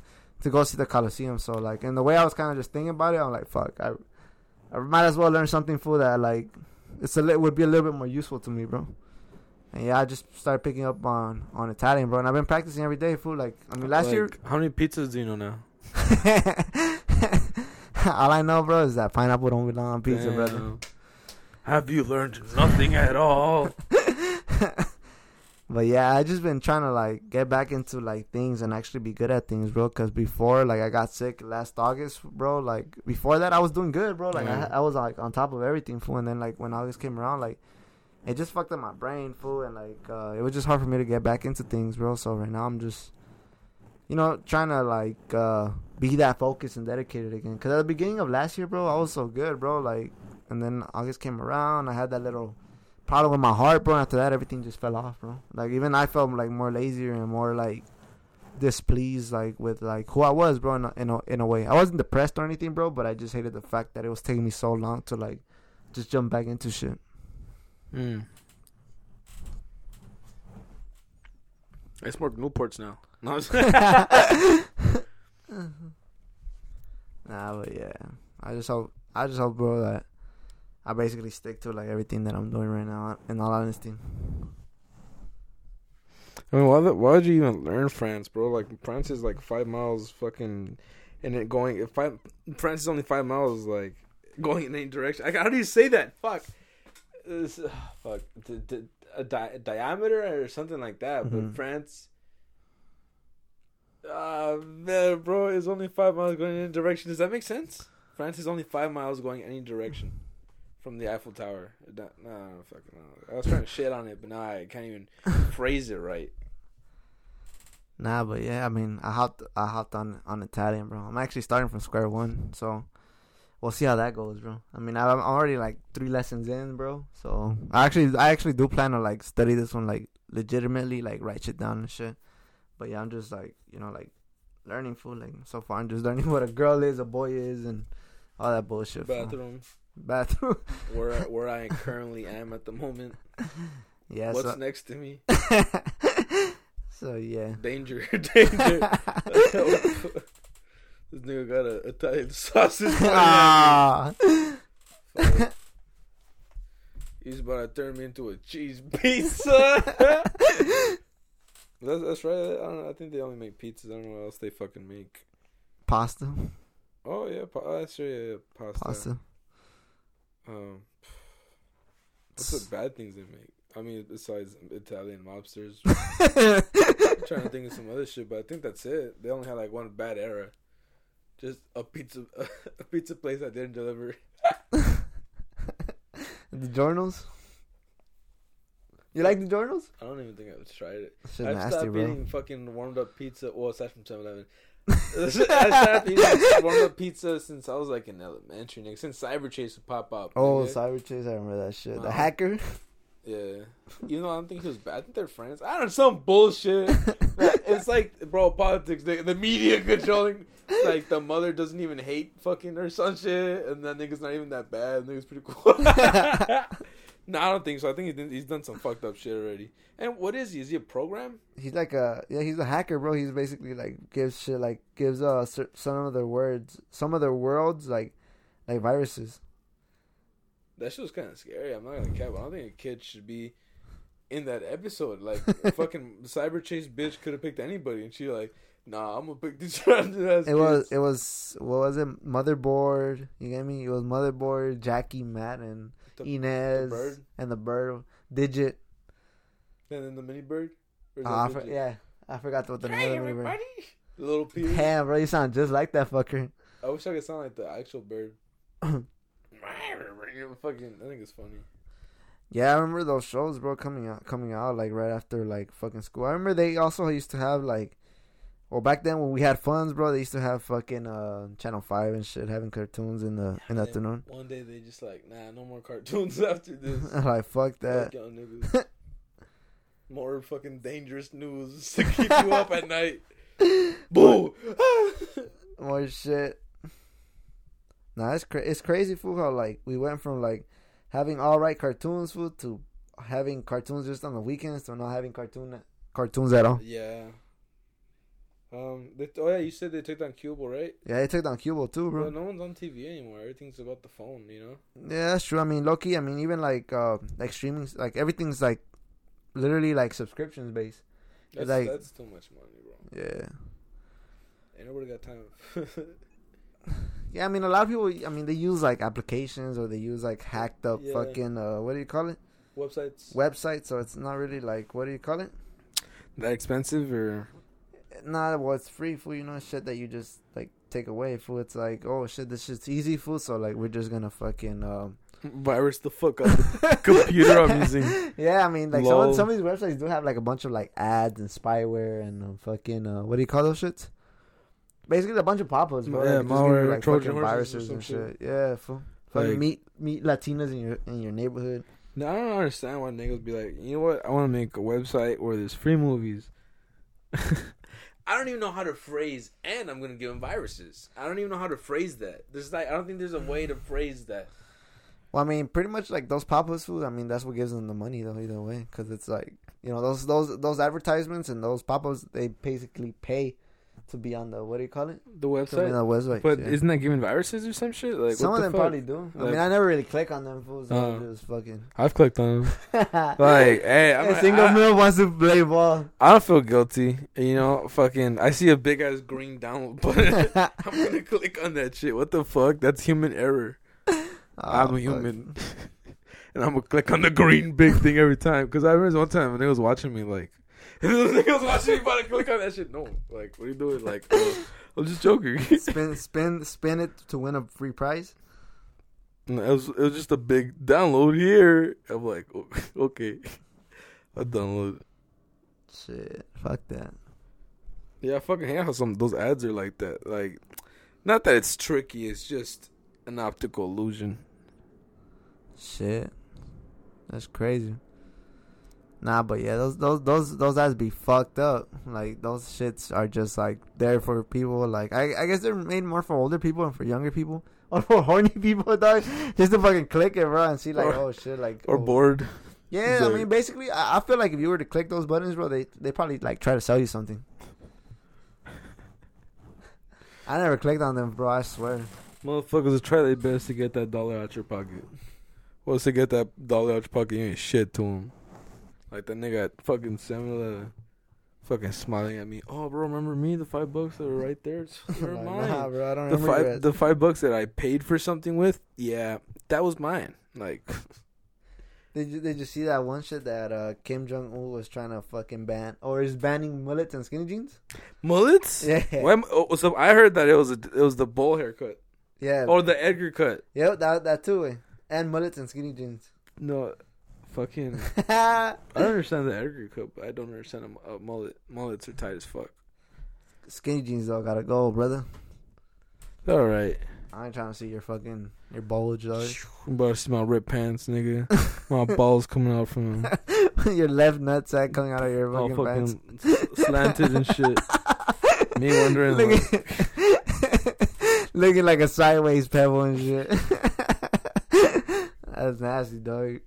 to go see the Coliseum. So like, and the way I was kind of just thinking about it, I'm like, fuck, I I might as well learn something for that like it's a li- would be a little bit more useful to me, bro. And yeah, I just started picking up on on Italian, bro. And I've been practicing every day, fool. Like I mean, last Like, year, How many pizzas do you know now? [LAUGHS] all I know, bro, is that pineapple don't belong on pizza, brother. Have you learned nothing at all? [LAUGHS] But yeah, I just been trying to like get back into like things and actually be good at things, bro. Cause before, like, I got sick last August, bro. Like before that, I was doing good, bro. Like Yeah. I, I was like on top of everything, fool. And then like when August came around, like it just fucked up my brain, fool. And like uh, it was just hard for me to get back into things, bro. So right now I'm just, you know, trying to like uh, be that focused and dedicated again. Cause at the beginning of last year, bro, I was so good, bro. Like, and then August came around, I had that little problem with my heart, bro. After that, everything just fell off, bro. Like even I felt like more lazier and more like displeased, like with like who I was, bro. In a, in a, in a way, I wasn't depressed or anything, bro. But I just hated the fact that it was taking me so long to like just jump back into shit. Hmm. I smoke Newports now. [LAUGHS] No, [LAUGHS] Nah, but yeah, I just hope I just hope, bro, that I basically stick to like everything that I'm doing right now. In all honesty, I mean, why? The, why would you even learn France, bro? Like France is like five miles, fucking, and it going. If five, France is only five miles, like [LAUGHS] going in any direction. Like, how do you say that? Fuck. It's, uh, fuck. D- d- a di- diameter or something like that. Mhm. But France. Uh, man, bro, is only five miles going in any direction. Does that make sense? France is only five miles going any direction from the Eiffel Tower. No, no, fucking no. I was trying to shit on it, but now I can't even [LAUGHS] phrase it right. nah, but yeah, I mean, I hopped I hopped on on Italian, bro. I'm actually starting from square one, so we'll see how that goes, bro. I mean, I'm already like three lessons in, bro. So I actually I actually do plan to like study this one like legitimately, like write shit down and shit. But yeah, I'm just like you know like learning fool. Like so far, I'm just learning [LAUGHS] what a girl is, a boy is, and all that bullshit. Bathroom, Bathroom. [LAUGHS] where I- where I [LAUGHS] currently am at the moment. yeah. What's so, next to me? [LAUGHS] so yeah. Danger, danger. this nigga got a Italian sausage. Ah. He's about to turn me into a cheese pizza. that's, that's right. I don't know. I think they only make pizzas. I don't know what else they fucking make. Pasta. Oh yeah, pa- oh, that's right. Yeah, yeah, pasta. Pasta. Um, [SIGHS] what's the bad things they make? I mean, besides Italian mobsters, I'm [LAUGHS] trying to think of some other shit, but I think that's it. They only had like one bad era, just a pizza, [LAUGHS] a pizza place that didn't deliver. [LAUGHS] the journals. You like DiGiorno's? I don't even think I've tried it. I've nasty, stopped bro. eating fucking warmed up pizza. Well, aside from 7-Eleven. I stopped eating pizza since I was like in elementary. Nigga. Since Cyberchase would pop up. Oh, nigga. Cyber Chase, I remember that shit. The hacker. Yeah. You know, I don't think he was bad. I think they're friends. I don't know, some bullshit. [LAUGHS] It's like, bro, politics. The, the media controlling. like the mother doesn't even hate fucking her son shit, and that nigga's not even that bad. Nigga's pretty cool. [LAUGHS] [LAUGHS] no, I don't think so. I think he's done, he's done some fucked up shit already. And what is he? Is he a program? He's like a yeah, he's a hacker, bro. He's basically like gives shit like gives uh some of their words, some of their worlds like like viruses. That shit was kind of scary. I'm not gonna cap. I don't think a kid should be in that episode. Like [LAUGHS] fucking Cyberchase bitch could have picked anybody, and she like, nah, I'm gonna pick these [LAUGHS] random ass It was it was what was it? Motherboard. You get me? It was motherboard, Jackie, Matt, and The- Inez, the bird? and the bird. Digit. and then the mini bird. Ah, I for, yeah, I forgot what the Hey name of the bird. everybody, the little Peter. Damn, bro, you sound just like that fucker. I wish I could sound like the actual bird. [COUGHS] fucking, I think it's funny. Yeah, I remember those shows, bro, coming out, coming out like right after like fucking school. I remember they also used to have like, well, back then when we had funds, bro, they used to have fucking uh Channel Five and shit, having cartoons in the in the afternoon. One day they just like, nah, no more cartoons [LAUGHS] after this. [LAUGHS] like fuck that. Fuck. [LAUGHS] More fucking dangerous news to keep you up at night. Boo! More shit. Nah, it's cra- it's crazy, fool. How like we went from like having all right cartoons, fool, to having cartoons just on the weekends, to not having cartoon cartoons at all. yeah. Um. They, oh yeah, you said they took down Qubo, right? Yeah, they took down Qubo too, bro. Well, no one's on TV anymore. Everything's about the phone, you know. Yeah, that's true. I mean, low key. I mean, even like uh like streaming, like everything's like literally like subscriptions based. That's Like- that's too much money, bro. Yeah. Ain't nobody got time. [LAUGHS] Yeah, I mean, a lot of people. I mean, they use like applications or they use like hacked up Yeah. fucking uh what do you call it Websites websites. So it's not really like what do you call it? that expensive or Not well, it's free food. You know, shit that you just like take away. Food. It's like oh shit, this shit's easy food. So like we're just gonna fucking um. [LAUGHS] virus the fuck up the computer I'm using. [LAUGHS] Yeah, I mean, like some some of these websites do have like a bunch of like ads and spyware and um, fucking uh, what do you call those shits? Basically, a bunch of pop-ups, bro. Yeah, you, malware, like Trojan viruses and shit. shit. Yeah, fool. Fucking Like- meet meet Latinas in your in your neighborhood. No, I don't understand why niggas be like, you know what? I want to make a website where there's free movies. [LAUGHS] I don't even know how to phrase, and I'm gonna give them viruses. I don't even know how to phrase that. There's like, I don't think there's a way to phrase that. Well, I mean, pretty much like those pop-ups, food. I mean, that's what gives them the money though. Either way, because it's like you know those those those advertisements and those pop-ups, they basically pay to be on the what do you call it? The To be on website, the website. but yeah. isn't that giving viruses or some shit? Like some of the them fuck? probably do. I Like- mean, I never really click on them fools. Uh. I just fucking. [LAUGHS] I've clicked on them. [LAUGHS] like, hey, I'm a single I, male wants to play ball. I don't feel guilty. You know, fucking. I see a big ass green download button. [LAUGHS] I'm gonna click on that shit. What the fuck? That's human error. I'm Oh, a human. and I'm gonna click on the green big thing every time. Because I remember one time when they was watching me, like, [LAUGHS] the nigga was watching me about to click on that shit. No, like, what are you doing? Like, uh, I'm just joking. [LAUGHS] spin, spin, spin it to win a free prize. No, it was it was just a big download here. I'm like, "Oh, [LAUGHS] okay, I download. Shit, fuck that. Yeah, I fucking hate how some those ads are like that. Like, not that it's tricky. It's just an optical illusion. Shit, that's crazy. Nah, but yeah, those those those those ads be fucked up. Like those shits are just like there for people. Like I I guess they're made more for older people and for younger people. [LAUGHS] Or for horny people, dog. Just to fucking click it, bro, and see like, Or- oh shit, like Or oh. bored. Yeah, I mean, basically, I, I feel like if you were to click those buttons, bro, they they probably like try to sell you something. [LAUGHS] I never clicked on them, bro. I swear. Motherfuckers try their best to get that dollar out your pocket. Once they get that dollar out your pocket, you ain't shit to them. Like that nigga at fucking 7 Eleven. Fucking smiling at me. Oh, bro, remember me? The five bucks that were right there? [LAUGHS] They're Like, mine. nah, bro, I don't the five, your- the five bucks that I paid for something with, yeah, that was mine. Like, [LAUGHS] Did you did you see that one shit that uh, Kim Jong Un was trying to fucking ban or is banning mullets and skinny jeans? mullets? [LAUGHS] Yeah, When, oh, so I heard that it was a, it was the bowl haircut yeah, or the Edgar cut. yep, that that too, eh. and mullets and skinny jeans. No, fucking. [LAUGHS] I don't understand the Edgar cut, but I don't understand a, a mullet. Mullets are tight as fuck. Skinny jeans though gotta go, brother. All right. I ain't trying to see your fucking your bulge, dog. I'm about to see my ripped pants, nigga. [LAUGHS] my balls coming out from them. [LAUGHS] your left nutsack coming out of your All fucking, pants. slanted and shit. Me wondering, Look like, Looking like a sideways pebble and shit. That's nasty, dog.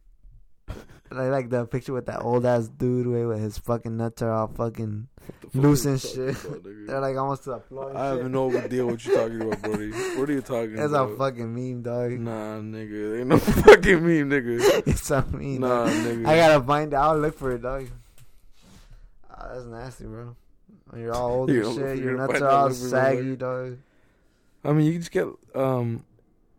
I like the picture with that old ass dude way with his fucking nuts are all fucking fuck loose and shit. about. [LAUGHS] They're like almost to the floor. I have no [LAUGHS] idea what you're talking about, Brody. What are you talking It's about? That's a fucking meme, dog. Nah, nigga. Ain't no [LAUGHS] fucking meme, nigga. it's a meme. Nah, dog. nigga. I gotta find it. I'll look for it, dog. Ah, that's nasty, bro. When you're all old You're and shit, your nuts are all look for it, saggy, dog. I mean, you can just get um,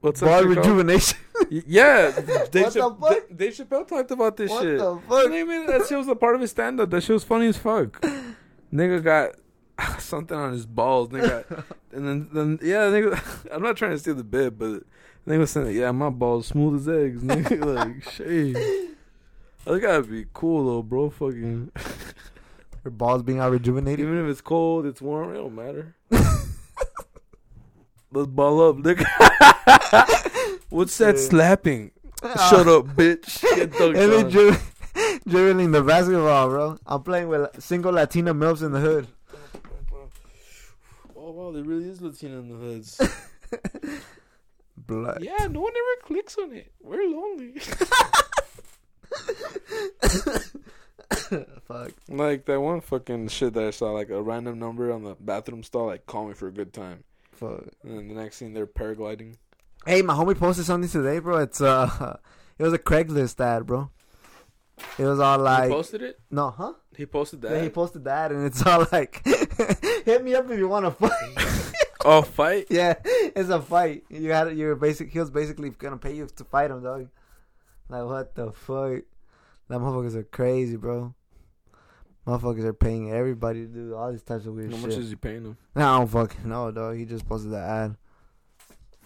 what's that? Ball rejuvenation. Yeah, Dave, What the Chapp- fuck? Dave Chappelle talked about this what shit. the fuck? they made that shit was a part of his stand up. That shit was funny as fuck. [LAUGHS] Nigga got [LAUGHS] something on his balls. Nigga, [LAUGHS] and then then yeah, nigga. I'm not trying to steal the bit, but nigga was saying, yeah, my balls smooth as eggs. Nigga, like shit. That gotta be cool though, bro. Fucking Your balls being all rejuvenated. even if it's cold, it's warm. It don't matter. Let's ball up, nigga. What's that Dude. slapping? [LAUGHS] Shut up, bitch. [LAUGHS] Get dunked And then on. dri- [LAUGHS] dribbling the basketball, bro. I'm playing with single Latina milfs in the hood. Oh wow, there really is Latina in the hoods. Blood. yeah, no one ever clicks on it. We're lonely. Fuck. like that one fucking shit that I saw, like a random number on the bathroom stall, like call me for a good time. Fuck. And then the next thing they're paragliding. Hey, my homie posted something today, bro. It's uh, [LAUGHS] it was a Craigslist ad, bro. It was all like, he posted it. no, huh? He posted that. Yeah, he posted that, and it's all like, [LAUGHS] hit me up if you want to fight. [LAUGHS] oh, fight. yeah, it's a fight. You had you're basic. He was basically gonna pay you to fight him, dog. Like what the fuck? That motherfuckers are crazy, bro. Motherfuckers are paying everybody to do all these types of weird How shit. How much is he paying them? Nah, I don't fucking know, dog. He just posted the ad.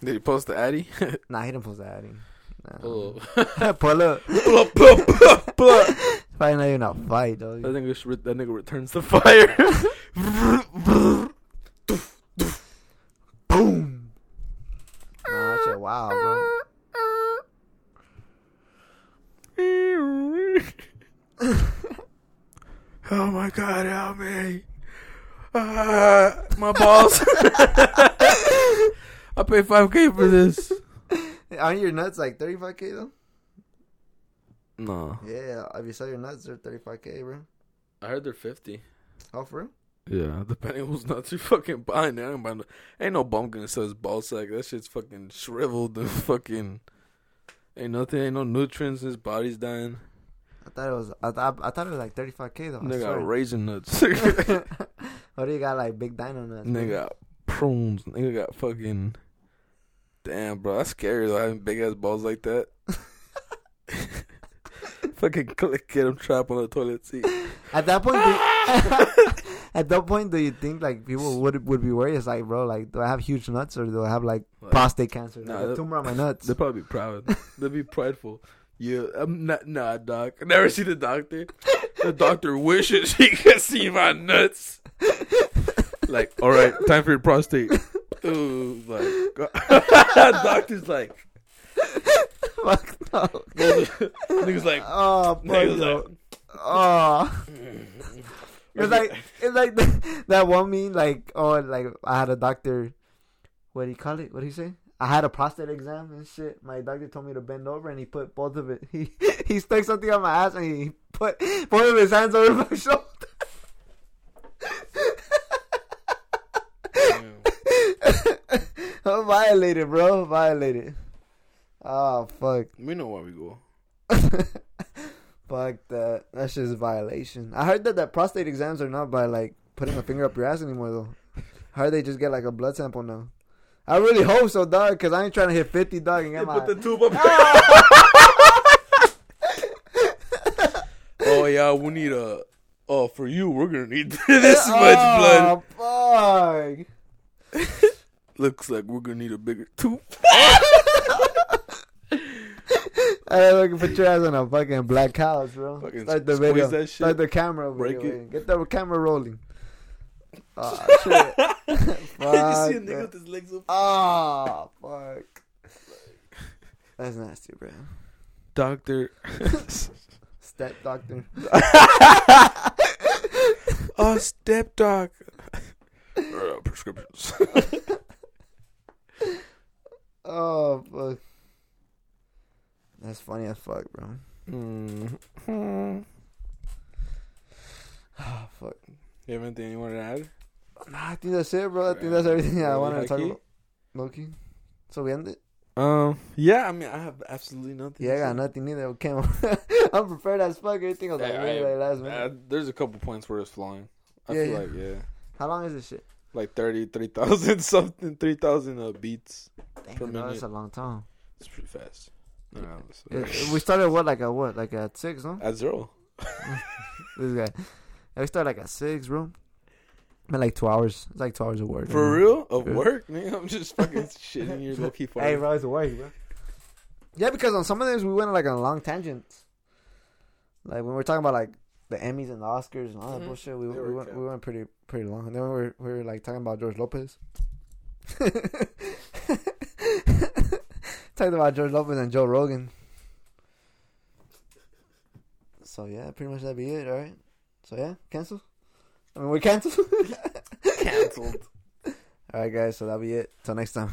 Did he post the Addy? [LAUGHS] Nah, he didn't post the ad. Nah. oh. [LAUGHS] [LAUGHS] Pull up. pull up, pull up, pull up, pull up. Probably not even a fight, dog. That nigga, re- that nigga returns the fire. Boom. Nah, that shit wow, bro. oh my god, help me. Ah, my balls. I paid 5k for this. [LAUGHS] Aren't your nuts like 35k though? No. Yeah, if you sell your nuts, they're 35k, bro. I heard they're 50. Oh, for real? Yeah, [LAUGHS] depending on who's nuts you fucking buying. I ain't, buying no, ain't no bum gonna sell his ball sack. That shit's fucking shriveled and [LAUGHS] fucking. Ain't nothing, ain't no nutrients. His body's dying. I thought it was. I thought. I thought it was like 35k though. I Nigga swear. got raisin nuts. what do you got like big dino nuts? bro? Nigga got prunes. Nigga got fucking. Damn, bro, that's scary though. Having big ass balls like that. [LAUGHS] fucking click it. I'm trapped on the toilet seat. At that point, do [LAUGHS] [LAUGHS] at that point, do you think like people would would be worried? It's like, bro, like, do I have huge nuts or do I have like Like, prostate cancer? Nah, like a tumor on my nuts. They'd probably be proud. They'd be prideful. Yeah, I'm not. Nah, doc. I never see the doctor. The doctor wishes he could see my nuts. Like, all right, time for your prostate. Ooh, like, [LAUGHS] [LAUGHS] doctor's like, Fuck no. niggas like, Oh, fuck niggas no. like, Oh. [LAUGHS] It's like it's like the, that one meme like oh like I had a doctor what do you call it? What do you say? I had a prostate exam and shit. My doctor told me to bend over and he put both of it. He he stuck something on my ass and he put both of his hands over my shoulder. I'm violated, bro. Violated. Oh fuck. we know why we go. [LAUGHS] Fuck that. That's just a violation. I heard that that prostate exams are not by like putting a finger up your ass anymore though. I heard they just get like a blood sample now. I really hope so, dog, because I ain't trying to hit 50, dog, and get my... put the tube up. [LAUGHS] oh yeah, we need a. Oh, for you, we're gonna need [LAUGHS] this much ah, blood. Oh, fuck. Looks like we're gonna need a bigger tube. [LAUGHS] I look put your ass on a fucking black couch, bro. Fucking Start the video. that shit. Start the camera Break it. Get the camera rolling. Oh, [LAUGHS] shit. [LAUGHS] you see a Fuck nigga with his legs up? Oh, fuck. That's nasty, bro. Doctor. Step doctor. oh, step doc. Uh, prescriptions. Oh fuck. That's funny as fuck, bro. Mm. Oh fuck. You have anything you want to add? Nah, I think that's it, bro. I think that's everything I wanted to talk about. low key. So we end it. Um. Yeah. I mean, I have absolutely nothing. Yeah, I got nothing either. Okay, [LAUGHS] I'm prepared as fuck. Everything was like Yeah, really I- like last Uh, minute. there's a couple points where it's flying. I Yeah, feel yeah. like yeah, How long is this shit? Like thirty, three thousand [LAUGHS] something, three thousand uh, beats. Damn, Per bro, that's a long time. It's pretty fast. No, we started what like a what like at six, no? at zero. [LAUGHS] [LAUGHS] This guy. Yeah, we started like a six, bro. Been like two hours. It's like two hours of work. For man. real? Of Yeah. work, man? I'm just fucking shitting your low key Hey, bro, it's work, bro. Yeah, because on some of these we went like on long tangents. Like when we are talking about like the Emmys and the Oscars and all that Mhm. bullshit, we They we went, we went pretty pretty long. And then we were we were like talking about George Lopez. [LAUGHS] Talking about George Lopez and Joe Rogan. So yeah, pretty much that'd be it. All right. So yeah, cancel. I mean, we're canceled. Cancelled. [LAUGHS] all right, guys. So that'll be it. Till next time.